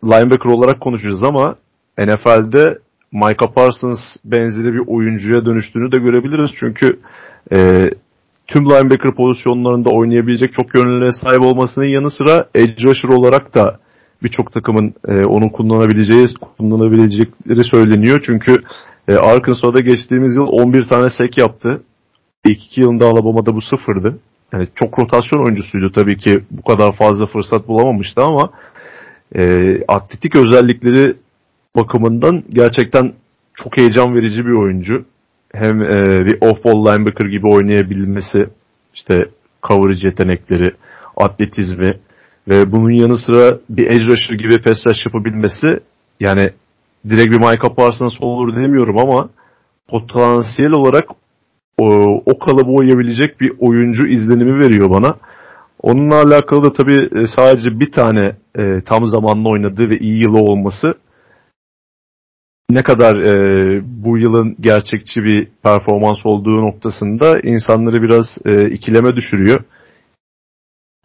linebacker olarak konuşacağız ama NFL'de Micah Parsons benzeri bir oyuncuya dönüştüğünü de görebiliriz. Çünkü e, tüm linebacker pozisyonlarında oynayabilecek çok yönlülüğe sahip olmasının yanı sıra edge rusher olarak da birçok takımın e, onu kullanabileceği kullanabilecekleri söyleniyor. Çünkü e, Arkansas'da geçtiğimiz yıl 11 tane sek yaptı. İlk iki yılında Alabama'da bu sıfırdı. Yani çok rotasyon oyuncusuydu tabii ki bu kadar fazla fırsat bulamamıştı ama e, atletik özellikleri bakımından gerçekten çok heyecan verici bir oyuncu. Hem e, bir off-ball linebacker gibi oynayabilmesi, işte coverage yetenekleri, atletizmi, ve bunun yanı sıra bir edge rusher gibi pass rush yapabilmesi yani direkt bir Micah Parsons olur demiyorum ama potansiyel olarak o, o kalıbı oynayabilecek bir oyuncu izlenimi veriyor bana. Onunla alakalı da tabii e, sadece bir tane e, tam zamanlı oynadığı ve iyi yılı olması ne kadar e, bu yılın gerçekçi bir performans olduğu noktasında insanları biraz e, ikileme düşürüyor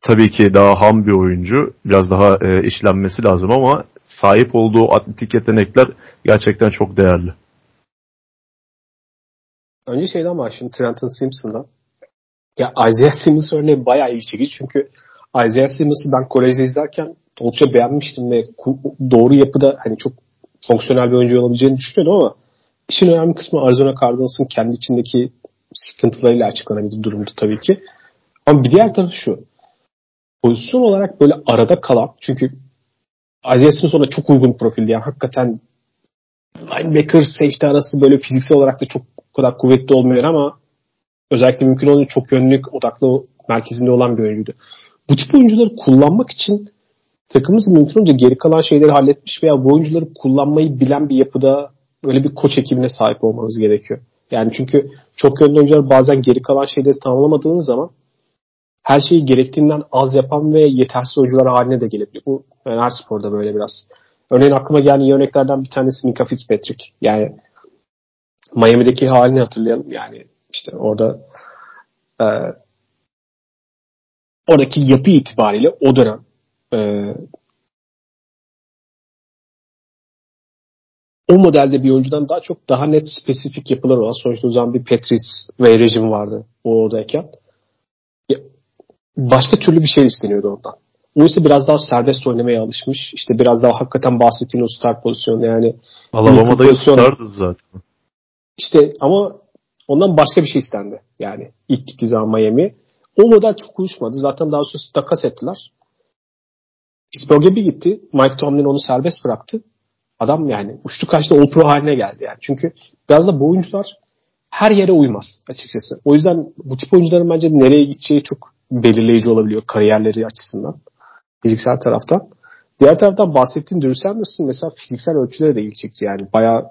tabii ki daha ham bir oyuncu. Biraz daha e, işlenmesi lazım ama sahip olduğu atletik yetenekler gerçekten çok değerli. Önce şeyden başlayayım. Trenton Simpson'dan. Ya Isaiah Simmons örneği bayağı ilgi çekici çünkü Isaiah Simmons'ı ben kolejde izlerken oldukça beğenmiştim ve doğru yapıda hani çok fonksiyonel bir oyuncu olabileceğini düşünüyordum ama işin önemli kısmı Arizona Cardinals'ın kendi içindeki sıkıntılarıyla açıklanabilir durumda tabii ki. Ama bir diğer tarafı şu. Pozisyon olarak böyle arada kalan çünkü Isaiah Smith çok uygun profildi. Yani hakikaten linebacker safety arası böyle fiziksel olarak da çok kadar kuvvetli olmuyor ama özellikle mümkün olduğu çok yönlük odaklı merkezinde olan bir oyuncuydu. Bu tip oyuncuları kullanmak için takımımız mümkün olunca geri kalan şeyleri halletmiş veya bu oyuncuları kullanmayı bilen bir yapıda böyle bir koç ekibine sahip olmanız gerekiyor. Yani çünkü çok yönlü oyuncular bazen geri kalan şeyleri tamamlamadığınız zaman her şeyi gerektiğinden az yapan ve yetersiz oyuncular haline de gelebiliyor. Bu yani her sporda böyle biraz. Örneğin aklıma gelen iyi örneklerden bir tanesi Mika Fitzpatrick. Yani Miami'deki halini hatırlayalım. Yani işte orada e, oradaki yapı itibariyle o dönem e, o modelde bir oyuncudan daha çok daha net spesifik yapılar olan sonuçta o zaman bir Patriots ve rejim vardı o oradayken. Başka türlü bir şey isteniyordu ondan. O ise biraz daha serbest oynamaya alışmış. İşte biraz daha hakikaten bahsettiğin o start pozisyonu yani. Alabama'da pozisyon... stardı zaten. İşte ama ondan başka bir şey istendi. Yani ilk gittiği zaman Miami. O model çok uyuşmadı. Zaten daha sonra takas ettiler. Pittsburgh'e bir gitti. Mike Tomlin onu serbest bıraktı. Adam yani uçtu kaçtı All Pro haline geldi yani. Çünkü biraz da bu oyuncular her yere uymaz açıkçası. O yüzden bu tip oyuncuların bence nereye gideceği çok belirleyici olabiliyor kariyerleri açısından. Fiziksel taraftan. Diğer taraftan bahsettiğin Drew Sanders'ın mesela fiziksel ölçüleri de ilgi çekti. Yani bayağı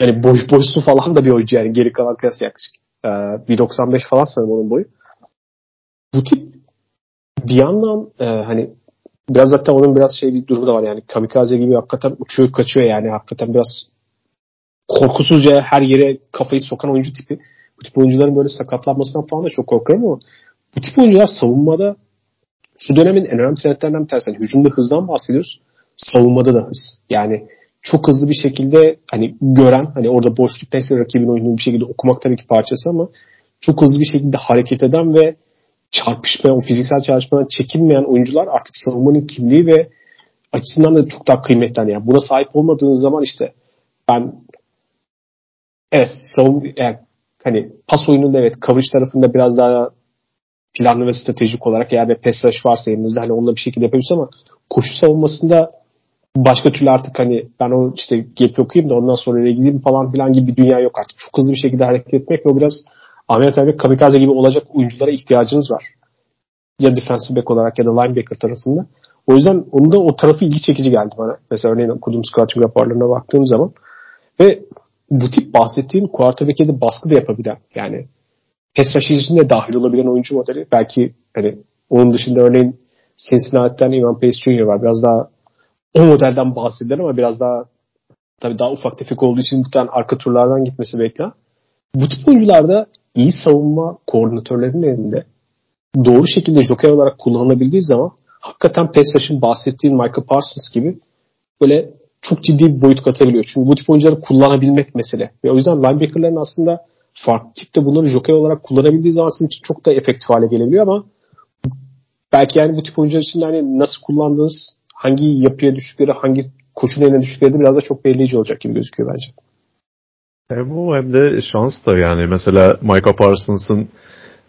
yani boy boysu falan da bir oyuncu yani geri kalan kıyasla yaklaşık. Ee, 1.95 falan sanırım onun boyu. Bu tip bir yandan e, hani biraz zaten onun biraz şey bir durumu da var yani kamikaze gibi hakikaten uçuyor kaçıyor yani hakikaten biraz korkusuzca her yere kafayı sokan oyuncu tipi. Bu tip oyuncuların böyle sakatlanmasından falan da çok korkuyorum ama bu tip oyuncular savunmada şu dönemin en önemli trendlerinden bir tanesi. Yani hücumda hızdan bahsediyoruz. Savunmada da hız. Yani çok hızlı bir şekilde hani gören hani orada boşluktaysa rakibin oyununu bir şekilde okumak tabii ki parçası ama çok hızlı bir şekilde hareket eden ve çarpışmayan, o fiziksel çarpışmadan çekinmeyen oyuncular artık savunmanın kimliği ve açısından da çok daha kıymetli. Yani buna sahip olmadığınız zaman işte ben evet savun yani hani pas oyununda evet coverage tarafında biraz daha planlı ve stratejik olarak eğer bir pass rush varsa elinizde hani onunla bir şekilde yapabilirsiniz ama koşu savunmasında başka türlü artık hani ben o işte gap okuyayım da ondan sonra nereye gideyim falan filan gibi bir dünya yok artık. Çok hızlı bir şekilde hareket etmek ve o biraz Abi kamikaze gibi olacak oyunculara ihtiyacınız var. Ya defensive back olarak ya da linebacker tarafında. O yüzden onun da o tarafı ilgi çekici geldi bana. Mesela örneğin okuduğum scouting raporlarına baktığım zaman. Ve bu tip bahsettiğim quarterback'e de baskı da yapabilen yani pass rush dahil olabilen oyuncu modeli. Belki hani onun dışında örneğin Cincinnati'den Ivan Pace Jr. var. Biraz daha o modelden bahsedilir ama biraz daha tabii daha ufak tefek olduğu için muhtemelen arka turlardan gitmesi bekler. Bu tip oyuncularda iyi savunma koordinatörlerinin elinde doğru şekilde joker olarak kullanılabildiği zaman hakikaten Pesac'ın bahsettiğin Michael Parsons gibi böyle çok ciddi bir boyut katabiliyor. Çünkü bu tip oyuncuları kullanabilmek mesele. Ve o yüzden linebackerların aslında farklı tipte bunları joker olarak kullanabildiği zaman sizin için çok da efektif hale gelebiliyor ama belki yani bu tip oyuncular için hani nasıl kullandığınız, hangi yapıya düştükleri, hangi koçun eline düştükleri de biraz da çok belirleyici olacak gibi gözüküyor bence. Hem bu hem de şans da yani mesela Micah Parsons'ın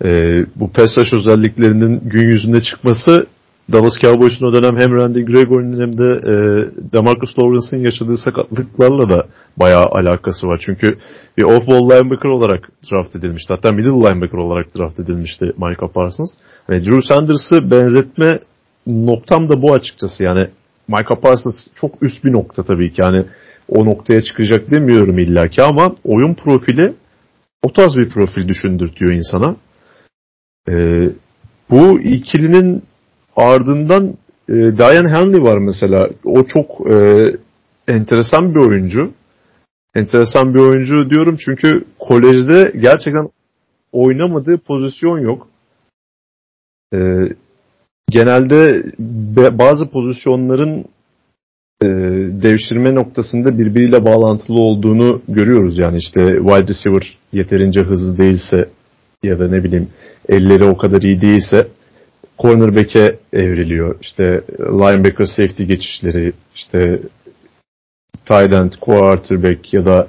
e, bu passage özelliklerinin gün yüzünde çıkması Dallas Cowboys'un o dönem hem Randy Gregory'nin hem de e, Demarcus Lawrence'ın yaşadığı sakatlıklarla da bayağı alakası var. Çünkü bir off-ball linebacker olarak draft edilmişti. Hatta middle linebacker olarak draft edilmişti Micah Parsons. Hani Drew Sanders'ı benzetme noktam da bu açıkçası. Yani Micah Parsons çok üst bir nokta tabii ki. Yani o noktaya çıkacak demiyorum illaki ama oyun profili o tarz bir profil düşündürtüyor insana. Ee, bu ikilinin ardından e, Diane Henley var mesela. O çok e, enteresan bir oyuncu. Enteresan bir oyuncu diyorum çünkü kolejde gerçekten oynamadığı pozisyon yok. E, genelde be, bazı pozisyonların e, devşirme noktasında birbiriyle bağlantılı olduğunu görüyoruz. Yani işte wide receiver yeterince hızlı değilse ya da ne bileyim elleri o kadar iyi değilse cornerback'e evriliyor. İşte linebacker safety geçişleri, işte tight end, quarterback ya da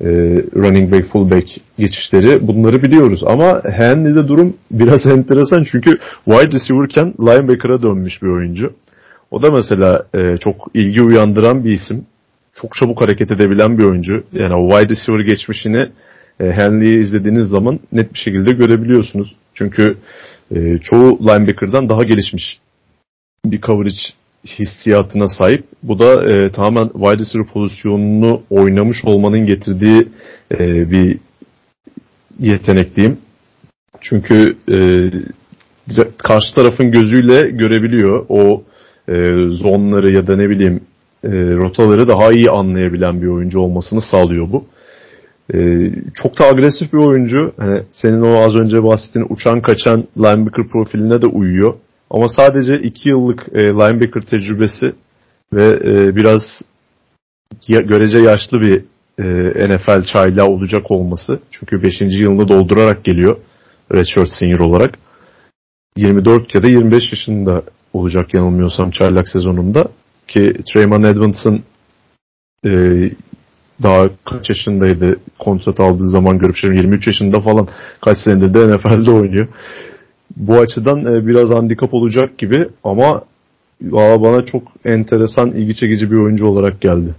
e, running back, fullback geçişleri bunları biliyoruz. Ama Henley'de durum biraz enteresan çünkü wide receiver'ken linebacker'a dönmüş bir oyuncu. O da mesela e, çok ilgi uyandıran bir isim. Çok çabuk hareket edebilen bir oyuncu. Yani o wide receiver geçmişini e, Henley'i izlediğiniz zaman net bir şekilde görebiliyorsunuz. Çünkü e, çoğu linebacker'dan daha gelişmiş bir coverage hissiyatına sahip. Bu da e, tamamen wide receiver pozisyonunu oynamış olmanın getirdiği e, bir yetenek diyeyim. Çünkü e, karşı tarafın gözüyle görebiliyor. O e, zonları ya da ne bileyim e, rotaları daha iyi anlayabilen bir oyuncu olmasını sağlıyor bu. E, çok da agresif bir oyuncu. Hani senin o az önce bahsettiğin uçan kaçan linebacker profiline de uyuyor. Ama sadece 2 yıllık e, linebacker tecrübesi ve e, biraz ya, görece yaşlı bir e, NFL çaylağı olacak olması. Çünkü 5. yılını doldurarak geliyor redshirt senior olarak. 24 ya da 25 yaşında olacak yanılmıyorsam çaylak sezonunda. Ki Trayman Edmonds'ın e, daha kaç yaşındaydı kontrat aldığı zaman görüp 23 yaşında falan kaç senedir de NFL'de oynuyor bu açıdan e, biraz handikap olacak gibi ama bana çok enteresan, ilgi çekici bir oyuncu olarak geldi.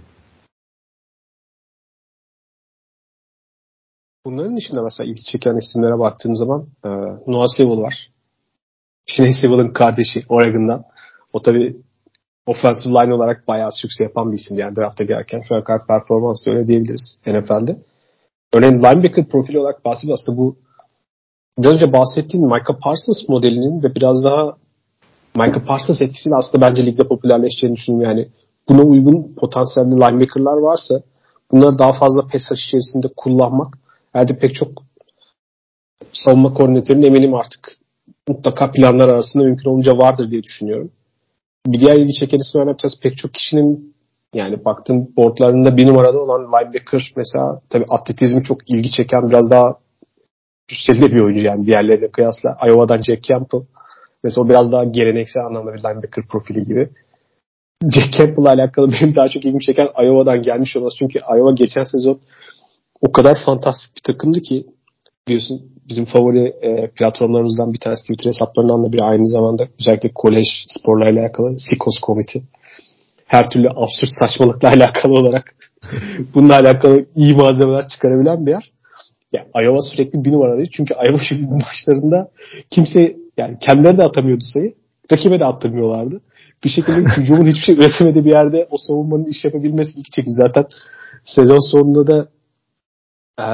Bunların dışında mesela ilgi çeken isimlere baktığım zaman e, Noah Sewell var. Finney Sewell'ın kardeşi Oregon'dan. O tabi offensive line olarak bayağı sükse yapan bir isim yani drafta gelirken. An performansı öyle diyebiliriz NFL'de. Örneğin linebacker profili olarak bahsediyor aslında bu biraz önce bahsettiğin Michael Parsons modelinin ve biraz daha Michael Parsons etkisiyle aslında bence ligde popülerleşeceğini düşünüyorum. Yani buna uygun potansiyelli linebacker'lar varsa bunları daha fazla pes içerisinde kullanmak herhalde pek çok savunma koordinatörünün eminim artık mutlaka planlar arasında mümkün olunca vardır diye düşünüyorum. Bir diğer ilgi çeken isim önemli pek çok kişinin yani baktığım boardlarında bir numarada olan linebacker mesela tabii atletizmi çok ilgi çeken biraz daha cüsseli bir oyuncu yani diğerlerine kıyasla. Iowa'dan Jack Campbell. Mesela o biraz daha geleneksel anlamda bir linebacker profili gibi. Jack Campbell'la alakalı benim daha çok ilgimi çeken Iowa'dan gelmiş olması. Çünkü Iowa geçen sezon o kadar fantastik bir takımdı ki biliyorsun bizim favori e, platformlarımızdan bir tanesi Twitter hesaplarından da bir aynı zamanda özellikle kolej sporlarla alakalı Sikos Komite her türlü absürt saçmalıkla alakalı olarak bununla alakalı iyi malzemeler çıkarabilen bir yer. Ya Iowa sürekli bir numaraydı. Çünkü Iowa şimdi maçlarında kimse yani kendileri de atamıyordu sayı. Rakibe de attırmıyorlardı. Bir şekilde hücumun hiçbir şey üretemediği bir yerde o savunmanın iş yapabilmesi ilk çekici. Zaten sezon sonunda da ee,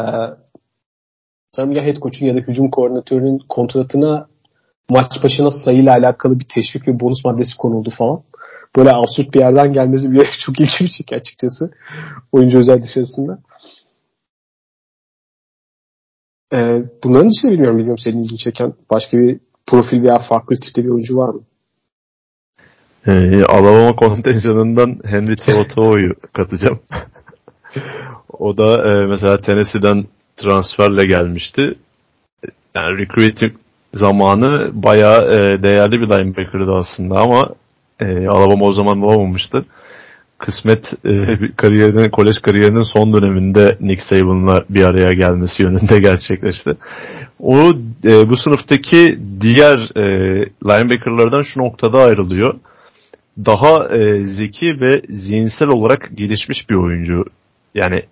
sanırım ya head coach'un ya da hücum koordinatörünün kontratına maç başına sayıyla alakalı bir teşvik ve bonus maddesi konuldu falan. Böyle absürt bir yerden gelmesi bir çok bir şey açıkçası. Oyuncu özel dışarısında. Ee, bunların dışında bilmiyorum. Bilmiyorum senin ilgini çeken başka bir profil veya farklı tipte bir oyuncu var mı? Ee, Alabama kontenjanından Henry To'oTo'yu katacağım. o da e, mesela Tennessee'den transferle gelmişti. Yani recruiting zamanı bayağı e, değerli bir linebacker'dı aslında ama e, Alabama o zaman bulamamıştı kısmet e, kariyerinin, kolej kariyerinin son döneminde Nick Saban'la bir araya gelmesi yönünde gerçekleşti. O e, bu sınıftaki diğer e, linebackerlardan şu noktada ayrılıyor. Daha e, zeki ve zihinsel olarak gelişmiş bir oyuncu. Yani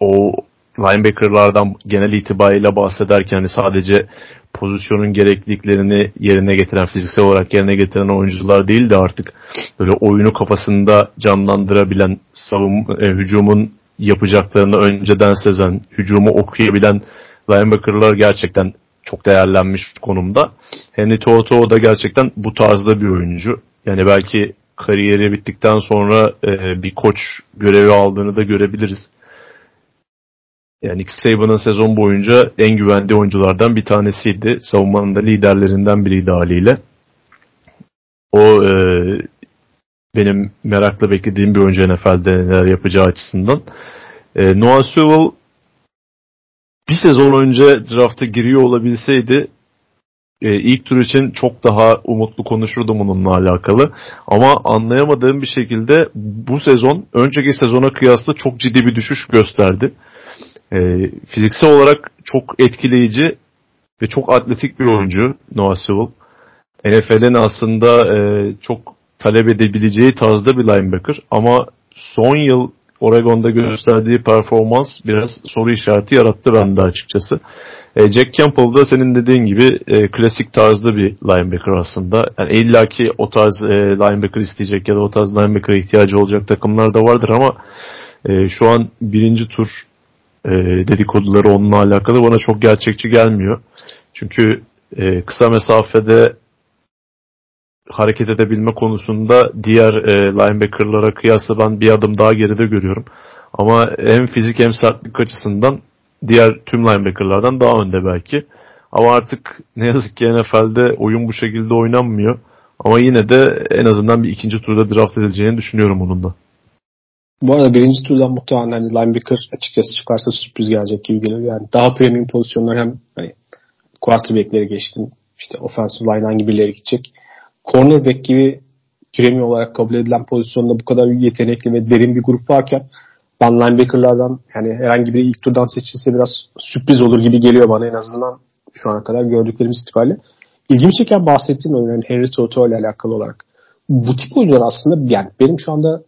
o linebackerlardan genel itibariyle bahsederken hani sadece pozisyonun gerekliliklerini yerine getiren, fiziksel olarak yerine getiren oyuncular değil de artık böyle oyunu kafasında canlandırabilen, savun, e, hücumun yapacaklarını önceden sezen, hücumu okuyabilen linebacker'lar gerçekten çok değerlenmiş konumda. Henry Toto da gerçekten bu tarzda bir oyuncu. Yani belki kariyeri bittikten sonra e, bir koç görevi aldığını da görebiliriz. Yani Nick Saban'ın sezon boyunca en güvenli oyunculardan bir tanesiydi. Savunmanın da liderlerinden biriydi haliyle. O e, benim merakla beklediğim bir oyuncu NFL'de neler yapacağı açısından. E, Noah Sewell bir sezon önce drafta giriyor olabilseydi e, ilk tur için çok daha umutlu konuşurdum onunla alakalı. Ama anlayamadığım bir şekilde bu sezon önceki sezona kıyasla çok ciddi bir düşüş gösterdi. E, fiziksel olarak çok etkileyici ve çok atletik bir oyuncu Noah Sewell. NFL'in aslında e, çok talep edebileceği tarzda bir linebacker ama son yıl Oregon'da gösterdiği performans biraz soru işareti yarattı bende açıkçası. E, Jack Campbell da senin dediğin gibi e, klasik tarzda bir linebacker aslında. Yani illaki o tarz e, linebacker isteyecek ya da o tarz linebacker ihtiyacı olacak takımlar da vardır ama e, şu an birinci tur e, dedikoduları onunla alakalı bana çok gerçekçi gelmiyor. Çünkü e, kısa mesafede hareket edebilme konusunda diğer e, linebackerlara kıyasla ben bir adım daha geride görüyorum. Ama hem fizik hem sertlik açısından diğer tüm linebackerlardan daha önde belki. Ama artık ne yazık ki NFL'de oyun bu şekilde oynanmıyor. Ama yine de en azından bir ikinci turda draft edileceğini düşünüyorum onun da. Bu arada birinci turdan muhtemelen hani linebacker açıkçası çıkarsa sürpriz gelecek gibi geliyor. Yani daha premium pozisyonlar hem hani quarterback'leri geçtim. İşte offensive line hangi birileri gidecek. Cornerback gibi premium olarak kabul edilen pozisyonda bu kadar yetenekli ve derin bir grup varken ben linebackerlardan yani herhangi biri ilk turdan seçilse biraz sürpriz olur gibi geliyor bana en azından şu ana kadar gördüklerimiz itibariyle. İlgimi çeken bahsettiğim örneğin Henry Toto ile alakalı olarak. Bu tip oyuncular aslında yani benim şu anda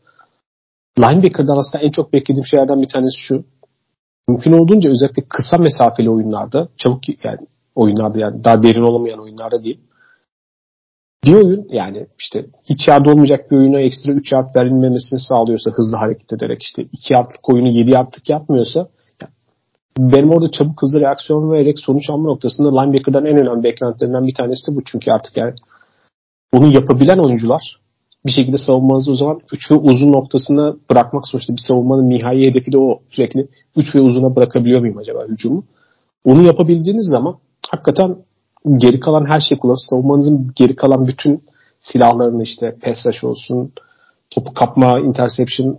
linebacker'dan aslında en çok beklediğim şeylerden bir tanesi şu. Mümkün olduğunca özellikle kısa mesafeli oyunlarda çabuk yani oyunlarda yani daha derin olamayan oyunlarda değil bir oyun yani işte hiç yard olmayacak bir oyuna ekstra 3 yard verilmemesini sağlıyorsa hızlı hareket ederek işte 2 yardlık oyunu 7 yardlık yapmıyorsa benim orada çabuk hızlı reaksiyon vererek sonuç alma noktasında linebacker'dan en önemli beklentilerinden bir tanesi de bu. Çünkü artık yani bunu yapabilen oyuncular bir şekilde savunmanızı o zaman 3 ve uzun noktasına bırakmak sonuçta bir savunmanın nihai hedefi de o. Sürekli 3 ve uzuna bırakabiliyor muyum acaba hücumu? Onu yapabildiğiniz zaman hakikaten geri kalan her şey kullanıp savunmanızın geri kalan bütün silahlarını işte pass olsun, topu kapma, interception,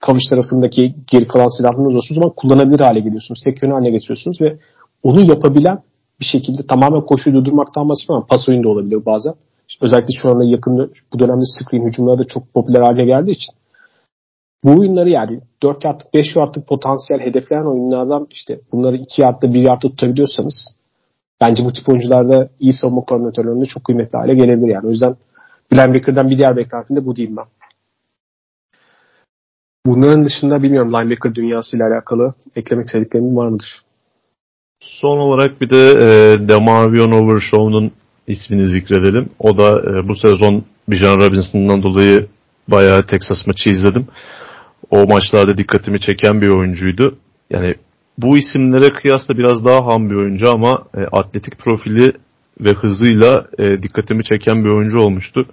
kavuş tarafındaki geri kalan silahlarınız olsun o zaman kullanabilir hale geliyorsunuz. Tek yönü haline getiriyorsunuz ve onu yapabilen bir şekilde tamamen koşuyu durdurmaktan bahsediyorum ama pas oyunu da olabilir bazen. Özellikle şu anda yakın bu dönemde screen hücumları da çok popüler hale geldiği için bu oyunları yani 4 yardlık 5 yardlık potansiyel hedefleyen oyunlardan işte bunları 2 yardta 1 yardta tutabiliyorsanız bence bu tip oyuncularda iyi savunma koordinatörlerinde çok kıymetli hale gelebilir yani. O yüzden Glenn Baker'dan bir diğer beklentim de bu değil ben. Bunların dışında bilmiyorum linebacker dünyasıyla alakalı eklemek istediklerim var mıdır? Son olarak bir de e, Demavion Overshow'un ismini zikredelim. O da e, bu sezon Bijan Robinson'dan dolayı bayağı Texas maçı izledim. O maçlarda dikkatimi çeken bir oyuncuydu. Yani bu isimlere kıyasla biraz daha ham bir oyuncu ama e, atletik profili ve hızıyla e, dikkatimi çeken bir oyuncu olmuştu.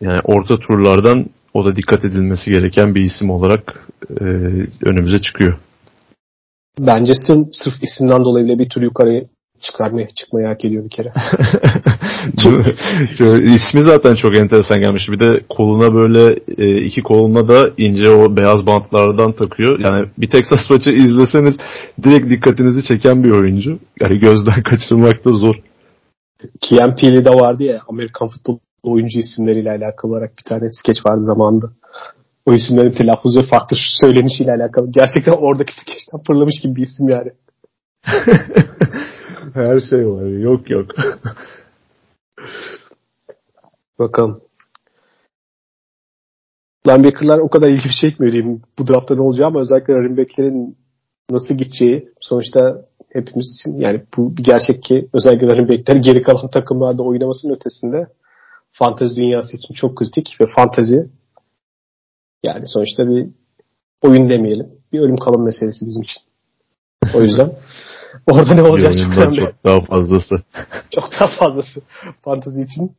Yani orta turlardan o da dikkat edilmesi gereken bir isim olarak e, önümüze çıkıyor. Bence sırf, isimden dolayı bile bir tur yukarı çıkarmaya çıkmayı hak ediyor bir kere. İsmi zaten çok enteresan gelmiş. Bir de koluna böyle e, iki koluna da ince o beyaz bantlardan takıyor. Yani bir Texas maçı izleseniz direkt dikkatinizi çeken bir oyuncu. Yani gözden kaçırmak da zor. Kian Peele'de vardı ya Amerikan futbol oyuncu isimleriyle alakalı olarak bir tane skeç vardı zamanında. O isimlerin telaffuz ve farklı söylenişiyle alakalı. Gerçekten oradaki skeçten fırlamış gibi bir isim yani. Her şey var. Yok yok. Bakalım. Linebacker'lar o kadar ilgi çekmiyor diyeyim bu draftta ne olacağı ama özellikle running nasıl gideceği sonuçta hepimiz için yani bu bir gerçek ki özellikle running back'ler geri kalan takımlarda oynamasının ötesinde fantezi dünyası için çok kritik ve fantezi yani sonuçta bir oyun demeyelim. Bir ölüm kalım meselesi bizim için. O yüzden Orada ne olacak çok önemli. Çok daha fazlası. çok daha fazlası. Fantezi için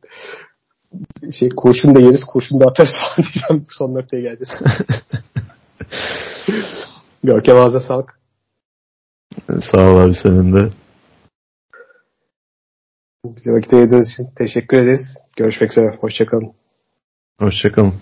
şey kurşun da yeriz, kurşun da atarız falan diyeceğim. Son noktaya geleceğiz. Görkem ağzına sağlık. Sağ ol abi senin de. Bize vakit ayırdığınız için teşekkür ederiz. Görüşmek üzere. Hoşçakalın. Hoşçakalın.